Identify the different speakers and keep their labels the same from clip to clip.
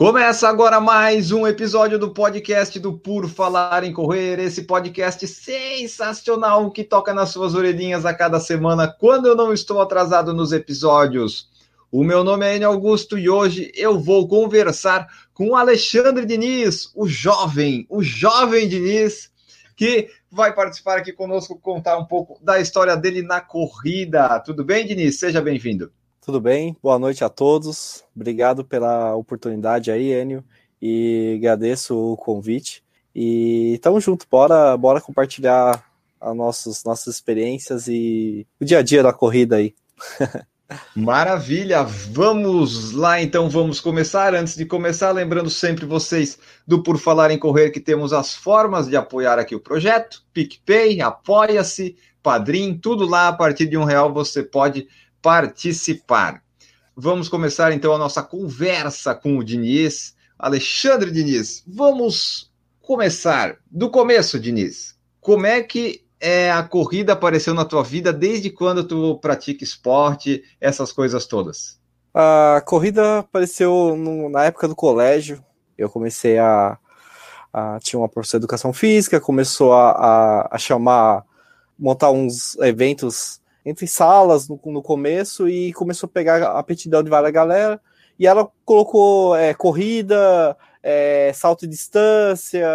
Speaker 1: Começa agora mais um episódio do podcast do Por Falar em Correr, esse podcast sensacional que toca nas suas orelhinhas a cada semana quando eu não estou atrasado nos episódios. O meu nome é Enio Augusto e hoje eu vou conversar com Alexandre Diniz, o jovem, o jovem Diniz, que vai participar aqui conosco, contar um pouco da história dele na corrida. Tudo bem, Diniz? Seja bem-vindo.
Speaker 2: Tudo bem? Boa noite a todos. Obrigado pela oportunidade aí, Enio, e agradeço o convite. E tamo junto, bora, bora compartilhar as nossas, nossas experiências e o dia a dia da corrida aí.
Speaker 1: Maravilha, vamos lá então, vamos começar. Antes de começar, lembrando sempre vocês do Por Falar em Correr que temos as formas de apoiar aqui o projeto: PicPay, Apoia-se, Padrim, tudo lá a partir de um real você pode participar. Vamos começar então a nossa conversa com o Diniz, Alexandre Diniz. Vamos começar do começo, Diniz. Como é que é, a corrida apareceu na tua vida desde quando tu pratica esporte, essas coisas todas?
Speaker 2: A corrida apareceu no, na época do colégio. Eu comecei a, a tinha uma professora de educação física, começou a, a, a, chamar, montar uns eventos entre salas no, no, começo e começou a pegar a aptidão de várias galera. E ela colocou é, corrida, é, salto de distância,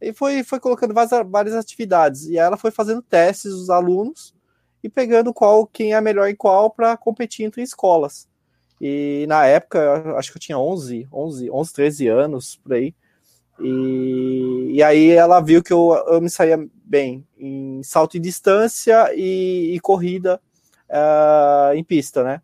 Speaker 2: e foi, foi colocando várias, várias atividades. E ela foi fazendo testes dos alunos e pegando qual quem é melhor em qual para competir entre escolas. E na época, acho que eu tinha 11, 11, 11 13 anos por aí. E, e aí ela viu que eu, eu me saía bem em salto em distância e, e corrida uh, em pista, né?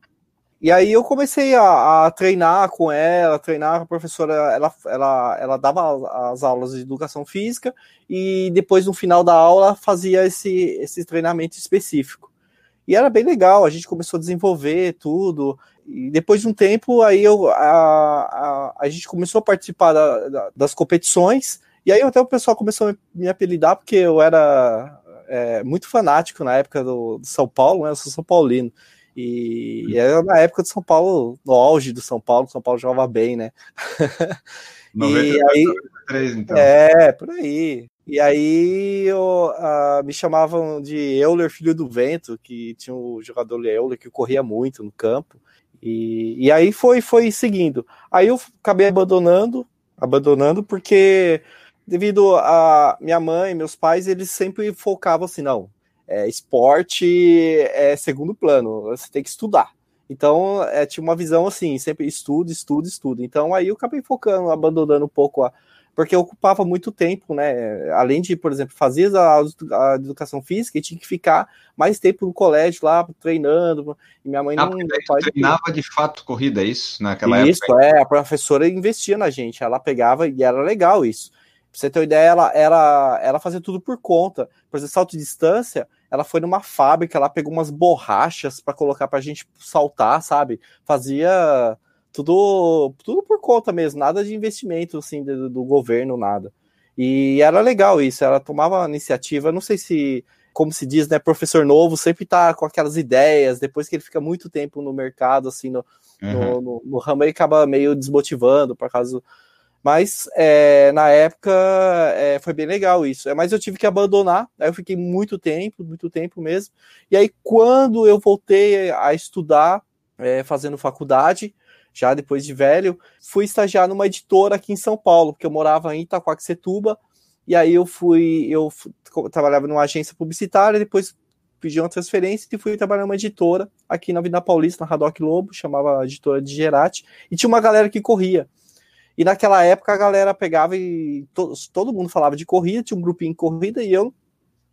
Speaker 2: E aí eu comecei a, a, treinar com ela, treinar a professora, ela, ela, ela dava as aulas de educação física e depois no final da aula fazia esse, esse treinamento específico. E era bem legal, a gente começou a desenvolver tudo. E depois de um tempo, aí eu, a, a, a gente começou a participar da, da, das competições. E aí até o pessoal começou a me apelidar porque eu era é, muito fanático na época do, do São Paulo, né? Eu sou São Paulino. E, e era na época de São Paulo, no auge do São Paulo, São Paulo jogava bem, né?
Speaker 1: 93, e aí, 93, então.
Speaker 2: É, por aí. E aí eu, me chamavam de Euler, filho do vento, que tinha o jogador Euler que corria muito no campo. E, e aí foi, foi seguindo. Aí eu acabei abandonando, abandonando, porque devido a minha mãe, meus pais, eles sempre focavam assim, não, é, esporte é segundo plano, você tem que estudar. Então, é, tinha uma visão assim, sempre estudo, estudo, estudo. Então, aí eu acabei focando, abandonando um pouco a. Porque ocupava muito tempo, né? Além de, por exemplo, fazer a, a educação física, e tinha que ficar mais tempo no colégio lá, treinando. E minha mãe ah, não.
Speaker 1: treinava de fato corrida, é isso? Naquela
Speaker 2: isso, época? Isso, é. A professora investia na gente, ela pegava e era legal isso. Pra você ter uma ideia, ela, ela, ela fazia tudo por conta. Por exemplo, salto de distância, ela foi numa fábrica, ela pegou umas borrachas para colocar pra gente saltar, sabe? Fazia tudo, tudo por conta mesmo, nada de investimento assim do, do governo, nada. E era legal isso, ela tomava iniciativa, não sei se, como se diz, né, professor novo sempre tá com aquelas ideias, depois que ele fica muito tempo no mercado, assim, no, uhum. no, no, no ramo, ele acaba meio desmotivando, por causa mas é, na época é, foi bem legal isso. É, mas eu tive que abandonar, aí eu fiquei muito tempo, muito tempo mesmo. E aí, quando eu voltei a estudar, é, fazendo faculdade, já depois de velho, fui estagiar numa editora aqui em São Paulo, porque eu morava em Itacoaxetuba, e aí eu fui, eu trabalhava numa agência publicitária, depois pedi uma transferência e fui trabalhar numa editora aqui na Vida Paulista, na Radoc Lobo, chamava a editora de Gerati, e tinha uma galera que corria. E naquela época a galera pegava e to todo mundo falava de corrida, tinha um grupinho de corrida e eu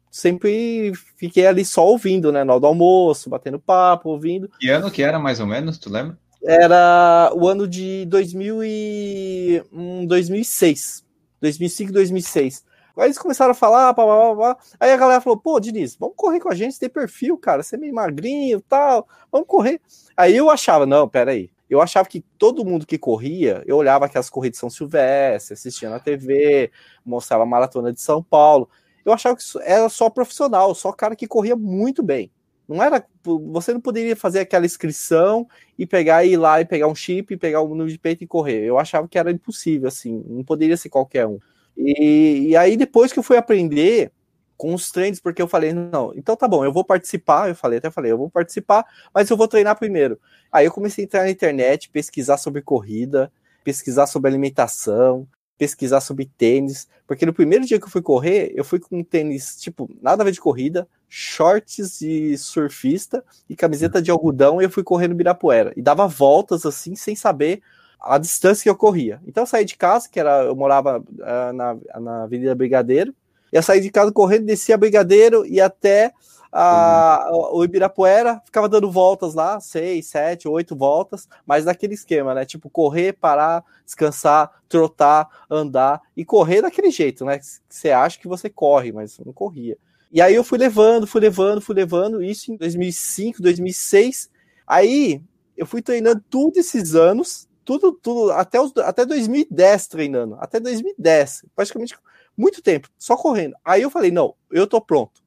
Speaker 2: sempre fiquei ali só ouvindo, né? No almoço, batendo papo, ouvindo.
Speaker 1: Que ano que era mais ou menos, tu lembra?
Speaker 2: Era o ano de 2000 e, um, 2006. 2005, 2006. Aí eles começaram a falar, pá, pá, pá, aí a galera falou, pô, Diniz, vamos correr com a gente, tem perfil, cara, você é meio magrinho e tal, vamos correr. Aí eu achava, não, peraí, eu achava que todo mundo que corria, eu olhava aquelas corridas de São Silvestre, assistia na TV, mostrava a maratona de São Paulo, eu achava que era só profissional, só cara que corria muito bem. Não era, você não poderia fazer aquela inscrição e pegar ir lá e pegar um chip, pegar um número de peito e correr. Eu achava que era impossível, assim, não poderia ser qualquer um. E, e aí depois que eu fui aprender com os treinos, porque eu falei, não, então tá bom, eu vou participar, eu falei, até falei, eu vou participar, mas eu vou treinar primeiro. Aí eu comecei a entrar na internet, pesquisar sobre corrida, pesquisar sobre alimentação, pesquisar sobre tênis, porque no primeiro dia que eu fui correr, eu fui com um tênis, tipo, nada a ver de corrida, shorts de surfista e camiseta de algodão e eu fui correr no Birapuera. E dava voltas assim, sem saber a distância que eu corria. Então eu saí de casa, que era, eu morava uh, na, na Avenida Brigadeiro, eu saí de casa correndo, descia Brigadeiro e até a, uhum. o Ibirapuera ficava dando voltas lá, seis, sete, oito voltas, mas naquele esquema, né? Tipo, correr, parar, descansar, trotar, andar e correr daquele jeito, né? Você acha que você corre, mas não corria. E aí eu fui levando, fui levando, fui levando, isso em 2005, 2006. Aí eu fui treinando tudo esses anos, tudo, tudo, até, os, até 2010 treinando, até 2010, praticamente muito tempo, só correndo. Aí eu falei, não, eu tô pronto.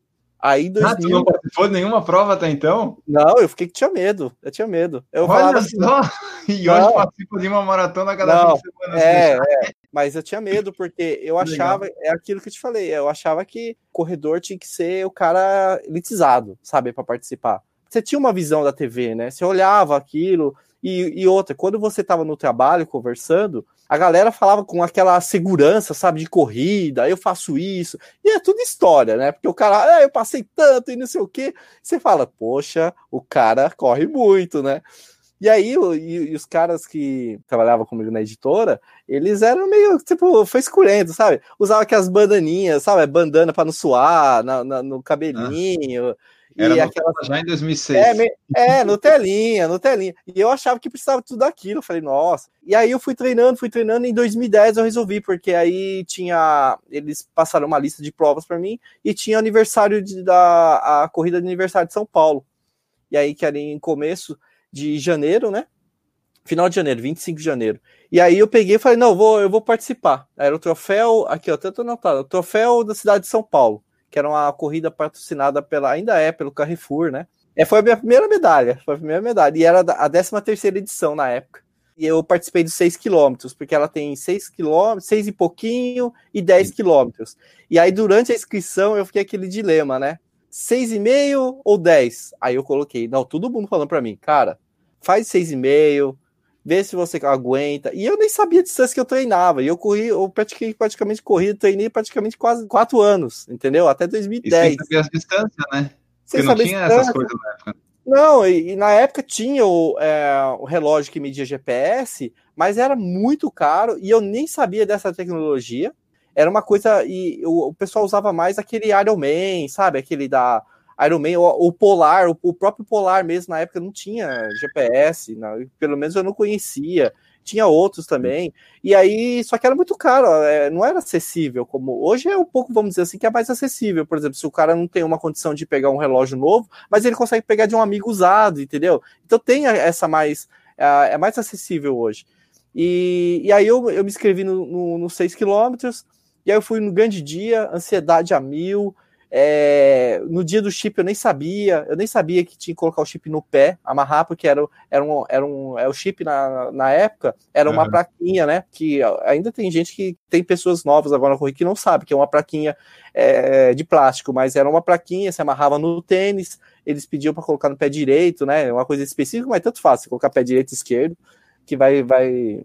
Speaker 2: Aí 2000... Ah, tu
Speaker 1: não participou de nenhuma prova até então?
Speaker 2: Não, eu fiquei que tinha medo, eu tinha medo. Eu
Speaker 1: Olha assim, só, e hoje participo de uma maratona a cada
Speaker 2: não, semana. É, é, mas eu tinha medo, porque eu achava, é aquilo que eu te falei, eu achava que corredor tinha que ser o cara elitizado, sabe, para participar. Você tinha uma visão da TV, né? Você olhava aquilo, e, e outra, quando você estava no trabalho conversando, a galera falava com aquela segurança, sabe, de corrida, eu faço isso, e é tudo história, né? Porque o cara, ah, eu passei tanto e não sei o quê. Você fala, poxa, o cara corre muito, né? E aí, e, e os caras que trabalhavam comigo na editora, eles eram meio, tipo, frescurento, sabe? Usava aquelas bandaninhas, sabe? Bandana para não suar, na, na, no cabelinho. Ah.
Speaker 1: Era e aquela... já em 2006. É,
Speaker 2: é, no telinha, no telinha. E eu achava que precisava de tudo aquilo. Eu falei, nossa. E aí eu fui treinando, fui treinando. E em 2010 eu resolvi, porque aí tinha. Eles passaram uma lista de provas para mim e tinha aniversário de, da a corrida de aniversário de São Paulo. E aí, que era em começo de janeiro, né? Final de janeiro, 25 de janeiro. E aí eu peguei e falei, não, eu vou, eu vou participar. Era o troféu, aqui, ó, tanto anotado, o troféu da cidade de São Paulo que era uma corrida patrocinada pela, ainda é, pelo Carrefour, né? É, foi a minha primeira medalha, foi a primeira medalha, e era a 13 terceira edição na época. E eu participei dos 6 quilômetros, porque ela tem 6 quilômetros, 6 e pouquinho e 10 quilômetros. E aí, durante a inscrição, eu fiquei aquele dilema, né? 6,5 ou 10? Aí eu coloquei, não, todo mundo falando para mim, cara, faz 6,5, vê se você aguenta. E eu nem sabia a distância que eu treinava. E eu corri, eu pratiquei praticamente corrida, treinei praticamente quase quatro anos, entendeu? Até 2010. E sem
Speaker 1: saber as distâncias, né? Porque não tinha essas coisas na época.
Speaker 2: Não, e, e na época tinha o, é, o, relógio que media GPS, mas era muito caro e eu nem sabia dessa tecnologia. Era uma coisa. E o, o pessoal usava mais aquele Iron Man, sabe? Aquele da Iron Man, o, Polar, o, próprio Polar mesmo na época não tinha GPS, não, pelo menos eu não conhecia. Tinha outros também, e aí, só que era muito caro, é, não era acessível como hoje é um pouco, vamos dizer assim, que é mais acessível. Por exemplo, se o cara não tem uma condição de pegar um relógio novo, mas ele consegue pegar de um amigo usado, entendeu? Então tem essa mais, é, mais acessível hoje. E, e aí eu, eu me inscrevi no, no, no 6 quilômetros, e aí eu fui no grande dia, ansiedade a mil, é, no dia do chip eu nem sabia, eu nem sabia que tinha que colocar o chip no pé, amarrar, porque era, era, um, era um. É o chip na, na época, era uma uhum. plaquinha, né? Que ainda tem gente que tem pessoas novas agora na corrida que não sabe, que é uma plaquinha é, de plástico, mas era uma plaquinha, se amarrava no tênis, eles pediam para colocar no pé direito, né? Uma coisa específica, mas tanto faz, colocar pé direito e esquerdo, que vai, vai,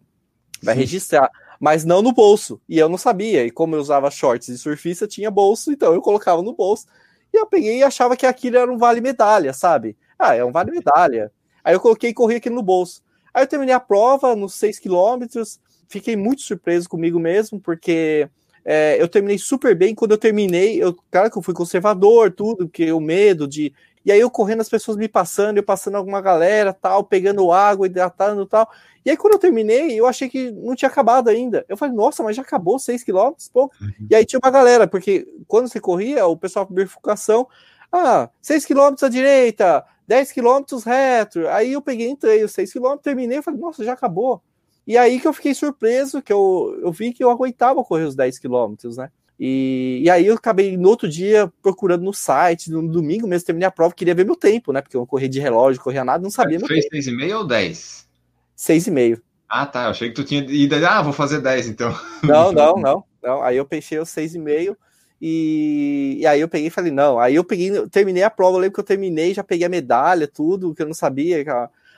Speaker 2: vai registrar mas não no bolso. E eu não sabia. E como eu usava shorts de surfista, tinha bolso, então eu colocava no bolso. E eu peguei e achava que aquilo era um vale medalha, sabe? Ah, é um vale medalha. Aí eu coloquei e corri aqui no bolso. Aí eu terminei a prova nos 6 quilômetros, fiquei muito surpreso comigo mesmo, porque é, eu terminei super bem. Quando eu terminei, eu, claro que eu fui conservador, tudo, porque o medo de. E aí eu correndo, as pessoas me passando, eu passando alguma galera, tal, pegando água, hidratando tal. E aí quando eu terminei, eu achei que não tinha acabado ainda. Eu falei, nossa, mas já acabou 6 km, pouco. Uhum. E aí tinha uma galera, porque quando você corria, o pessoal de bifurcação, ah, 6 km à direita, 10 km reto. Aí eu peguei, entrei os 6 km, terminei, falei, nossa, já acabou. E aí que eu fiquei surpreso, que eu, eu vi que eu aguentava correr os 10 quilômetros, né? E, e aí eu acabei no outro dia procurando no site, no domingo mesmo, terminei a prova, queria ver meu tempo, né? Porque eu corri de relógio, corria nada, não sabia.
Speaker 1: Você fez 6,5 ou 10?
Speaker 2: 6,5.
Speaker 1: Ah, tá. Eu achei que tu tinha ido. Ah, vou fazer 10 então.
Speaker 2: Não, não, não. não. Aí eu fechei os 6,5. E, e aí eu peguei e falei, não. Aí eu peguei, terminei a prova, eu lembro que eu terminei, já peguei a medalha, tudo, que eu não sabia.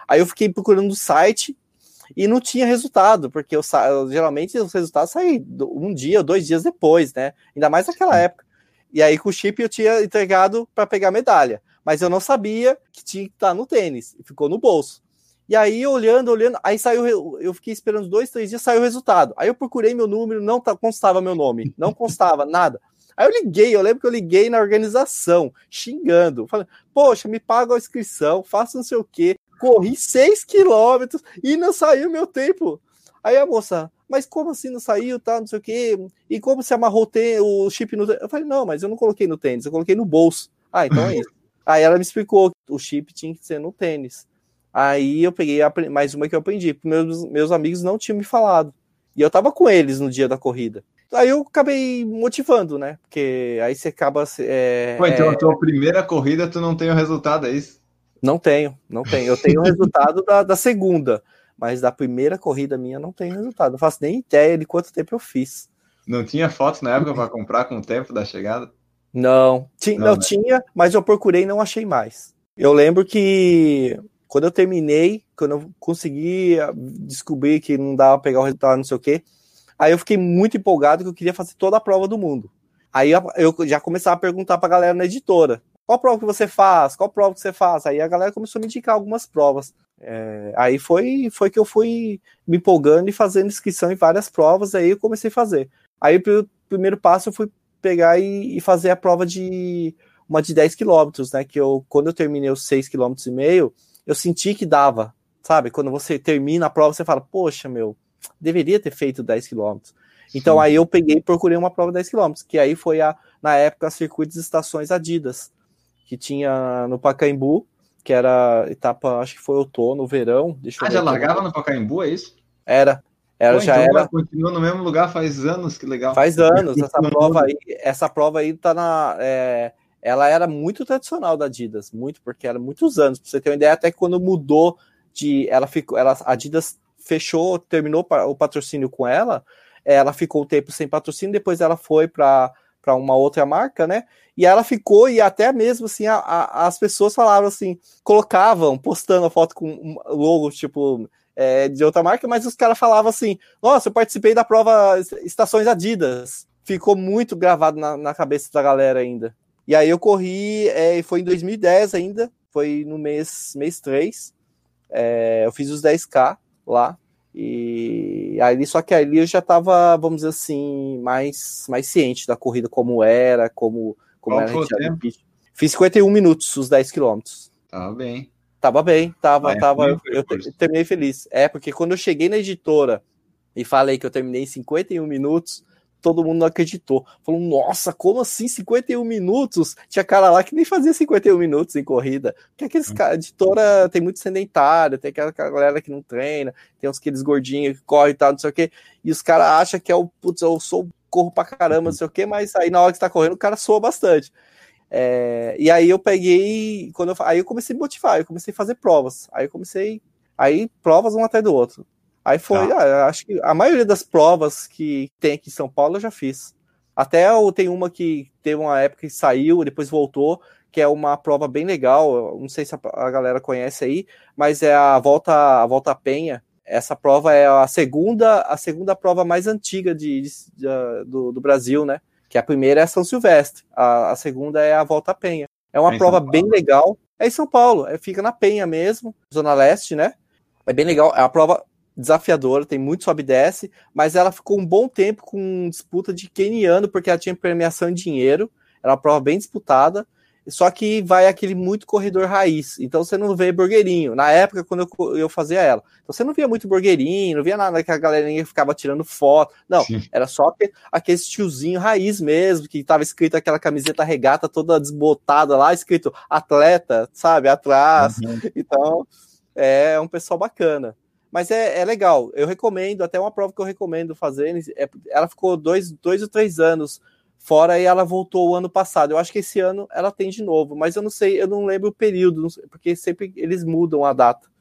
Speaker 2: Aí eu fiquei procurando no site e não tinha resultado, porque eu, geralmente os resultados saem um dia, dois dias depois, né? Ainda mais naquela época. E aí com o chip eu tinha entregado para pegar a medalha, mas eu não sabia que tinha que estar no tênis, ficou no bolso. E aí, olhando, olhando, aí saiu, eu fiquei esperando dois, três dias, saiu o resultado. Aí eu procurei meu número, não constava meu nome, não constava nada. Aí eu liguei, eu lembro que eu liguei na organização, xingando, falando, poxa, me paga a inscrição, faça não sei o quê, corri 6 quilômetros e não saiu meu tempo. Aí a moça, mas como assim não saiu, tá, não sei o quê, e como se amarrou o chip no Eu falei, não, mas eu não coloquei no tênis, eu coloquei no bolso. Ah, então é isso. Aí ela me explicou que o chip tinha que ser no tênis. Aí eu peguei mais uma que eu aprendi, meus, meus amigos não tinham me falado. E eu tava com eles no dia da corrida. Aí eu acabei motivando, né? Porque aí você acaba. É,
Speaker 1: Pô, então é... a tua primeira corrida tu não tem o resultado, é isso?
Speaker 2: Não tenho, não tenho. Eu tenho o resultado da, da segunda, mas da primeira corrida minha não tenho resultado. Não faço nem ideia de quanto tempo eu fiz.
Speaker 1: Não tinha foto na época para comprar com o tempo da chegada?
Speaker 2: Não, ti, não, não né? tinha, mas eu procurei e não achei mais. Eu lembro que quando eu terminei, quando eu consegui descobrir que não dava pra pegar o resultado, não sei o quê, aí eu fiquei muito empolgado que eu queria fazer toda a prova do mundo. Aí eu já começava a perguntar pra galera na editora qual prova que você faz? Qual prova que você faz? Aí a galera começou a me indicar algumas provas. É, aí foi, foi que eu fui me empolgando e fazendo inscrição em várias provas, aí eu comecei a fazer. Aí o primeiro passo eu fui pegar e, e fazer a prova de uma de 10 quilômetros, né? Que eu, quando eu terminei os 6 km e meio, eu senti que dava, sabe? Quando você termina a prova, você fala, poxa, meu, deveria ter feito 10 quilômetros. Então aí eu peguei e procurei uma prova de 10 quilômetros, que aí foi a, na época, a circuito de estações Adidas que tinha no Pacaembu, que era etapa, acho que foi outono, verão.
Speaker 1: Deixa ah, já largava no Pacaembu, é isso?
Speaker 2: Era. Era, Pô, já então era.
Speaker 1: Continua no mesmo lugar faz anos, que legal.
Speaker 2: Faz anos. Essa prova aí, essa prova aí tá na. É, ela era muito tradicional da Adidas, muito, porque era muitos anos. Pra você ter uma ideia, até que quando mudou de. Ela ficou. Ela, a Adidas fechou, terminou o patrocínio com ela. Ela ficou o tempo sem patrocínio, depois ela foi para para uma outra marca, né? E ela ficou, e até mesmo assim, a, a, as pessoas falavam assim, colocavam, postando a foto com logo, tipo, é, de outra marca, mas os caras falavam assim: Nossa, eu participei da prova Estações Adidas. Ficou muito gravado na, na cabeça da galera ainda. E aí eu corri, é, foi em 2010 ainda, foi no mês, mês 3. É, eu fiz os 10K lá. E aí, só que ali eu já estava, vamos dizer assim, mais, mais ciente da corrida, como era, como, como
Speaker 1: Qual era.
Speaker 2: Fiz 51 minutos, os 10 quilômetros.
Speaker 1: Tava bem.
Speaker 2: Tava bem, tava, ah, tava. Eu, eu, terminei feliz. É, porque quando eu cheguei na editora e falei que eu terminei em 51 minutos, todo mundo não acreditou. Falou, nossa, como assim 51 minutos? Tinha cara lá que nem fazia 51 minutos em corrida. Porque aqueles hum. caras, editora tem muito sedentário, tem aquela galera que não treina, tem uns aqueles gordinhos que correm e tal, não sei o quê. E os caras acham que é o, putz, eu sou, corro pra caramba, não sei o quê, mas aí na hora que você tá correndo, o cara soa bastante. É, e aí eu peguei, quando eu, aí eu comecei a motivar, eu comecei a fazer provas. Aí eu comecei, aí provas um atrás do outro. Aí foi, tá. ah, acho que a maioria das provas que tem aqui em São Paulo eu já fiz. Até eu tenho uma que teve uma época que saiu, depois voltou, que é uma prova bem legal. Não sei se a, galera conhece aí, mas é a volta a volta à Penha. Essa prova é a segunda a segunda prova mais antiga de, de, de do, do, Brasil, né? Que a primeira é São Silvestre, a, a segunda é a volta à Penha. É uma é prova bem legal. É em São Paulo, é, fica na Penha mesmo, zona leste, né? É bem legal. É uma prova desafiadora, tem muito sobe e desce, mas ela ficou um bom tempo com disputa de keniano, porque ela tinha premiação em dinheiro, era uma prova bem disputada, só que vai aquele muito corredor raiz. Então você não vê burgueirinho. Na época, quando eu, eu fazia ela. Então você não via muito burgueirinho, não via nada que a galerinha ficava tirando foto. Não, Sim. era só aquele tiozinho raiz mesmo, que tava escrito aquela camiseta regata toda desbotada lá, escrito atleta, sabe, atrás. Uhum. Então, é um pessoal bacana. Mas é, é legal, eu recomendo, até uma prova que eu recomendo fazer. É, ela ficou dois, dois ou três anos fora e ela voltou o ano passado. Eu acho que esse ano ela tem de novo, mas eu não sei, eu não lembro o período, porque sempre eles mudam a data.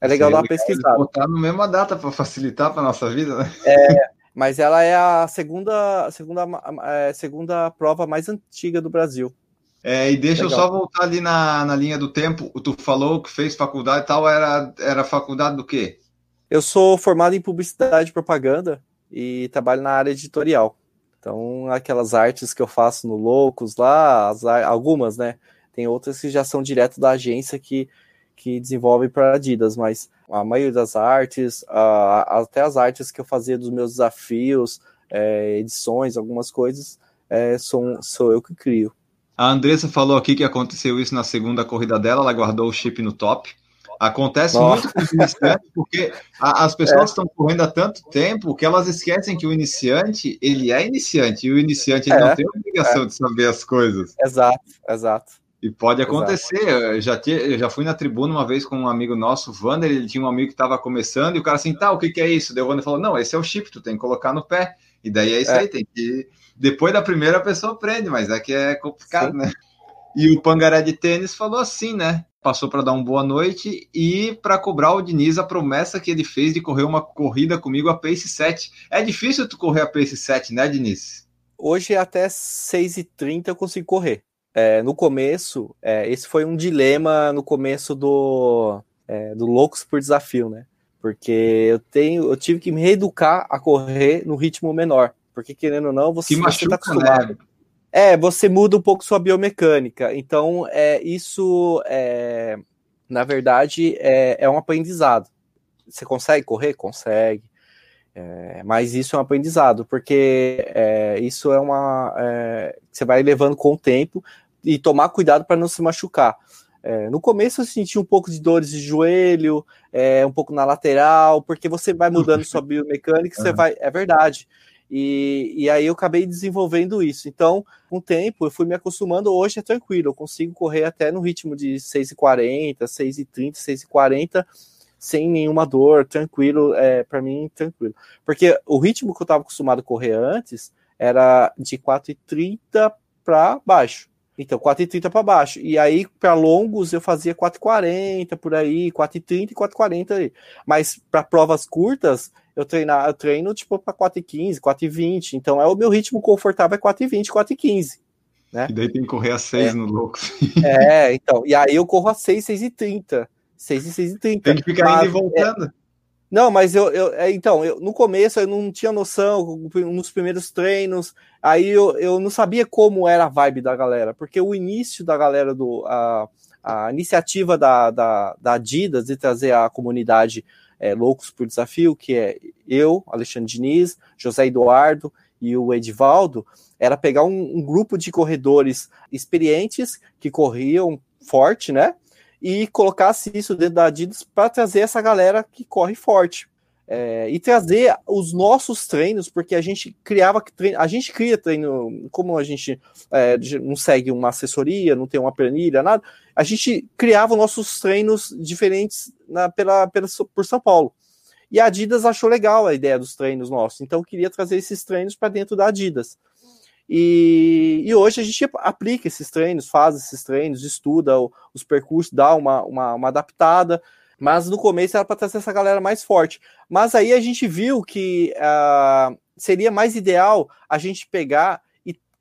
Speaker 2: É legal dar uma pesquisada.
Speaker 1: Botar na mesma data para facilitar para nossa vida, né?
Speaker 2: É, mas ela é a segunda, segunda, é, segunda prova mais antiga do Brasil.
Speaker 1: É, e deixa legal. eu só voltar ali na, na linha do tempo. Tu falou que fez faculdade e tal, era, era faculdade do quê?
Speaker 2: Eu sou formado em publicidade e propaganda e trabalho na área editorial. Então, aquelas artes que eu faço no Loucos lá, as, algumas, né? Tem outras que já são direto da agência que, que desenvolve para Adidas, mas a maioria das artes, a, até as artes que eu fazia dos meus desafios, é, edições, algumas coisas, é, sou, sou eu que crio.
Speaker 1: A Andressa falou aqui que aconteceu isso na segunda corrida dela, ela guardou o chip no top. Acontece Nossa. muito com os iniciantes, porque a, as pessoas é. estão correndo há tanto tempo que elas esquecem que o iniciante, ele é iniciante, e o iniciante é. não tem obrigação é. de saber as coisas.
Speaker 2: Exato, exato.
Speaker 1: E pode acontecer. Eu já, te, eu já fui na tribuna uma vez com um amigo nosso, o Vander, ele tinha um amigo que estava começando, e o cara assim, tá, o que, que é isso? Daí o Vander falou, não, esse é o chip, tu tem que colocar no pé. E daí é isso é. aí, tem que. Depois da primeira a pessoa aprende, mas é que é complicado, Sim. né? E o Pangaré de tênis falou assim, né? Passou para dar uma boa noite e para cobrar o Diniz a promessa que ele fez de correr uma corrida comigo a Pace 7. É difícil tu correr a Pace 7, né, Diniz?
Speaker 2: Hoje até 6h30 eu consigo correr. É, no começo, é, esse foi um dilema no começo do, é, do Loucos por Desafio, né? Porque eu tenho, eu tive que me reeducar a correr no ritmo menor. Porque, querendo ou não, você, está acostumado. Né? É, você muda um pouco sua biomecânica. Então, é, isso, é, na verdade, é, é um aprendizado. Você consegue correr? Consegue. É, mas isso é um aprendizado, porque é, isso é uma. É, você vai levando com o tempo e tomar cuidado para não se machucar. É, no começo eu senti um pouco de dores de joelho, é, um pouco na lateral, porque você vai mudando sua biomecânica, você vai. É verdade. E, e aí eu acabei desenvolvendo isso. Então, com o tempo, eu fui me acostumando. Hoje é tranquilo, eu consigo correr até no ritmo de 6,40, 6,30, 6,40 sem nenhuma dor, tranquilo, é, para mim, tranquilo. Porque o ritmo que eu estava acostumado a correr antes era de 4,30 para baixo. Então, 4,30 para baixo. E aí, para longos, eu fazia 4,40 por aí, 4,30 e 4,40 aí. Mas para provas curtas, eu, treinar, eu treino tipo para 4,15, 4,20. Então, é o meu ritmo confortável é 4,20, 4,15. Né?
Speaker 1: E daí tem que correr a 6 é. no louco.
Speaker 2: É, então. E aí eu corro a 6, 6 e 30. 6 e 6 e 30.
Speaker 1: Tem que ficar mas, indo e voltando. É,
Speaker 2: não, mas eu, eu é, então, eu, no começo eu não tinha noção, nos primeiros treinos, aí eu, eu não sabia como era a vibe da galera, porque o início da galera do. A, a iniciativa da, da, da Adidas de trazer a comunidade é, Loucos por Desafio, que é eu, Alexandre Diniz, José Eduardo e o Edivaldo, era pegar um, um grupo de corredores experientes que corriam forte, né? e colocasse isso dentro da Adidas para trazer essa galera que corre forte. É, e trazer os nossos treinos, porque a gente criava treino, a gente cria treino, como a gente é, não segue uma assessoria, não tem uma planilha, nada, a gente criava nossos treinos diferentes na, pela, pela, por São Paulo. E a Adidas achou legal a ideia dos treinos nossos, então queria trazer esses treinos para dentro da Adidas. E, e, hoje a gente aplica esses treinos, faz esses treinos, estuda os percursos, dá uma, uma, uma adaptada, mas no começo era para trazer essa galera mais forte. Mas aí a gente viu que uh, seria mais ideal a gente pegar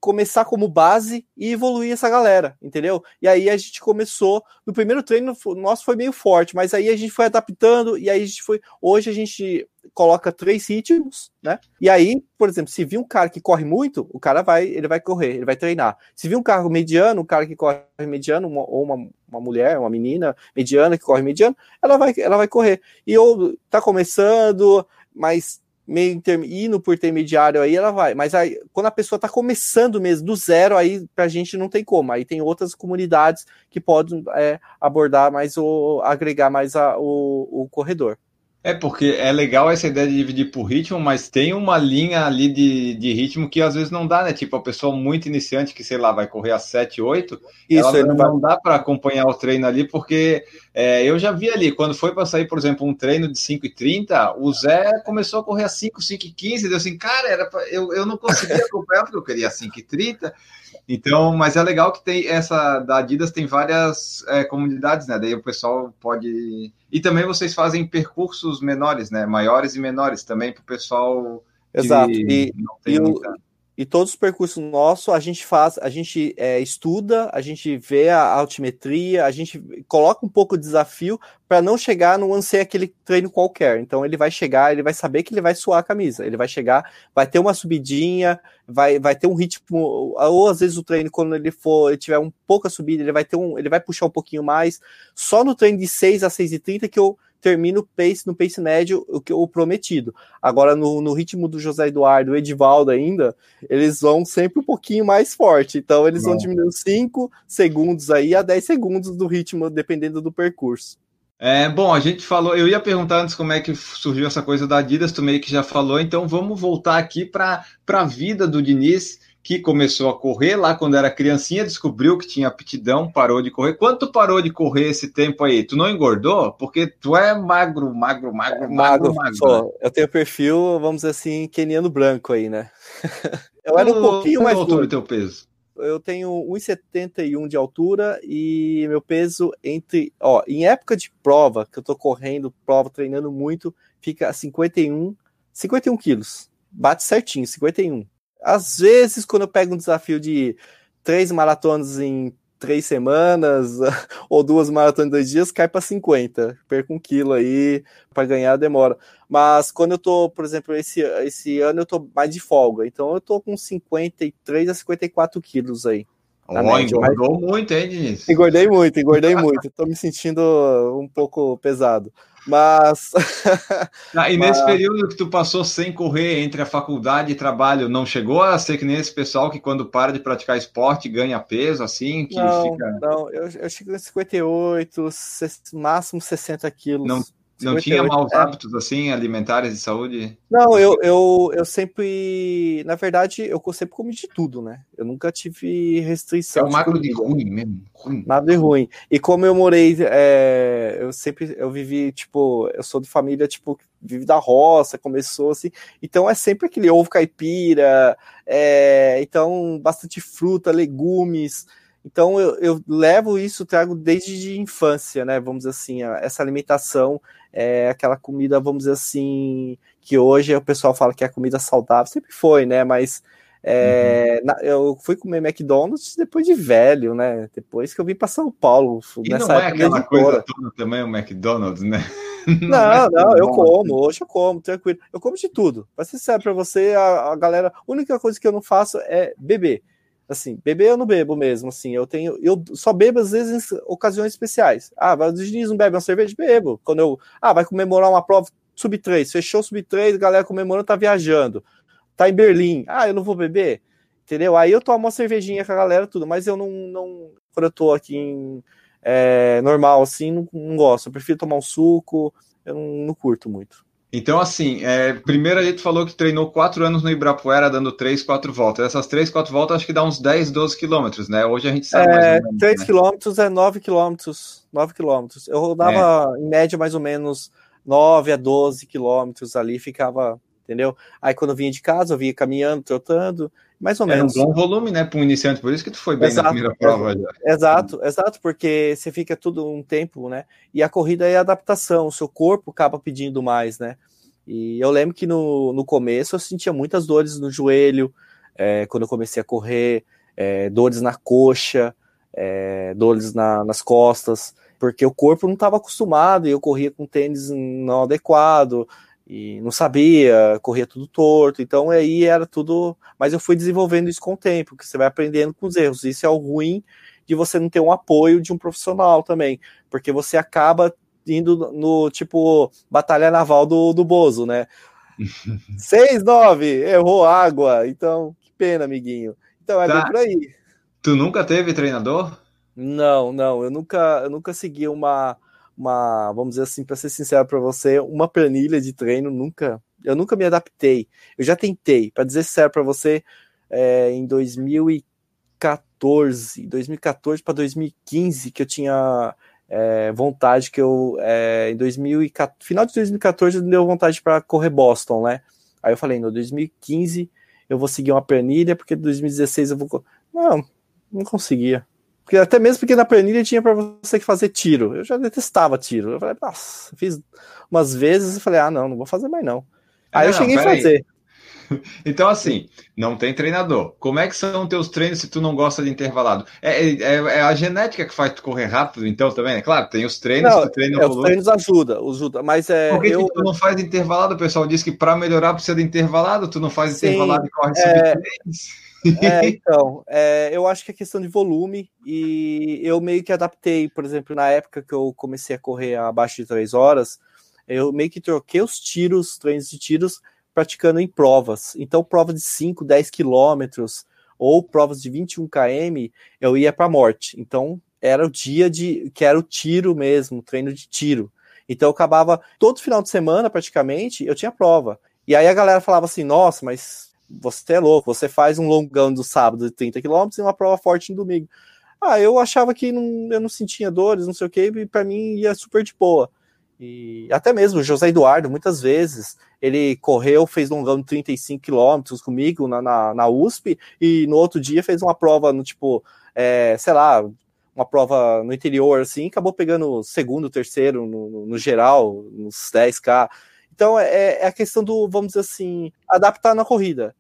Speaker 2: começar como base e evoluir essa galera, entendeu? E aí a gente começou, no primeiro treino nosso foi meio forte, mas aí a gente foi adaptando e aí a gente foi, hoje a gente coloca três ritmos, né? E aí, por exemplo, se vir um cara que corre muito, o cara vai, ele vai correr, ele vai treinar. Se vir um carro mediano, um cara que corre mediano, uma, ou uma, uma mulher, uma menina mediana que corre mediano, ela vai, ela vai correr. E ou tá começando, mas meio inter... indo por intermediário aí, ela vai. Mas aí, quando a pessoa está começando mesmo do zero, aí pra gente não tem como. Aí tem outras comunidades que podem é, abordar mais o. agregar mais a, o, o corredor.
Speaker 1: É, porque é legal essa ideia de dividir por ritmo, mas tem uma linha ali de, de ritmo que às vezes não dá, né? Tipo, a pessoa muito iniciante, que sei lá, vai correr a 7, 8, Isso, ela não, vai... não dá para acompanhar o treino ali, porque é, eu já vi ali, quando foi para sair, por exemplo, um treino de 5,30, o Zé começou a correr a 5, 5,15, deu assim, cara, era pra... eu, eu não conseguia acompanhar porque eu queria 5,30. Então, mas é legal que tem essa da Adidas tem várias é, comunidades, né? Daí o pessoal pode. E também vocês fazem percursos menores, né? Maiores e menores também para o pessoal.
Speaker 2: Exato. E, e, muita... E todos os percursos nossos a gente faz, a gente é, estuda, a gente vê a altimetria, a gente coloca um pouco de desafio para não chegar no ser aquele treino qualquer. Então ele vai chegar, ele vai saber que ele vai suar a camisa, ele vai chegar, vai ter uma subidinha, vai, vai ter um ritmo, ou às vezes o treino, quando ele for, ele tiver um pouca subida, ele vai ter um, ele vai puxar um pouquinho mais. Só no treino de 6 a 6 e 30 que eu termina o pace, no pace médio, o que o prometido. Agora, no, no ritmo do José Eduardo, o Edivaldo ainda, eles vão sempre um pouquinho mais forte. Então, eles vão diminuir 5 segundos aí a 10 segundos do ritmo, dependendo do percurso.
Speaker 1: É, bom, a gente falou, eu ia perguntar antes como é que surgiu essa coisa da Adidas, tu meio que já falou, então vamos voltar aqui para a vida do Diniz que começou a correr lá quando era criancinha, descobriu que tinha aptidão, parou de correr. Quanto parou de correr esse tempo aí? Tu não engordou? Porque tu é magro, magro, magro, é, magro, magro. magro.
Speaker 2: eu tenho perfil, vamos dizer assim, keniano branco aí, né? eu era um pouquinho mais
Speaker 1: altura teu peso?
Speaker 2: Eu tenho 1,71 de altura e meu peso entre, ó, em época de prova, que eu tô correndo, prova, treinando muito, fica a 51, 51 quilos. Bate certinho, 51 às vezes, quando eu pego um desafio de três maratonas em três semanas, ou duas maratonas em dois dias, cai para 50. Perco um quilo aí, para ganhar demora. Mas quando eu tô, por exemplo, esse, esse ano eu tô mais de folga, então eu tô com 53 a 54 quilos aí.
Speaker 1: Oh, média, engordou mas... muito, hein, Diniz?
Speaker 2: Engordei muito, engordei muito. Tô me sentindo um pouco pesado. Mas.
Speaker 1: Ah, e nesse Mas... período que tu passou sem correr entre a faculdade e trabalho, não chegou a ser que nem esse pessoal que quando para de praticar esporte ganha peso, assim? Que
Speaker 2: não, fica... não, eu, eu chego em 58, máximo 60 quilos.
Speaker 1: Não, não tinha maus é. hábitos assim, alimentares de saúde?
Speaker 2: Não, eu, eu, eu sempre. Na verdade, eu sempre comi de tudo, né? Eu nunca tive restrição.
Speaker 1: É um macro de ruim mesmo. Ruim.
Speaker 2: Nada de ruim. E como eu morei, é, eu sempre eu vivi, tipo, eu sou de família, tipo, vive da roça, começou assim. Então é sempre aquele ovo caipira, é, então bastante fruta, legumes. Então eu, eu, levo isso, trago desde infância, né? Vamos dizer assim, essa alimentação é aquela comida, vamos dizer assim, que hoje o pessoal fala que é comida saudável, sempre foi, né? Mas é, uhum. na, eu fui comer McDonald's depois de velho, né? Depois que eu vim para São Paulo.
Speaker 1: E nessa não é aquela coisa toda também o McDonald's, né?
Speaker 2: Não, não, é não eu como, hoje eu como, tranquilo. Eu como de tudo. Pra ser sério pra você, a, a galera, a única coisa que eu não faço é beber. Assim, beber eu não bebo mesmo, assim, eu tenho, eu só bebo às vezes em ocasiões especiais. Ah, o Diniz não bebe uma cerveja, bebo. Quando eu, ah, vai comemorar uma prova sub 3, fechou sub 3, galera comemorando, tá viajando. Tá em Berlim. Ah, eu não vou beber. Entendeu? Aí eu tomo uma cervejinha com a galera tudo, mas eu não, não quando eu tô aqui em é, normal assim, não, não gosto. Eu prefiro tomar um suco, eu não, não curto muito.
Speaker 1: Então, assim, é, primeiro a gente falou que treinou quatro anos no Ibirapuera, dando três, quatro voltas. Essas três, quatro voltas acho que dá uns 10, 12 quilômetros, né? Hoje a gente sabe
Speaker 2: é, mais ou menos. 3 né? quilômetros é 9 quilômetros. 9 quilômetros. Eu rodava, é. em média, mais ou menos 9 a 12 quilômetros ali, ficava, entendeu? Aí quando eu vinha de casa, eu vinha caminhando, trotando, mais ou menos.
Speaker 1: É um bom volume, né, para um iniciante, por isso que tu foi bem exato, na primeira prova.
Speaker 2: Já. Exato, exato, porque você fica tudo um tempo, né? E a corrida é adaptação, o seu corpo acaba pedindo mais, né? E eu lembro que no, no começo eu sentia muitas dores no joelho, é, quando eu comecei a correr, é, dores na coxa, é, dores na, nas costas, porque o corpo não estava acostumado e eu corria com tênis não adequado, e não sabia, corria tudo torto, então aí era tudo. Mas eu fui desenvolvendo isso com o tempo, que você vai aprendendo com os erros. Isso é o ruim de você não ter um apoio de um profissional também, porque você acaba indo no tipo batalha naval do, do Bozo, né? 6-9, errou água. Então, que pena, amiguinho. Então é
Speaker 1: Tá.
Speaker 2: bem por aí.
Speaker 1: Tu nunca teve treinador?
Speaker 2: Não, não, eu nunca, eu nunca segui uma, uma, vamos dizer assim, para ser sincero para você, uma planilha de treino, nunca, eu nunca me adaptei. Eu já tentei, para dizer sério para você, é, em 2014, 2014 para 2015, que eu tinha é, vontade que eu, é, em 2014, final de 2014, me deu vontade para correr Boston, né? Aí eu falei, no 2015 eu vou seguir uma planilha, porque em 2016 eu vou. Não, não conseguia. Porque até mesmo porque na planilha tinha para você que fazer tiro. Eu já detestava tiro. Eu falei, nossa, fiz umas vezes e falei, ah, não, não vou fazer mais não. Aí
Speaker 1: É,
Speaker 2: eu cheguei a fazer.
Speaker 1: Então, assim, não tem treinador. Como é que são teus treinos se tu não gosta de intervalado? É, é, é a genética que faz tu correr rápido, então, também, é claro, tem os treinos,
Speaker 2: Não,
Speaker 1: tu treina
Speaker 2: É,
Speaker 1: o
Speaker 2: os treinos ajudam, ajuda, mas é.
Speaker 1: Por que,
Speaker 2: eu,
Speaker 1: que tu não faz intervalado? O pessoal diz que para melhorar precisa de intervalado, tu não faz
Speaker 2: Sim,
Speaker 1: intervalado e corre
Speaker 2: é.
Speaker 1: 3.
Speaker 2: É, então, é, eu acho que é questão de volume e eu meio que adaptei, por exemplo, na época que eu comecei a correr abaixo de três horas, eu meio que troquei os tiros, treinos de tiros, praticando em provas. Então, prova de 5, 10 quilômetros ou provas de 21 km, eu ia para morte. Então, era o dia de que era o tiro mesmo, treino de tiro. Então, eu acabava todo final de semana, praticamente, eu tinha prova. E aí a galera falava assim: nossa, mas você é louco, você faz um longão do sábado de 30 km e uma prova forte no domingo. Ah, eu achava que não, eu não sentia dores, não sei o que, e para mim ia super de boa. E até mesmo o José Eduardo, muitas vezes, ele correu, fez longão de 35 km comigo na, na, na, USP, e no outro dia fez uma prova no tipo, é, sei lá, uma prova no interior, assim, acabou pegando segundo, terceiro no, no, no geral, nos 10K. Então é, é, a questão do, vamos dizer assim, adaptar na corrida.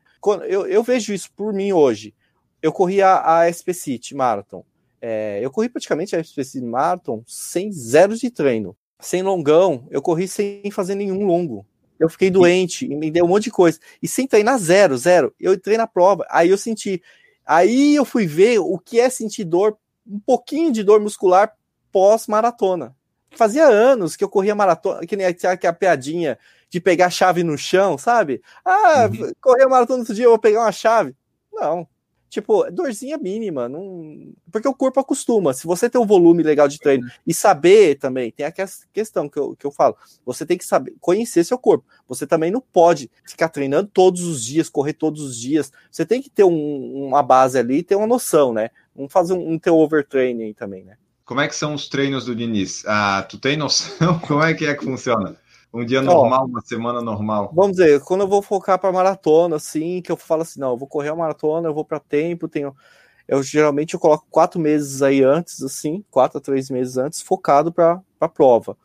Speaker 2: Eu, eu vejo isso por mim hoje. Eu corri a, a SP City Marathon. É, eu corri praticamente a SP City Marathon sem zero de treino. Sem longão, eu corri sem fazer nenhum longo. Eu fiquei doente, me deu um monte de coisa. E sem treinar zero, zero. Eu entrei na prova, aí eu senti. Aí eu fui ver o que é sentir dor, um pouquinho de dor muscular pós-maratona. Fazia anos que eu corria maratona, que nem a, a piadinha de pegar a chave no chão, sabe? Ah, uhum. correr a maratona outro dia, eu vou pegar uma chave. Não. Tipo, dorzinha mínima, não... porque o corpo acostuma. Se você tem um volume legal de treino e saber também, tem a questão que eu, que eu falo, você tem que saber, conhecer seu corpo. Você também não pode ficar treinando todos os dias, correr todos os dias. Você tem que ter um, uma base ali, ter uma noção, né? Não fazer um, um teu overtraining também, né?
Speaker 1: Como é que são os treinos do Diniz? Ah, tu tem noção como é que é que funciona? Um dia normal, uma semana normal.
Speaker 2: Vamos dizer, quando eu vou focar para maratona, assim, que eu falo assim, não, eu vou correr a maratona, eu vou para tempo, tenho. Eu geralmente eu coloco quatro meses aí antes, assim, quatro a três meses antes, focado para a prova.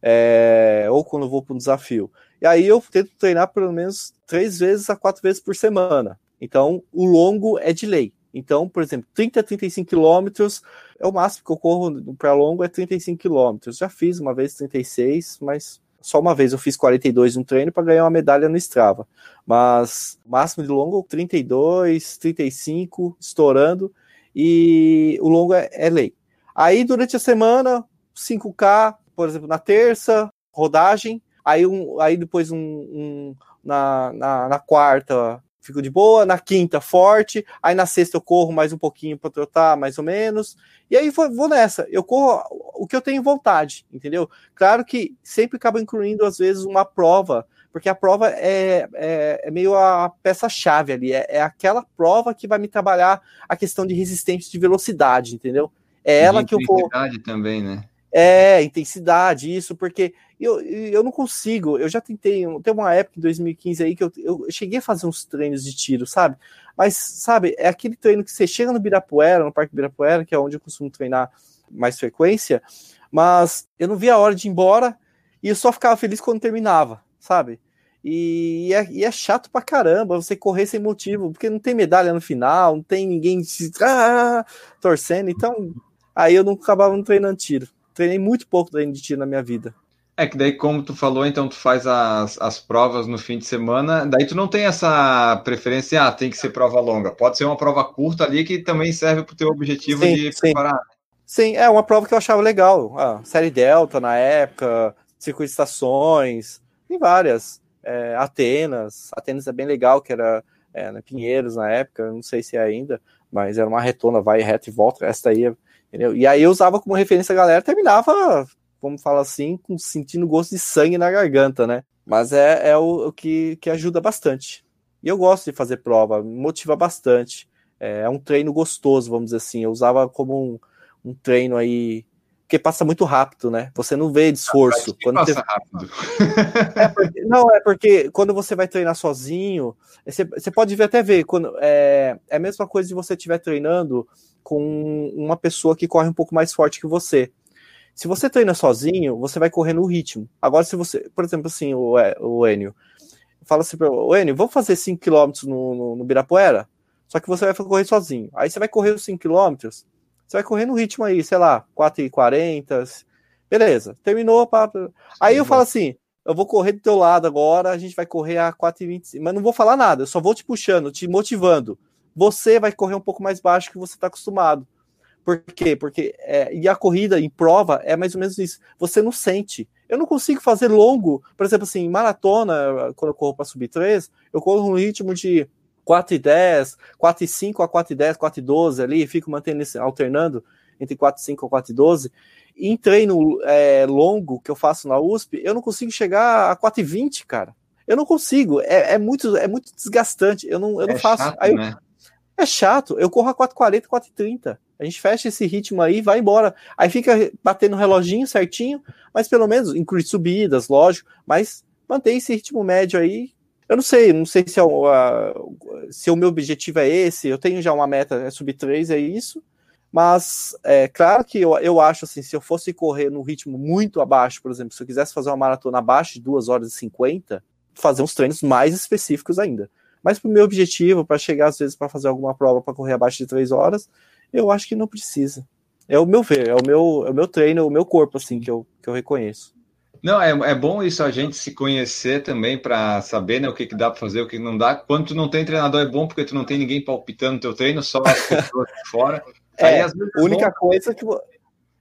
Speaker 2: É, ou quando eu vou para um desafio. E aí eu tento treinar pelo menos três vezes a quatro vezes por semana. Então, o longo é de lei. Então, por exemplo, 30 a 35 quilômetros é o máximo que eu corro para longo é 35 quilômetros. Já fiz uma vez 36, mas só uma vez eu fiz 42 no treino para ganhar uma medalha no Strava. Mas máximo de longo 32, 35, estourando, e o longo é, é lei. Aí durante a semana, 5K, por exemplo, na terça, rodagem, aí, um, aí depois um, um na, na, na quarta fico de boa, na quinta forte, aí na sexta eu corro mais um pouquinho para trotar, mais ou menos, e aí vou, vou, nessa, eu corro o que eu tenho vontade, entendeu? Claro que sempre acaba incluindo, às vezes, uma prova, porque a prova é, é, é meio a peça-chave ali, é, é, aquela prova que vai me trabalhar a questão de resistência de velocidade, entendeu? É ela que eu vou...
Speaker 1: também, né?
Speaker 2: É, intensidade, isso, porque eu, eu não consigo, eu já tentei, tem uma época em 2015 aí que eu, eu cheguei a fazer uns treinos de tiro, sabe? Mas, sabe, é aquele treino que você chega no Birapuera, no Parque Birapuera, que é onde eu costumo treinar mais frequência, mas eu não via a hora de ir embora e eu só ficava feliz quando terminava, sabe? E é, e é chato pra caramba você correr sem motivo, porque não tem medalha no final, não tem ninguém ah, torcendo, então aí eu não acabava não treinando tiro. Treinei muito pouco treino de tiro na minha vida.
Speaker 1: É que daí, como tu falou, então tu faz as, as provas no fim de semana, daí tu não tem essa preferência, ah, tem que ser prova longa. Pode ser uma prova curta ali que também serve para o teu objetivo
Speaker 2: sim,
Speaker 1: de
Speaker 2: sim.
Speaker 1: preparar.
Speaker 2: Sim, é uma prova que eu achava legal. Ah, série Delta na época, circuito de estações, tem várias. é, Atenas. Atenas é bem legal, que era é, na Pinheiros na época, não sei se é ainda, mas era uma retona, vai reto e volta, essa aí, entendeu? E aí eu usava como referência a galera, terminava, vamos falar assim, com, sentindo gosto de sangue na garganta, né? Mas é, é o, o que, que ajuda bastante. E eu gosto de fazer prova, me motiva bastante. É, é um treino gostoso, vamos dizer assim. Eu usava como um, um treino aí porque passa muito rápido, né? Você não vê esforço.
Speaker 1: quando passa você... rápido.
Speaker 2: É porque, não, é porque quando você vai treinar sozinho, você, você pode ver, até ver, quando, é, é a mesma coisa de você estiver treinando com uma pessoa que corre um pouco mais forte que você. Se você treina sozinho, você vai correr no ritmo. Agora, se você, por exemplo, assim, o, o Enio, fala assim para o Enio, vamos fazer 5km no, no, no Birapuera? Só que você vai correr sozinho. Aí você vai correr os 5km, você vai correr no ritmo aí, sei lá, 4,40. Beleza, terminou. Pra... Aí eu falo assim: eu vou correr do teu lado agora, a gente vai correr a 4,25. Mas não vou falar nada, eu só vou te puxando, te motivando. Você vai correr um pouco mais baixo que você está acostumado. Por quê? Porque é, e a corrida em prova é mais ou menos isso. Você não sente. Eu não consigo fazer longo, por exemplo, assim, maratona, quando eu corro para subir 3, eu corro no ritmo de 4 e 10, 4 e 5 a 4 e 10, 4 e 12 ali, fico mantendo esse, alternando entre 4 e 5 a 4 e 12. E em treino é, longo que eu faço na USP, eu não consigo chegar a 4 e 20, cara. Eu não consigo, é, é muito, é muito desgastante. Eu não, eu não é faço. Chato, aí, né? É chato, eu corro a 4,40, 4,30. A gente fecha esse ritmo aí vai embora. Aí fica batendo o reloginho certinho, mas pelo menos inclui subidas, lógico, mas mantém esse ritmo médio aí eu não sei, não sei se, é o, se o meu objetivo é esse, eu tenho já uma meta, é subir 3, é isso. Mas é claro que eu, eu acho assim, se eu fosse correr num ritmo muito abaixo, por exemplo, se eu quisesse fazer uma maratona abaixo de 2 horas e 50, fazer uns treinos mais específicos ainda. Mas para o meu objetivo, para chegar às vezes para fazer alguma prova para correr abaixo de 3 horas, eu acho que não precisa. É o meu ver, é o meu, é o meu treino, é o meu corpo assim que eu, que eu reconheço.
Speaker 1: Não, é, é bom isso a gente se conhecer também para saber né, o que, que dá para fazer, o que não dá. Quando tu não tem treinador é bom porque tu não tem ninguém palpitando teu treino, só as pessoas de fora.
Speaker 2: É, a é única bom... coisa que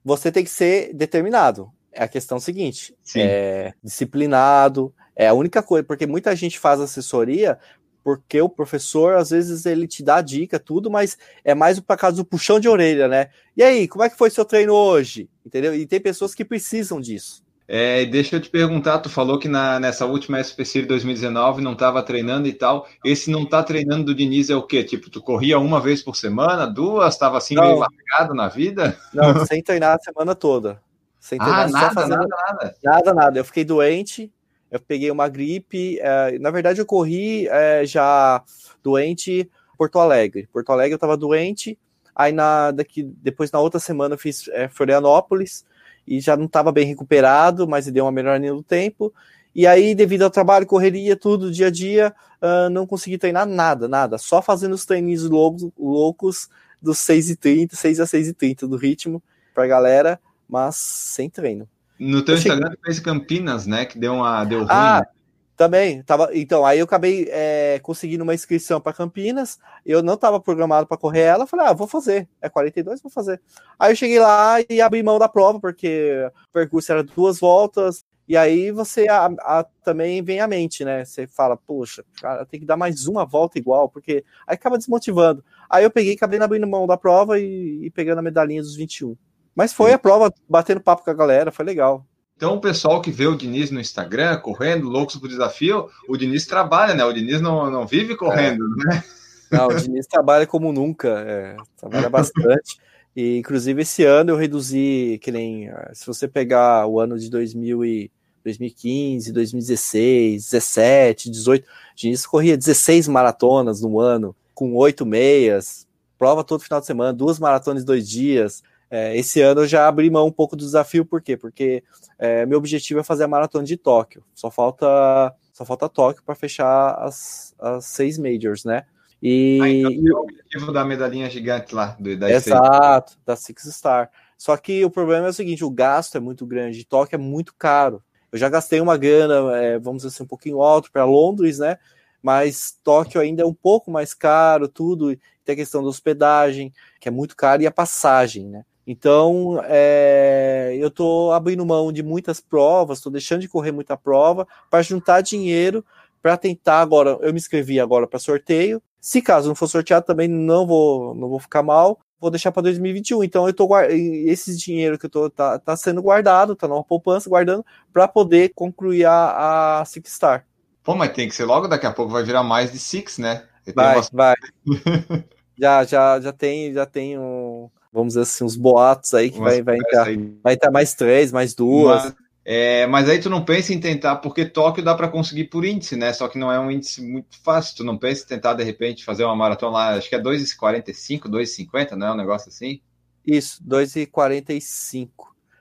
Speaker 2: você tem que ser determinado. É a questão seguinte: é disciplinado. É a única coisa, porque muita gente faz assessoria porque o professor, às vezes, ele te dá dica, tudo, mas é mais para causa do puxão de orelha, né? E aí, como é que foi seu treino hoje? Entendeu? E tem pessoas que precisam disso.
Speaker 1: É, deixa eu te perguntar, tu falou que na, nessa última SPC de 2019 não estava treinando e tal. Esse não tá treinando do Diniz é o quê? Tipo, tu corria uma vez por semana, duas, estava assim não. meio largado na vida?
Speaker 2: Não, sem treinar a semana toda. Sem treinar,
Speaker 1: ah, nada, fazendo... nada,
Speaker 2: nada. Nada, nada. Eu fiquei doente, eu peguei uma gripe. É, na verdade, eu corri é, já doente Porto Alegre. Porto Alegre eu estava doente. Aí na, daqui, depois na outra semana eu fiz é, Florianópolis e já não estava bem recuperado, mas deu uma melhoria no tempo. E aí, devido ao trabalho, correria, tudo, dia a dia, uh, não consegui treinar nada, nada. Só fazendo os treinos loucos, loucos dos 6h30, 6 a 6h30 do ritmo pra galera, mas sem treino.
Speaker 1: No teu Instagram, tu fez Campinas, né? Que deu, uma, deu ruim.
Speaker 2: Ah,
Speaker 1: né?
Speaker 2: Também, tava, então, aí eu acabei é, conseguindo uma inscrição para Campinas, eu não estava programado para correr ela, falei, ah, vou fazer, é 42, vou fazer. Aí eu cheguei lá e abri mão da prova, porque o percurso era duas voltas, e aí você a, a, também vem à mente, né? Você fala, poxa, cara, tem que dar mais uma volta igual, porque aí acaba desmotivando. Aí eu peguei, acabei abrindo mão da prova e, e pegando a medalhinha dos 21. Mas foi a prova, batendo papo com a galera, foi legal.
Speaker 1: Então, o pessoal que vê o Diniz no Instagram, correndo, loucos pro desafio, o Diniz trabalha, né? O Diniz não, não vive correndo, é. né?
Speaker 2: Não, o Diniz trabalha como nunca, é, trabalha bastante. E, inclusive, esse ano eu reduzi, que nem, se você pegar o ano de 2000 e 2015, 2016, 17, 18, o Diniz corria 16 maratonas no ano, com oito meias, prova todo final de semana, duas maratonas em dois dias. É, esse ano eu já abri mão um pouco do desafio, por quê? Porque é, meu objetivo é fazer a maratona de Tóquio. Só falta, só falta Tóquio para fechar as, as seis majors, né?
Speaker 1: E, ah, então, e o objetivo da medalhinha gigante lá, do,
Speaker 2: da Exato, seis. da Six Star. Só que o problema é o seguinte: o gasto é muito grande, Tóquio é muito caro. Eu já gastei uma grana, é, vamos dizer assim, um pouquinho alto para Londres, né? Mas Tóquio ainda é um pouco mais caro, tudo. Tem a questão da hospedagem, que é muito caro, e a passagem, né? Então, é, eu estou abrindo mão de muitas provas, estou deixando de correr muita prova para juntar dinheiro para tentar agora. Eu me inscrevi agora para sorteio. Se caso não for sorteado, também não vou, não vou ficar mal. Vou deixar para 2021. Então, eu tô esse dinheiro que eu tô tá, tá sendo guardado, tá numa poupança guardando para poder concluir a, a Six Star.
Speaker 1: Pô, mas tem que ser logo daqui a pouco vai virar mais de Six, né?
Speaker 2: Vai, uma... vai. já, já, já tem, já tem um, vamos dizer assim, uns boatos aí que vai, vai entrar, aí. vai entrar mais três, mais duas.
Speaker 1: Mas, é, mas aí tu não pensa em tentar, porque Tóquio dá para conseguir por índice, né? Só que não é um índice muito fácil. Tu não pensa em tentar, de repente, fazer uma maratona lá, acho que é 2,45, 2,50, não é um negócio assim?
Speaker 2: Isso, 2,45.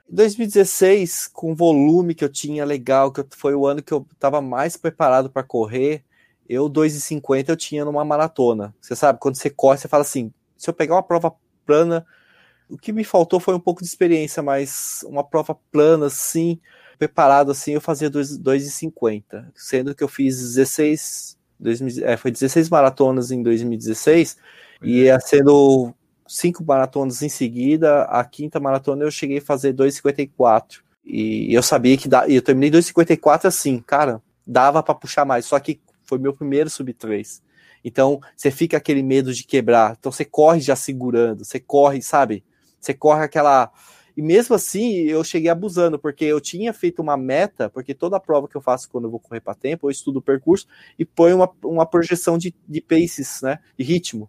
Speaker 2: 2016, com o volume que eu tinha legal, que foi o ano que eu estava mais preparado para correr, eu 2,50 eu tinha numa maratona. Você sabe, quando você corre, você fala assim: se eu pegar uma prova plana, o que me faltou foi um pouco de experiência, mas uma prova plana, assim, preparado assim, eu fazia 2,50, sendo que eu fiz 16, 2000, é, foi 16 maratonas em 2016, e ia sendo cinco maratonas em seguida, a quinta maratona eu cheguei a fazer 2,54. E eu sabia que dá, e eu terminei 2,54 assim, cara, dava para puxar mais, só que foi meu primeiro sub 3. Então, você fica aquele medo de quebrar. Então, você corre já segurando, você corre, sabe? Você corre aquela. E mesmo assim, eu cheguei abusando, porque eu tinha feito uma meta, porque toda prova que eu faço quando eu vou correr para tempo, eu estudo o percurso e põe uma, uma projeção de, de paces, né? De ritmo.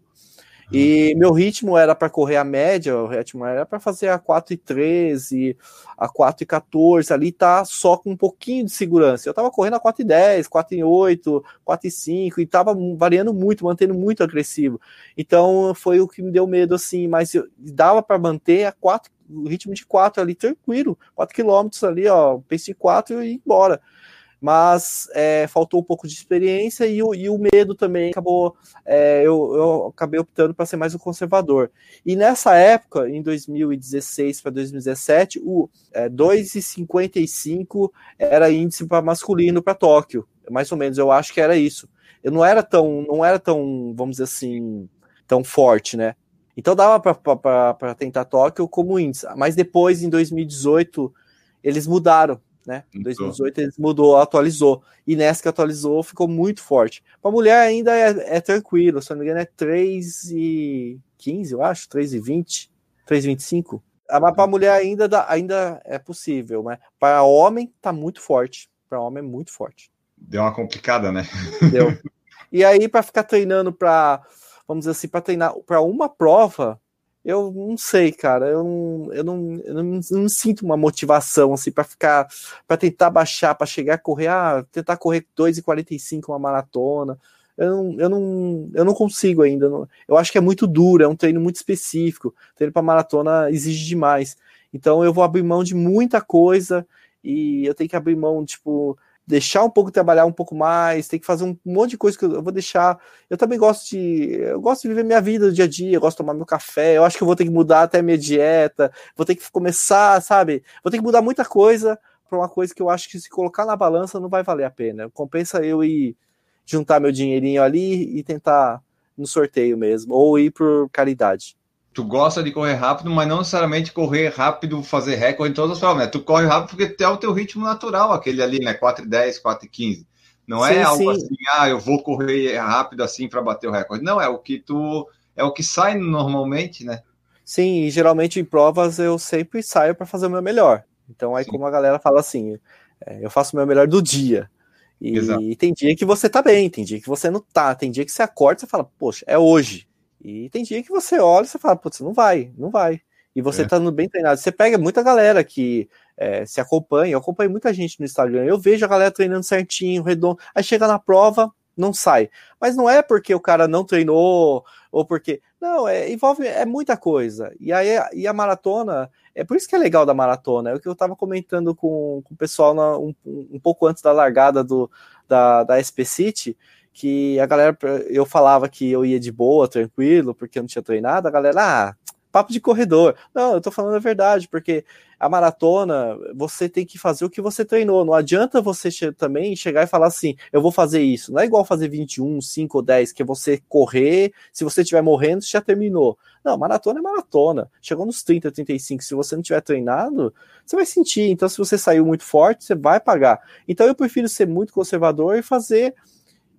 Speaker 2: E meu ritmo era para correr a média, o ritmo era para fazer a 4 e 13, a 4 e 14, ali tá só com um pouquinho de segurança. Eu tava correndo a 4 e 10, 4 e 8, 4 e 5 e tava variando muito, mantendo muito agressivo. Então foi o que me deu medo assim, mas eu, dava para manter a 4 o ritmo de 4 ali tranquilo, 4 km ali, ó, pace 4 e ir embora mas é, faltou um pouco de experiência e o, e o medo também acabou. É, eu, eu, acabei optando para ser mais um conservador. E nessa época, em 2016 para 2017, o é, 2,55 era índice para masculino para Tóquio, mais ou menos. Eu acho que era isso. Eu não era tão, não era tão, vamos dizer assim, tão forte, né? Então dava para tentar Tóquio como índice. Mas depois, em 2018, eles mudaram né? Em 2018 ele mudou, atualizou. E nessa que atualizou ficou muito forte. Para mulher ainda é, é, tranquilo, se não me engano é 3 e 15, eu acho, 3 e 20, 3 e 25. Ah, mas para mulher ainda, dá, ainda é possível, né? Para homem tá muito forte. Para homem é muito forte.
Speaker 1: Deu uma complicada, né?
Speaker 2: Deu. E aí para ficar treinando para, vamos dizer assim, para treinar para uma prova, eu não sei, cara. Eu não, eu não, eu não, não sinto uma motivação assim para ficar, para tentar baixar, para chegar a correr, ah, tentar correr 2,45 uma maratona. Eu não, eu não, eu não consigo ainda. Eu acho que é muito duro, é um treino muito específico. treino para maratona exige demais. Então eu vou abrir mão de muita coisa e eu tenho que abrir mão, tipo, deixar um pouco trabalhar um pouco mais, tem que fazer um monte de coisa que eu vou deixar. Eu também gosto de, eu gosto de viver minha vida do dia a dia, eu gosto de tomar meu café. Eu acho que eu vou ter que mudar até minha dieta, vou ter que começar, sabe? Vou ter que mudar muita coisa para uma coisa que eu acho que se colocar na balança não vai valer a pena. Compensa eu ir juntar meu dinheirinho ali e tentar no sorteio mesmo, ou ir por caridade
Speaker 1: tu gosta de correr rápido, mas não necessariamente correr rápido, fazer recorde em todas as provas, né? Tu corre rápido porque é o teu ritmo natural, aquele ali, né? 4 e 10, 4 e 15. Não é sim, algo sim. assim, ah, eu vou correr rápido assim para bater o recorde. Não, é o que tu é o que sai normalmente, né?
Speaker 2: Sim, e geralmente em provas eu sempre saio para fazer o meu melhor. Então aí sim. como a galera fala assim, é, eu faço o meu melhor do dia. E Exato. tem dia que você tá bem, tem dia que você não tá, tem dia que você acorda e você fala, poxa, é hoje. E tem dia que você olha e você fala, putz, não vai, não vai. E você é. tá bem treinado. Você pega muita galera que é, se acompanha, eu acompanho muita gente no Instagram, eu vejo a galera treinando certinho, redondo, aí chega na prova, não sai. Mas não é porque o cara não treinou, ou porque. Não, é, envolve é muita coisa. E aí e a maratona, é por isso que é legal da maratona. É o que eu tava comentando com, com o pessoal na, um, um pouco antes da largada do, da, da SP City que a galera, eu falava que eu ia de boa, tranquilo, porque eu não tinha treinado, a galera, ah, papo de corredor. Não, eu tô falando a verdade, porque a maratona, você tem que fazer o que você treinou. Não adianta você che também chegar e falar assim, eu vou fazer isso. Não é igual fazer 21, 5 ou 10, que é você correr, se você estiver morrendo, já terminou. Não, maratona é maratona. Chegou nos 30, 35, se você não tiver treinado, você vai sentir. Então, se você saiu muito forte, você vai pagar. Então, eu prefiro ser muito conservador e fazer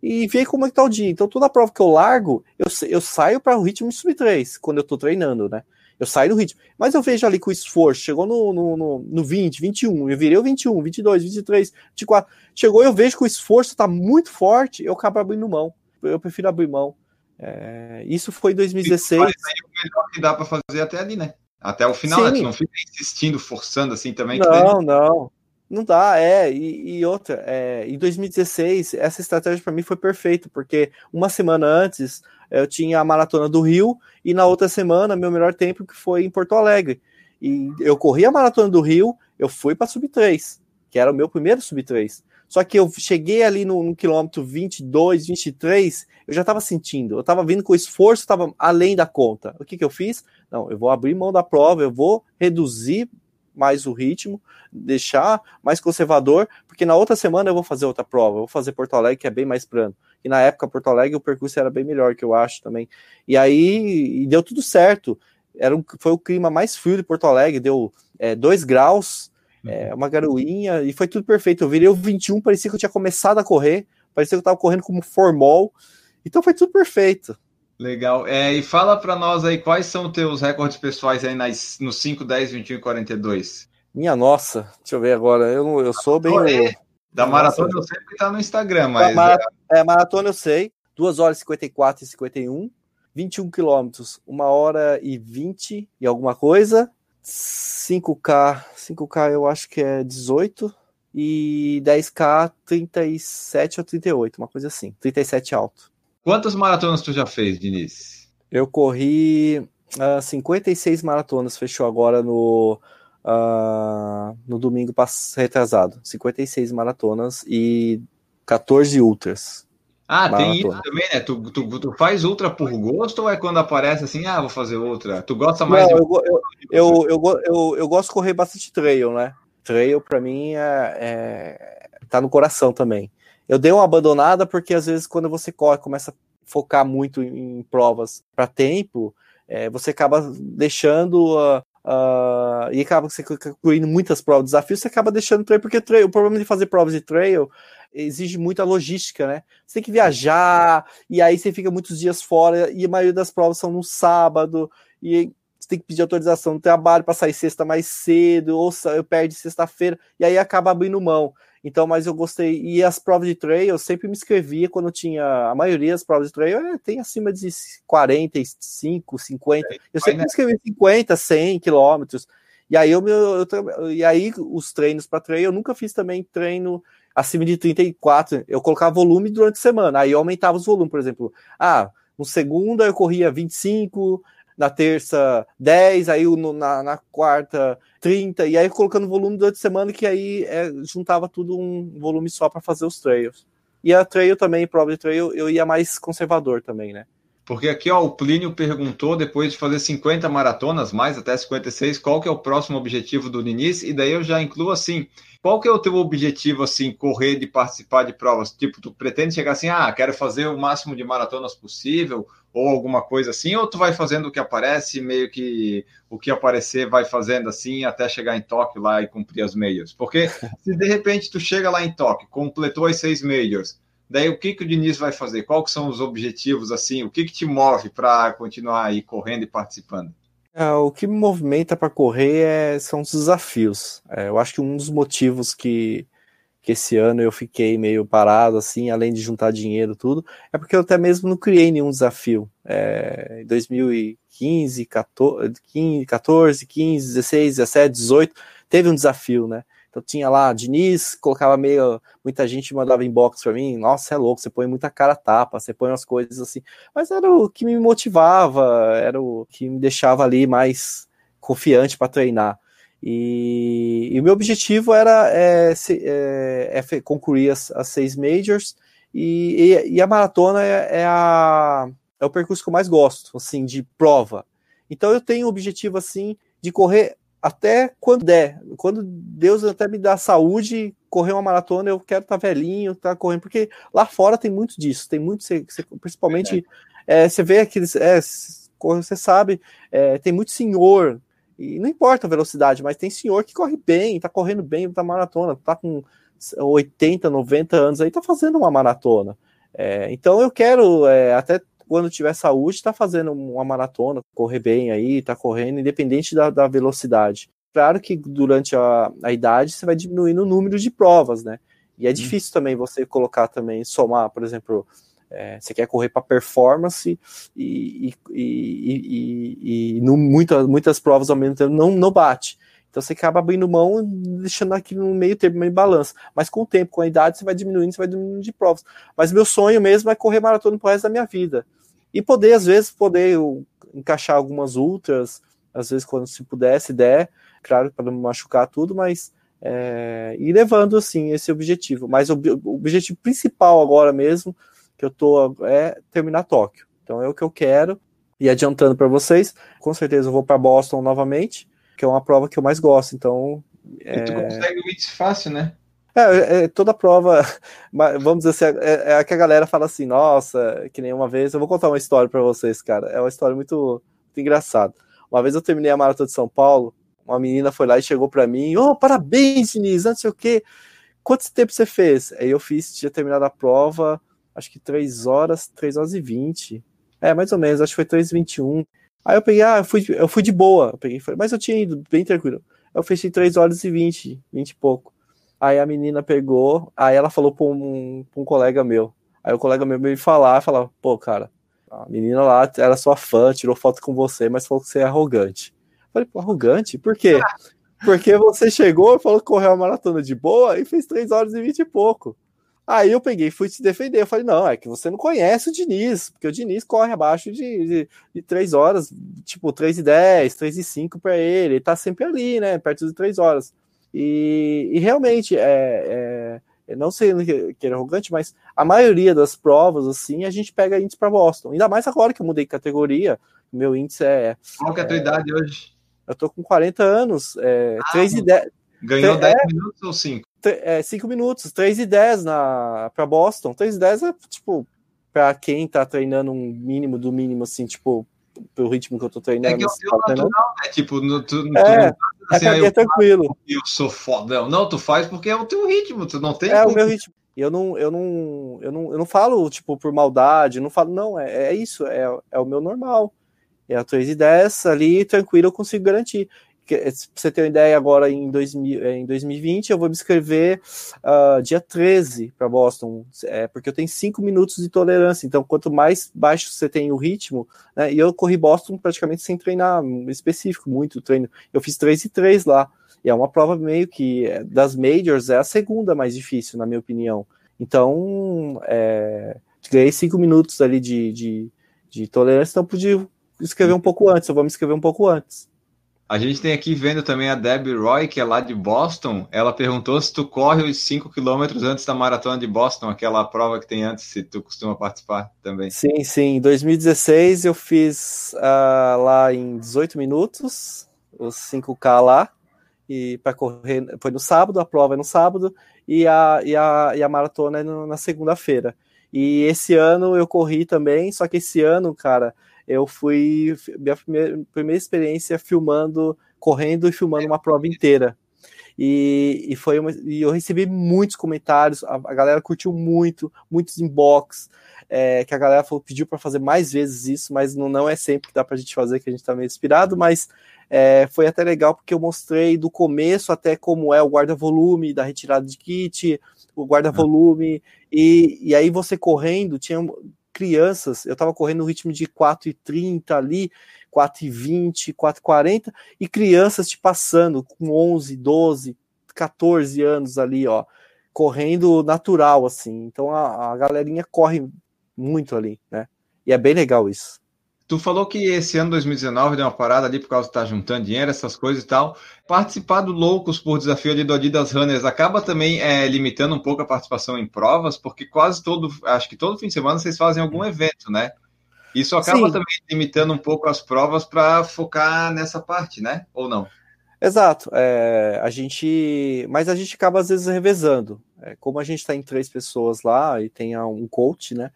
Speaker 2: e ver como é que tá o dia. Então, toda prova que eu largo, eu, eu saio para o ritmo de sub 3, quando eu tô treinando, né? Eu saio do ritmo. Mas eu vejo ali com o esforço, chegou no, no, no, no 20, 21, eu virei o 21, 22, 23, 24. Chegou, eu vejo que o esforço tá muito forte, eu acabo abrindo mão. Eu prefiro abrir mão. É, isso foi em 2016. Mas aí
Speaker 1: o melhor que dá para fazer até ali, né? Até o final, né? Sim. né? não fica insistindo, forçando assim também.
Speaker 2: Não, não. Não dá, é. E, e outra, é, em 2016, essa estratégia para mim foi perfeita, porque uma semana antes eu tinha a maratona do Rio e na outra semana meu melhor tempo que foi em Porto Alegre. E eu corri a maratona do Rio, eu fui para sub 3, que era o meu primeiro sub 3. Só que eu cheguei ali no, no quilômetro 22, 23, eu já estava sentindo, eu estava vindo com esforço, estava além da conta. O que, que eu fiz? Não, eu vou abrir mão da prova, eu vou reduzir mais o ritmo, deixar mais conservador, porque na outra semana eu vou fazer outra prova, eu vou fazer Porto Alegre, que é bem mais plano. E na época, Porto Alegre, o percurso era bem melhor, que eu acho também. E aí, e deu tudo certo. Era um, foi o clima mais frio de Porto Alegre, deu 2 é, graus, é, uhum. uma garoinha, e foi tudo perfeito. Eu virei o 21, parecia que eu tinha começado a correr, parecia que eu estava correndo como formol. Então foi tudo perfeito.
Speaker 1: Legal. É, e fala para nós aí quais são os teus recordes pessoais aí nas, no 5, 10, 21 e 42.
Speaker 2: Minha nossa, deixa eu ver agora. Eu, eu sou bem.
Speaker 1: É, da maratona eu sei que tá no Instagram, mas.
Speaker 2: Marat... É... maratona eu sei. 2 horas e 54 e 51. 21 quilômetros, 1 hora e 20 e alguma coisa. 5K, 5K eu acho que é 18. E 10K, 37 ou 38, uma coisa assim. 37 alto.
Speaker 1: Quantas maratonas tu já fez, Diniz?
Speaker 2: Eu corri uh, ah, 56 maratonas, fechou agora no, uh, no domingo retrasado. 56 maratonas e 14 ultras.
Speaker 1: Ah, maratona. tem isso também, né? Tu, tu, tu, faz ultra por gosto ou é quando aparece assim, ah, vou fazer outra? Tu gosta mais
Speaker 2: Não, de... eu, eu, eu, eu, eu, eu, gosto de correr bastante trail, né? Trail para mim é, é, tá no coração também. Eu dei uma abandonada porque às vezes quando você corre, começa a focar muito em, provas para tempo, é, você acaba deixando uh, uh, e acaba você concluindo muitas provas, desafios, você acaba deixando trail, porque trail, o problema de fazer provas de trail exige muita logística, né? Você tem que viajar, e aí você fica muitos dias fora, e a maioria das provas são no sábado, e você tem que pedir autorização do trabalho para sair sexta mais cedo, ou eu perde sexta-feira, e aí acaba abrindo mão. Então, mas eu gostei. E as provas de trail, eu sempre me inscrevia quando tinha. A maioria das provas de trail é, tem acima de 45, 50. Eu sempre me inscrevi 50, 100 quilômetros. E aí, eu, eu, eu, e aí os treinos para trail, eu nunca fiz também treino acima de 34. Eu colocava volume durante a semana. Aí eu aumentava os volumes, por exemplo. Ah, no segunda eu corria 25, na terça 10, aí no, na, na, quarta 30, e aí colocando volume durante a semana, que aí é, juntava tudo um volume só para fazer os trails. E a trail também, prova de trail, eu ia mais conservador também, né?
Speaker 1: Porque aqui ó, o Plínio perguntou, depois de fazer 50 maratonas, mais até 56, qual que é o próximo objetivo do Diniz? E daí eu já incluo assim, qual que é o teu objetivo, assim, correr de participar de provas? Tipo, tu pretende chegar assim, ah, quero fazer o máximo de maratonas possível, ou alguma coisa assim, ou tu vai fazendo o que aparece, meio que o que aparecer vai fazendo assim, até chegar em Tóquio lá e cumprir as meias? Porque se de repente tu chega lá em Tóquio, completou as seis meias, daí o que que o Diniz vai fazer? Quais são os objetivos, assim, o que que te move para continuar aí correndo e participando?
Speaker 2: É, o que me movimenta para correr é, são os desafios. É, eu acho que um dos motivos que, que esse ano eu fiquei meio parado, assim, além de juntar dinheiro tudo, é porque eu até mesmo não criei nenhum desafio. É, em 2015, 14, 14, 15, 16, 17, 18, teve um desafio, né? Então tinha lá, Diniz, colocava meio. Muita gente mandava inbox para mim, nossa, é louco, você põe muita cara tapa, você põe umas coisas assim. Mas era o que me motivava, era o que me deixava ali mais confiante para treinar. E, e, o meu objetivo era é, é, é concluir as, as, seis majors e, e, e a maratona é, é, a, é o percurso que eu mais gosto, assim, de prova. Então eu tenho o objetivo assim de correr até quando der. Quando Deus até me dá saúde, correr uma maratona, eu quero estar tá velhinho, estar tá correndo, porque lá fora tem muito disso, tem muito, principalmente, é, você vê aqueles, é, você sabe, é, tem muito senhor, e não importa a velocidade, mas tem senhor que corre bem, tá correndo bem, tá maratona, tá com 80, 90 anos aí, tá fazendo uma maratona. É, então eu quero, é, até quando tiver saúde, tá fazendo uma maratona, correr bem aí, tá correndo, independente da, da velocidade. Claro que durante a, a, idade você vai diminuindo o número de provas, né? E é difícil também você colocar também, somar, por exemplo, é, você quer correr para performance e, e, e, e no, muita, muitas provas ao mesmo tempo não, não bate. Então você acaba abrindo mão, deixando aquilo no meio termo, meio balança. Mas com o tempo, com a idade, você vai diminuindo, você vai diminuindo de provas. Mas meu sonho mesmo é correr maratona pro resto da minha vida. E poder, às vezes, poder encaixar algumas ultras, às vezes, quando se puder, se der, claro, para não machucar tudo, mas é, ir levando, assim, esse objetivo. Mas o, o objetivo principal agora mesmo, que eu tô, é terminar Tóquio. Então é o que eu quero. E adiantando para vocês, com certeza eu vou para Boston novamente que é uma prova que eu mais gosto. Então.
Speaker 1: É... E tu consegue o índice fácil, né?
Speaker 2: É, é, toda prova, vamos dizer assim, é, é, que a galera fala assim, nossa, que nem uma vez, eu vou contar uma história para vocês, cara, é uma história muito, muito engraçada. Uma vez eu terminei a Maratona de São Paulo, uma menina foi lá e chegou para mim, oh, parabéns, Diniz, não sei o quê, quanto tempo você fez? Aí eu fiz, tinha terminado a prova, acho que 3 horas, 3 horas e 20, é, mais ou menos, acho que foi 3 e 21, Aí eu peguei, ah, eu fui, eu fui de boa. Eu peguei, mas eu tinha ido bem tranquilo. Eu fechei 3 horas e 20, 20 e pouco. Aí a menina pegou, aí ela falou pra um, pra um colega meu. Aí o colega meu veio falar, falar, pô, cara, a menina lá era sua fã, tirou foto com você, mas falou que você é arrogante. Eu falei, pô, arrogante? Por quê? Porque você chegou e falou que correu a maratona de boa e fez 3 horas e 20 e pouco. Aí eu peguei e fui te defender. Eu falei, não, é que você não conhece o Diniz, porque o Diniz corre abaixo de, de, de 3 horas, tipo 3 e 10, 3 e 5 para ele. Ele tá sempre ali, né? Perto de 3 horas. E, e realmente, é, é, não sei que é arrogante, mas a maioria das provas, assim, a gente pega índice para Boston. Ainda mais agora que eu mudei de categoria, meu índice é.
Speaker 1: Qual que é a tua é, idade hoje?
Speaker 2: Eu tô com 40 anos, é, ah, 3 e 10.
Speaker 1: Ganhou 10 é, minutos ou 5?
Speaker 2: É, 5 minutos, 3 e 10 para Boston. 3 e 10 é, tipo, para quem tá treinando um mínimo do mínimo, assim, tipo, pelo ritmo que eu tô treinando. É que
Speaker 1: é o natural, né? Tipo, no, tu,
Speaker 2: é, tu, assim, é, é tranquilo.
Speaker 1: Eu sou fodão. Não, tu faz porque é o teu ritmo, tu não tem.
Speaker 2: É como... o meu ritmo. Eu não, eu não, eu não, eu não falo, tipo, por maldade, não falo, não, é, é isso, é, é o meu normal. É a 3 e 10 ali, tranquilo, eu consigo garantir. Eh, pra você ter uma ideia, agora em, 2000, eh, em 2020 eu vou me inscrever uh, dia 13 para Boston, é, porque eu tenho 5 minutos de tolerância. Então, quanto mais baixo você tem o ritmo, né, e eu corri Boston praticamente sem treinar específico, muito treino. Eu fiz 3 e 3 lá. E é uma prova meio que eh, das majors é a segunda mais difícil, na minha opinião. Então, é, ganhei 5 minutos ali de, de, de tolerância, então pude escrever um pouco antes. Eu vou me inscrever um pouco antes.
Speaker 1: A gente tem aqui vendo também a Debbie Roy, que é lá de Boston. Ela perguntou se tu corre os 5 quilômetros antes da maratona de Boston, aquela prova que tem antes, se tu costuma participar também.
Speaker 2: Sim, sim. Em 2016 eu fiz uh, lá em 18 minutos, os 5K lá, e para correr. Foi no sábado, a prova é no sábado, e a, e a, e a maratona é no, na segunda-feira. E esse ano eu corri também, só que esse ano, cara, eu fui minha primeira, primeira experiência filmando, correndo e filmando uma prova inteira. E, e foi uma, e eu recebi muitos comentários, a, a galera curtiu muito, muitos inbox, é, que a galera falou, pediu para fazer mais vezes isso, mas não, não é sempre que dá para a gente fazer, que a gente está meio inspirado, mas é, foi até legal porque eu mostrei do começo até como é o guarda-volume da retirada de kit, o guarda-volume, e, e aí você correndo, tinha crianças, eu estava correndo no ritmo de 4,30 ali, 4,20, 4,40, e crianças te passando com 11, 12, 14 anos ali, ó, correndo natural, assim. Então a, a galerinha corre muito ali, né? E é bem legal isso.
Speaker 1: Tu falou que esse ano 2019 deu uma parada ali por causa de estar tá juntando dinheiro, essas coisas e tal. Participar do Loucos por Desafio ali do Adidas Runners acaba também é, limitando um pouco a participação em provas, porque quase todo, acho que todo fim de semana vocês fazem algum evento, né? Isso acaba Sim. também limitando um pouco as provas para focar nessa parte, né? Ou não?
Speaker 2: Exato. É, a gente, mas a gente acaba às vezes revezando. É, como a gente está em três pessoas lá e tem um coach, né?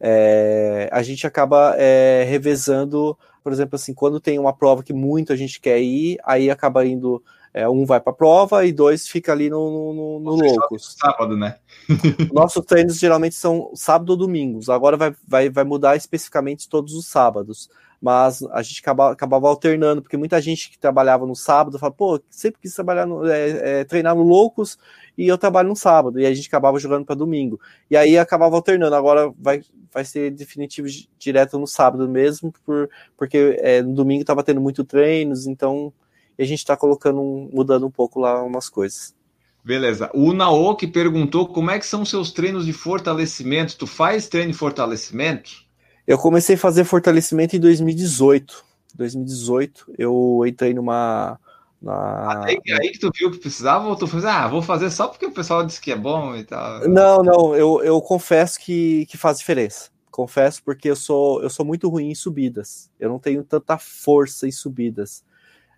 Speaker 2: É, a gente acaba é, revezando, por exemplo, assim, quando tem uma prova que muito a gente quer ir, aí acaba indo é, um vai para a prova e dois fica ali no, no, no Loucos.
Speaker 1: Sábado, né?
Speaker 2: Nossos treinos geralmente são sábado ou domingos. Agora vai, vai, vai mudar especificamente todos os sábados mas a gente acabava, acabava alternando, porque muita gente que trabalhava no sábado fala, pô, sempre quis trabalhar no, é, é, treinar no Loucos e eu trabalho no sábado, e a gente acabava jogando para domingo. E aí acabava alternando, agora vai, vai ser definitivo direto no sábado mesmo, por, porque é, no domingo estava tendo muito treinos, então a gente está colocando, mudando um pouco lá umas coisas.
Speaker 1: Beleza. O Naoki perguntou como é que são seus treinos de fortalecimento. Tu faz treino de fortalecimento?
Speaker 2: Eu comecei a fazer fortalecimento em 2018. 2018, eu entrei numa.
Speaker 1: Na... Aí, aí, que tu viu que precisava, ou tu fez, ah, vou fazer só porque o pessoal disse que é bom e tal?
Speaker 2: Não, não, eu, eu confesso que, que faz diferença. Confesso porque eu sou, eu sou muito ruim em subidas. Eu não tenho tanta força em subidas.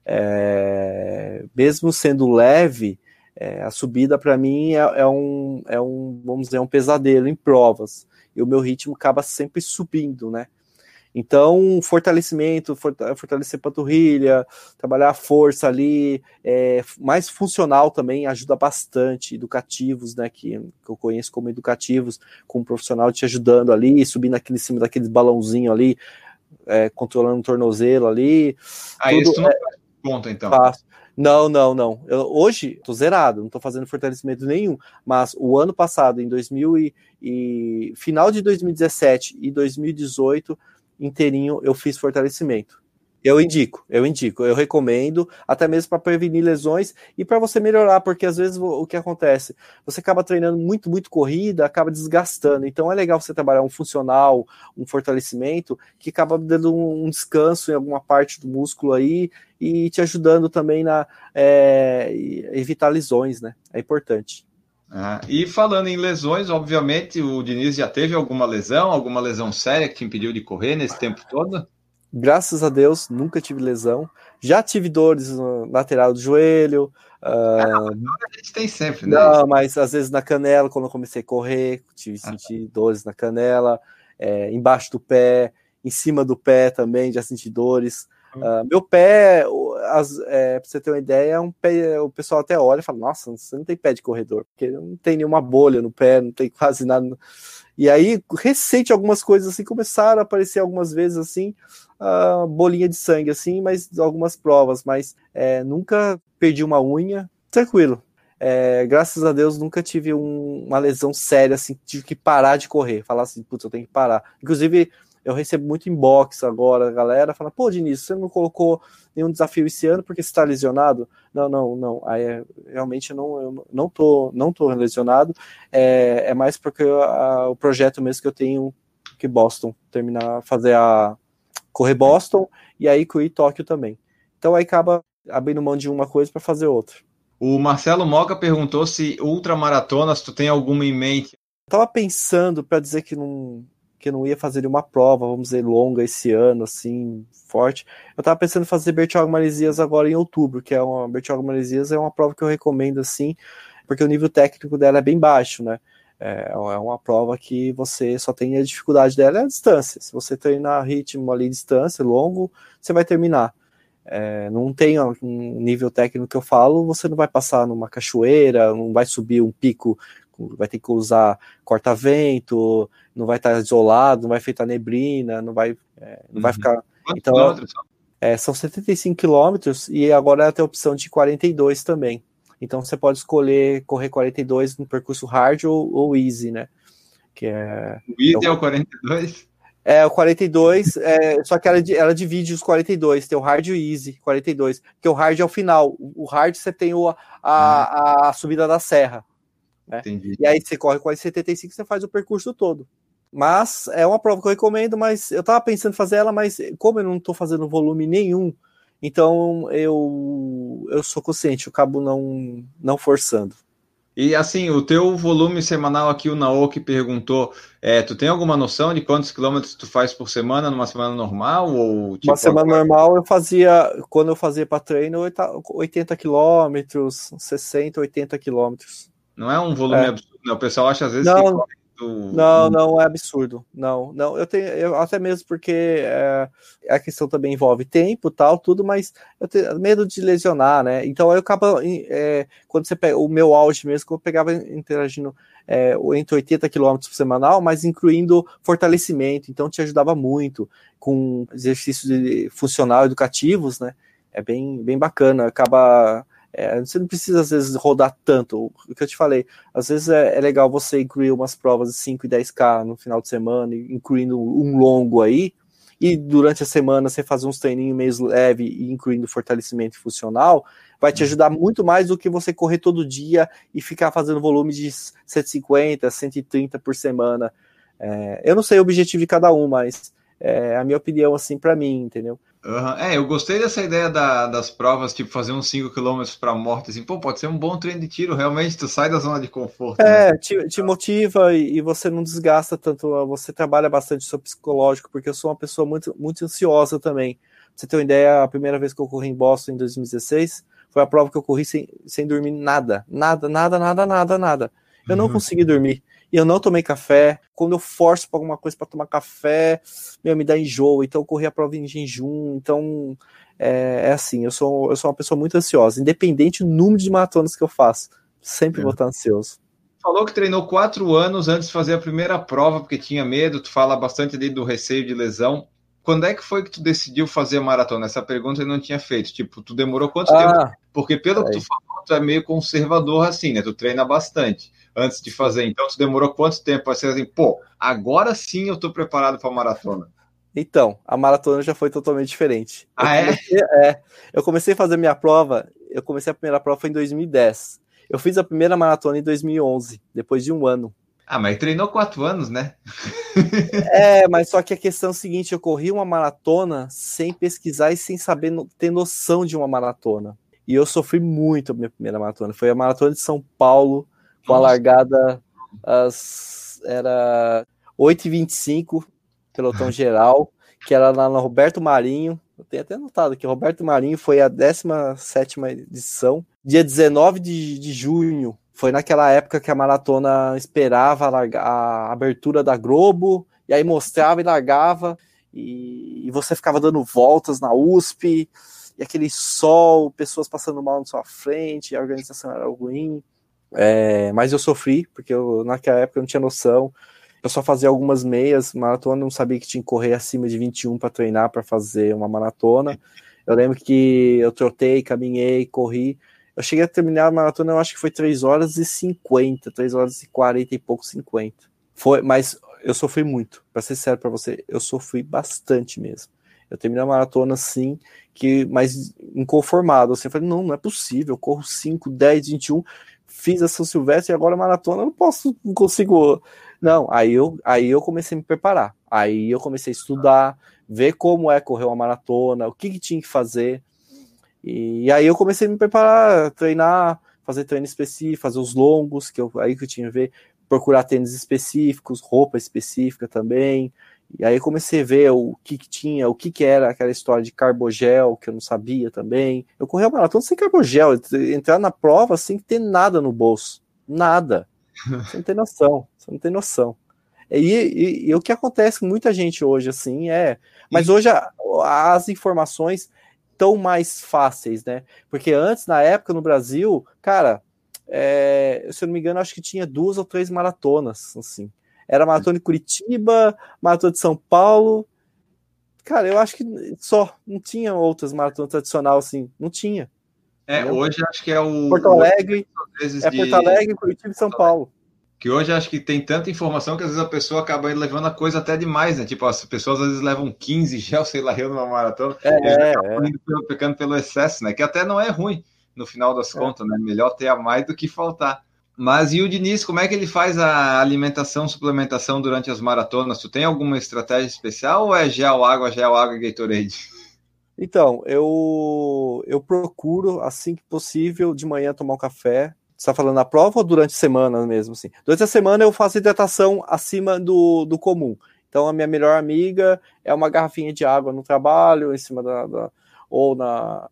Speaker 2: É, mesmo sendo leve, é, a subida para mim é, é, um, é um, vamos dizer, um pesadelo em provas e o meu ritmo acaba sempre subindo, né? Então, fortalecimento, fortalecer panturrilha, trabalhar a força ali, é, mais funcional também ajuda bastante, educativos, né, que, que, eu conheço como educativos, com um profissional te ajudando ali, subindo aquele, em cima daquele balãozinho ali, é, controlando o tornozelo ali.
Speaker 1: Ah, tudo, isso não é, ponto, então.
Speaker 2: Faço. Não, não, não. Eu, hoje tô zerado, não tô fazendo fortalecimento nenhum. Mas o ano passado, em 2000 e, e final de 2017 e 2018 inteirinho, eu fiz fortalecimento. Eu indico, eu indico, eu recomendo, até mesmo para prevenir lesões e para você melhorar, porque às vezes o que acontece? Você acaba treinando muito, muito corrida, acaba desgastando. Então é legal você trabalhar um funcional, um fortalecimento, que acaba dando um descanso em alguma parte do músculo aí e te ajudando também na é, evitar lesões, né? É importante.
Speaker 1: Ah, e falando em lesões, obviamente o Diniz já teve alguma lesão, alguma lesão séria que impediu de correr nesse tempo todo?
Speaker 2: Graças a Deus, nunca tive lesão. Já tive dores no lateral do joelho. Uh...
Speaker 1: a gente tem sempre, né?
Speaker 2: Não, mas às vezes na canela, quando eu comecei a correr, tive ah, senti tá. dores na canela, é, embaixo do pé, em cima do pé também, já senti dores. Uh, meu pé, as, é, pra você ter uma ideia, é um pé, o pessoal até olha e fala: Nossa, você não tem pé de corredor, porque não tem nenhuma bolha no pé, não tem quase nada. E aí, recente, algumas coisas assim começaram a aparecer algumas vezes assim, uh, bolinha de sangue, assim, mas algumas provas, mas é, nunca perdi uma unha, tranquilo. É, graças a Deus nunca tive um, uma lesão séria, assim, tive que parar de correr, falar assim, putz, eu tenho que parar. Inclusive, eu recebo muito inbox agora, a galera fala, pô, Diniz, você não colocou nenhum desafio esse ano porque você está lesionado? Não, não, não. Aí é, realmente eu não, eu não tô, não tô lesionado. É, é mais porque a, o projeto mesmo que eu tenho que Boston terminar, fazer a correr Boston e aí correr Tóquio também. Então aí acaba abrindo mão de uma coisa para fazer outra.
Speaker 1: O Marcelo Moca perguntou se ultramaratonas tu tem alguma em mente.
Speaker 2: Eu tava pensando para dizer que não que não ia fazer uma prova, vamos dizer, longa esse ano, assim, forte. Eu tava pensando em fazer Bertioga Maresias agora em outubro, que é uma Bertioga Maresias é uma prova que eu recomendo assim, porque o nível técnico dela é bem baixo, né? É, é uma prova que você só tem a dificuldade dela é a distância. Se você treinar ritmo ali, distância, longo, você vai terminar. É, não tem um nível técnico que eu falo, você não vai passar numa cachoeira, não vai subir um pico, vai ter que usar corta-vento, não vai estar isolado, não vai feitar neblina, não vai, é, não uhum. vai ficar. Então, é, são 75 quilômetros e agora tem a opção de 42 também. Então você pode escolher correr 42 no percurso hard ou, ou easy, né? Que é,
Speaker 1: o easy é o 42?
Speaker 2: É, o 42, é, só que ela, ela divide os 42, tem o hard e o easy, 42, porque o hard é o final, o hard você tem o, a, a, a subida da serra, né? Entendi. E aí você corre com a 75 você faz o percurso todo. Mas é uma prova que eu recomendo, mas eu tava pensando em fazer ela, mas como eu não tô fazendo volume nenhum, então eu, eu sou consciente, eu acabo não, não forçando.
Speaker 1: E assim, o teu volume semanal aqui, o Naoki perguntou, é, tu tem alguma noção de quantos quilômetros tu faz por semana numa semana normal? Ou,
Speaker 2: tipo, Uma semana agora... normal eu fazia, quando eu fazia para treino, 80 quilômetros, 60, 80 quilômetros.
Speaker 1: Não é um volume é. absurdo, né? O pessoal acha às vezes
Speaker 2: não,
Speaker 1: que
Speaker 2: do... Não, não é absurdo. Não, não. Eu tenho, eu, até mesmo porque é, a questão também envolve tempo, tal, tudo, mas eu tenho medo de lesionar, né? Então eu acabo é, quando você pega o meu auge mesmo, que eu pegava interagindo é, entre 80 km por semanal, mas incluindo fortalecimento, então te ajudava muito com exercícios funcional educativos, né? É bem, bem bacana, acaba é, você não precisa, às vezes, rodar tanto. O que eu te falei, às vezes é, é legal você incluir umas provas de 5 e 10K no final de semana, incluindo um longo aí, e durante a semana você fazer uns treininhos meio leve incluindo fortalecimento funcional, vai te uhum. ajudar muito mais do que você correr todo dia e ficar fazendo volume de 150, 130 por semana. É, eu não sei o objetivo de cada um, mas é a minha opinião, assim, para mim, entendeu?
Speaker 1: Uhum. É, eu gostei dessa ideia da, das provas, tipo, fazer uns 5 km para morte, assim, pô, pode ser um bom treino de tiro, realmente, tu sai da zona de conforto.
Speaker 2: É, né? te, te, motiva e, e, você não desgasta tanto, você trabalha bastante o seu psicológico, porque eu sou uma pessoa muito, muito ansiosa também. Pra você ter uma ideia, a primeira vez que eu corri em Boston, em 2016, foi a prova que eu corri sem, sem dormir nada, nada, nada, nada, nada, nada. Eu não uhum. consegui dormir eu não tomei café. Quando eu forço para alguma coisa para tomar café, meu, me dá enjoo. Então eu corri a prova em jejum. Então é, é, assim, eu sou, eu sou uma pessoa muito ansiosa, independente do número de maratonas que eu faço. Sempre é. vou estar ansioso.
Speaker 1: Falou que treinou quatro anos antes de fazer a primeira prova, porque tinha medo. Tu fala bastante ali do receio de lesão. Quando é que foi que tu decidiu fazer a maratona? Essa pergunta eu não tinha feito. Tipo, tu demorou quanto ah, tempo? Porque pelo que tu falou, tu é meio conservador assim, né? Tu treina bastante antes de fazer. Então, você demorou quanto tempo para ser assim, pô, agora sim eu estou preparado para a maratona?
Speaker 2: Então, a maratona já foi totalmente diferente.
Speaker 1: Ah,
Speaker 2: eu comecei, é? é? Eu comecei a fazer minha prova, eu comecei a primeira prova em 2010. Eu fiz a primeira maratona em 2011, depois de um ano.
Speaker 1: Ah, mas treinou quatro anos, né?
Speaker 2: é, mas só que a questão é a seguinte: eu corri uma maratona sem pesquisar e sem saber ter noção de uma maratona. E eu sofri muito a minha primeira maratona. Foi a maratona de São Paulo, com a largada às, era 8h25, pelotão geral, que era lá no Roberto Marinho. Eu tenho até notado que Roberto Marinho foi a 17 edição, dia 19 de, de junho. Foi naquela época que a maratona esperava a, a abertura da Globo, e aí mostrava e largava, e, e você ficava dando voltas na USP, e aquele sol, pessoas passando mal na sua frente, a organização era ruim. É, mas eu sofri, porque eu, naquela época eu não tinha noção. Eu só fazia algumas meias, maratona, não sabia que tinha que correr acima de 21 para treinar para fazer uma maratona. Eu lembro que eu trotei, caminhei, corri. Eu cheguei a terminar a maratona, eu acho que foi 3 horas e 50, 3 horas e 40 e pouco, 50. Foi, mas eu sofri muito, para ser sério para você, eu sofri bastante mesmo. Eu terminei a maratona assim, que mais inconformado. Assim, eu falei, não, não é possível, eu corro 5, 10, 21 fiz a São Silvestre e agora maratona, não posso, não consigo. Não, aí eu, aí eu comecei a me preparar. Aí eu comecei a estudar, ver como é correr uma maratona, o que, que tinha que fazer. E, e, aí eu comecei a me preparar, treinar, fazer treino específico, fazer os longos, que eu, aí que eu tinha que ver, procurar tênis específicos, roupa específica também, e aí comecei a ver o que, que tinha, o que, que era aquela história de carbogel, que eu não sabia também. Eu corri a maratona sem carbogel, entrar na prova sem ter nada no bolso. Nada. Você não tem noção. Você não tem noção. E, e, e, o que acontece com muita gente hoje, assim, é. Mas hoje a, as informações estão mais fáceis, né? Porque antes, na época, no Brasil, cara, é, se eu não me engano, acho que tinha duas ou três maratonas, assim. Era maratona de Curitiba, maratona de São Paulo. Cara, eu acho que só. Não tinha outras maratonas tradicional assim. Não tinha.
Speaker 1: É, entendeu? hoje acho que é o.
Speaker 2: Porto Alegre. É de... Porto Alegre, Curitiba e São Paulo.
Speaker 1: Que hoje acho que tem tanta informação que às vezes a pessoa acaba levando a coisa até demais, né? Tipo, as pessoas às vezes levam 15 gel, sei lá, eu numa maratona.
Speaker 2: É, é,
Speaker 1: é. pecando pelo excesso, né? Que até não é ruim no final das é. contas, né? Melhor ter a mais do que faltar. Mas e o Diniz, como é que ele faz a alimentação, suplementação durante as maratonas? Tu tem alguma estratégia especial ou é gel, água, gel, água Gatorade?
Speaker 2: Então, eu, eu procuro, assim que possível, de manhã tomar um café. Você está falando na prova ou durante a semana mesmo? Assim? Durante a semana eu faço hidratação acima do, do comum. Então a minha melhor amiga é uma garrafinha de água no trabalho, em cima da, da ou na,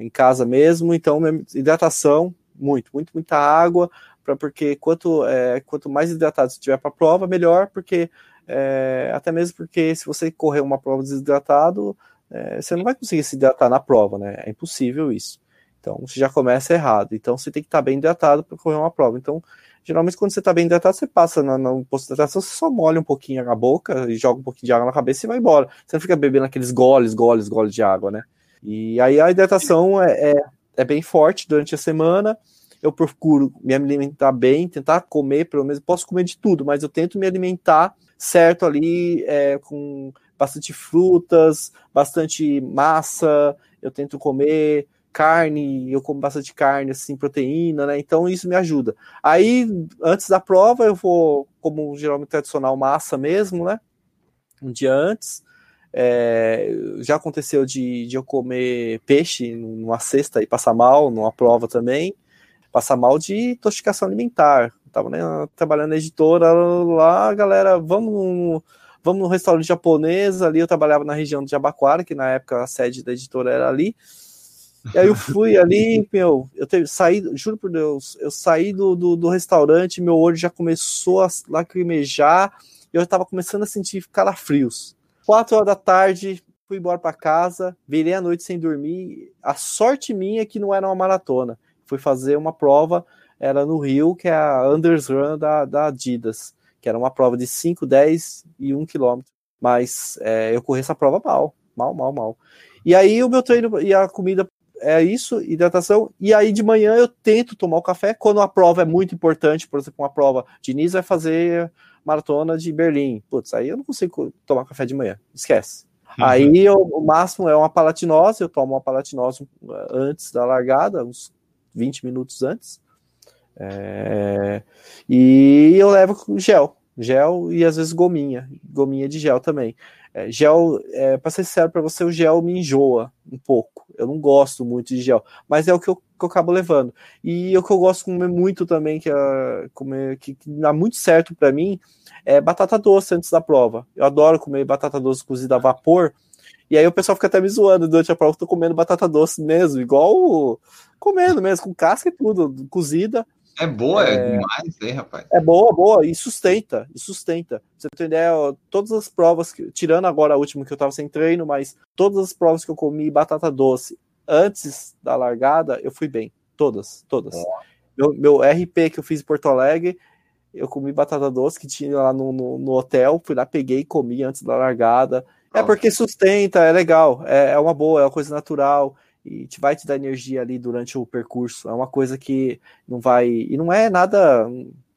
Speaker 2: em casa mesmo. Então hidratação muito, muito, muita água, para porque quanto é, quanto mais hidratado você tiver para a prova, melhor, porque é, até mesmo porque se você correr uma prova desidratado, é, você não vai conseguir se hidratar na prova, né? É impossível isso. Então você já começa errado. Então você tem que estar bem hidratado para correr uma prova. Então, geralmente, quando você está bem hidratado, você passa na, no posto de hidratação, você só molha um pouquinho a boca e joga um pouquinho de água na cabeça e vai embora. Você não fica bebendo aqueles goles, goles, goles de água, né? E aí a hidratação é, é, é bem forte durante a semana. Eu procuro me alimentar bem, tentar comer, pelo menos posso comer de tudo, mas eu tento me alimentar certo ali, é, com bastante frutas, bastante massa, eu tento comer carne, eu como bastante carne, assim, proteína, né? Então isso me ajuda. Aí, antes da prova, eu vou, como geralmente tradicional, massa mesmo, né? Um dia antes. É, já aconteceu de, de eu comer peixe numa cesta e passar mal, numa prova também. Passar mal de intoxicação alimentar. tava né, trabalhando na editora lá, galera, vamos vamos no restaurante japonês, ali eu trabalhava na região de Jabaquara, que na época a sede da editora era ali, e aí eu fui ali, meu, eu teve, saí, juro por Deus, eu saí do, do, do restaurante, meu olho já começou a lacrimejar, eu estava começando a sentir calafrios. Quatro horas da tarde, fui embora para casa, virei a noite sem dormir. A sorte minha é que não era uma maratona. Fui fazer uma prova, era no Rio, que é a Unders Run da, da Adidas, que era uma prova de 5, 10 e 1 quilômetro. Mas é, eu corri essa prova mal, mal, mal, mal. E aí o meu treino e a comida é isso, hidratação. E aí de manhã eu tento tomar o café quando a prova é muito importante, por exemplo, uma prova de Nice vai fazer maratona de Berlim. Putz, aí eu não consigo tomar café de manhã, esquece. Uhum. Aí eu, o máximo é uma palatinose, eu tomo uma palatinose antes da largada, uns 20 minutos antes. É, e eu levo gel, gel e às vezes gominha, gominha de gel também. É, gel, é, para ser sincero para você, o gel me enjoa um pouco. Eu não gosto muito de gel, mas é o que eu, que eu acabo levando. E o que eu gosto de comer muito também, que, é, comer, que, que dá muito certo para mim, é batata doce antes da prova. Eu adoro comer batata doce cozida a vapor. E aí o pessoal fica até me zoando durante a prova, eu tô comendo batata doce mesmo, igual comendo mesmo, com casca e tudo, cozida.
Speaker 1: É boa, é, é demais, hein, rapaz?
Speaker 2: É boa, boa, e sustenta, e sustenta. Você tem ideia, todas as provas, que, tirando agora a última que eu tava sem treino, mas todas as provas que eu comi batata doce antes da largada, eu fui bem. Todas, todas. Meu, meu RP que eu fiz em Porto Alegre, eu comi batata doce que tinha lá no, no, no hotel, fui lá, peguei e comi antes da largada. É porque sustenta, é legal, é, é uma boa, é uma coisa natural e te vai te dar energia ali durante o percurso. É uma coisa que não vai. E não é nada,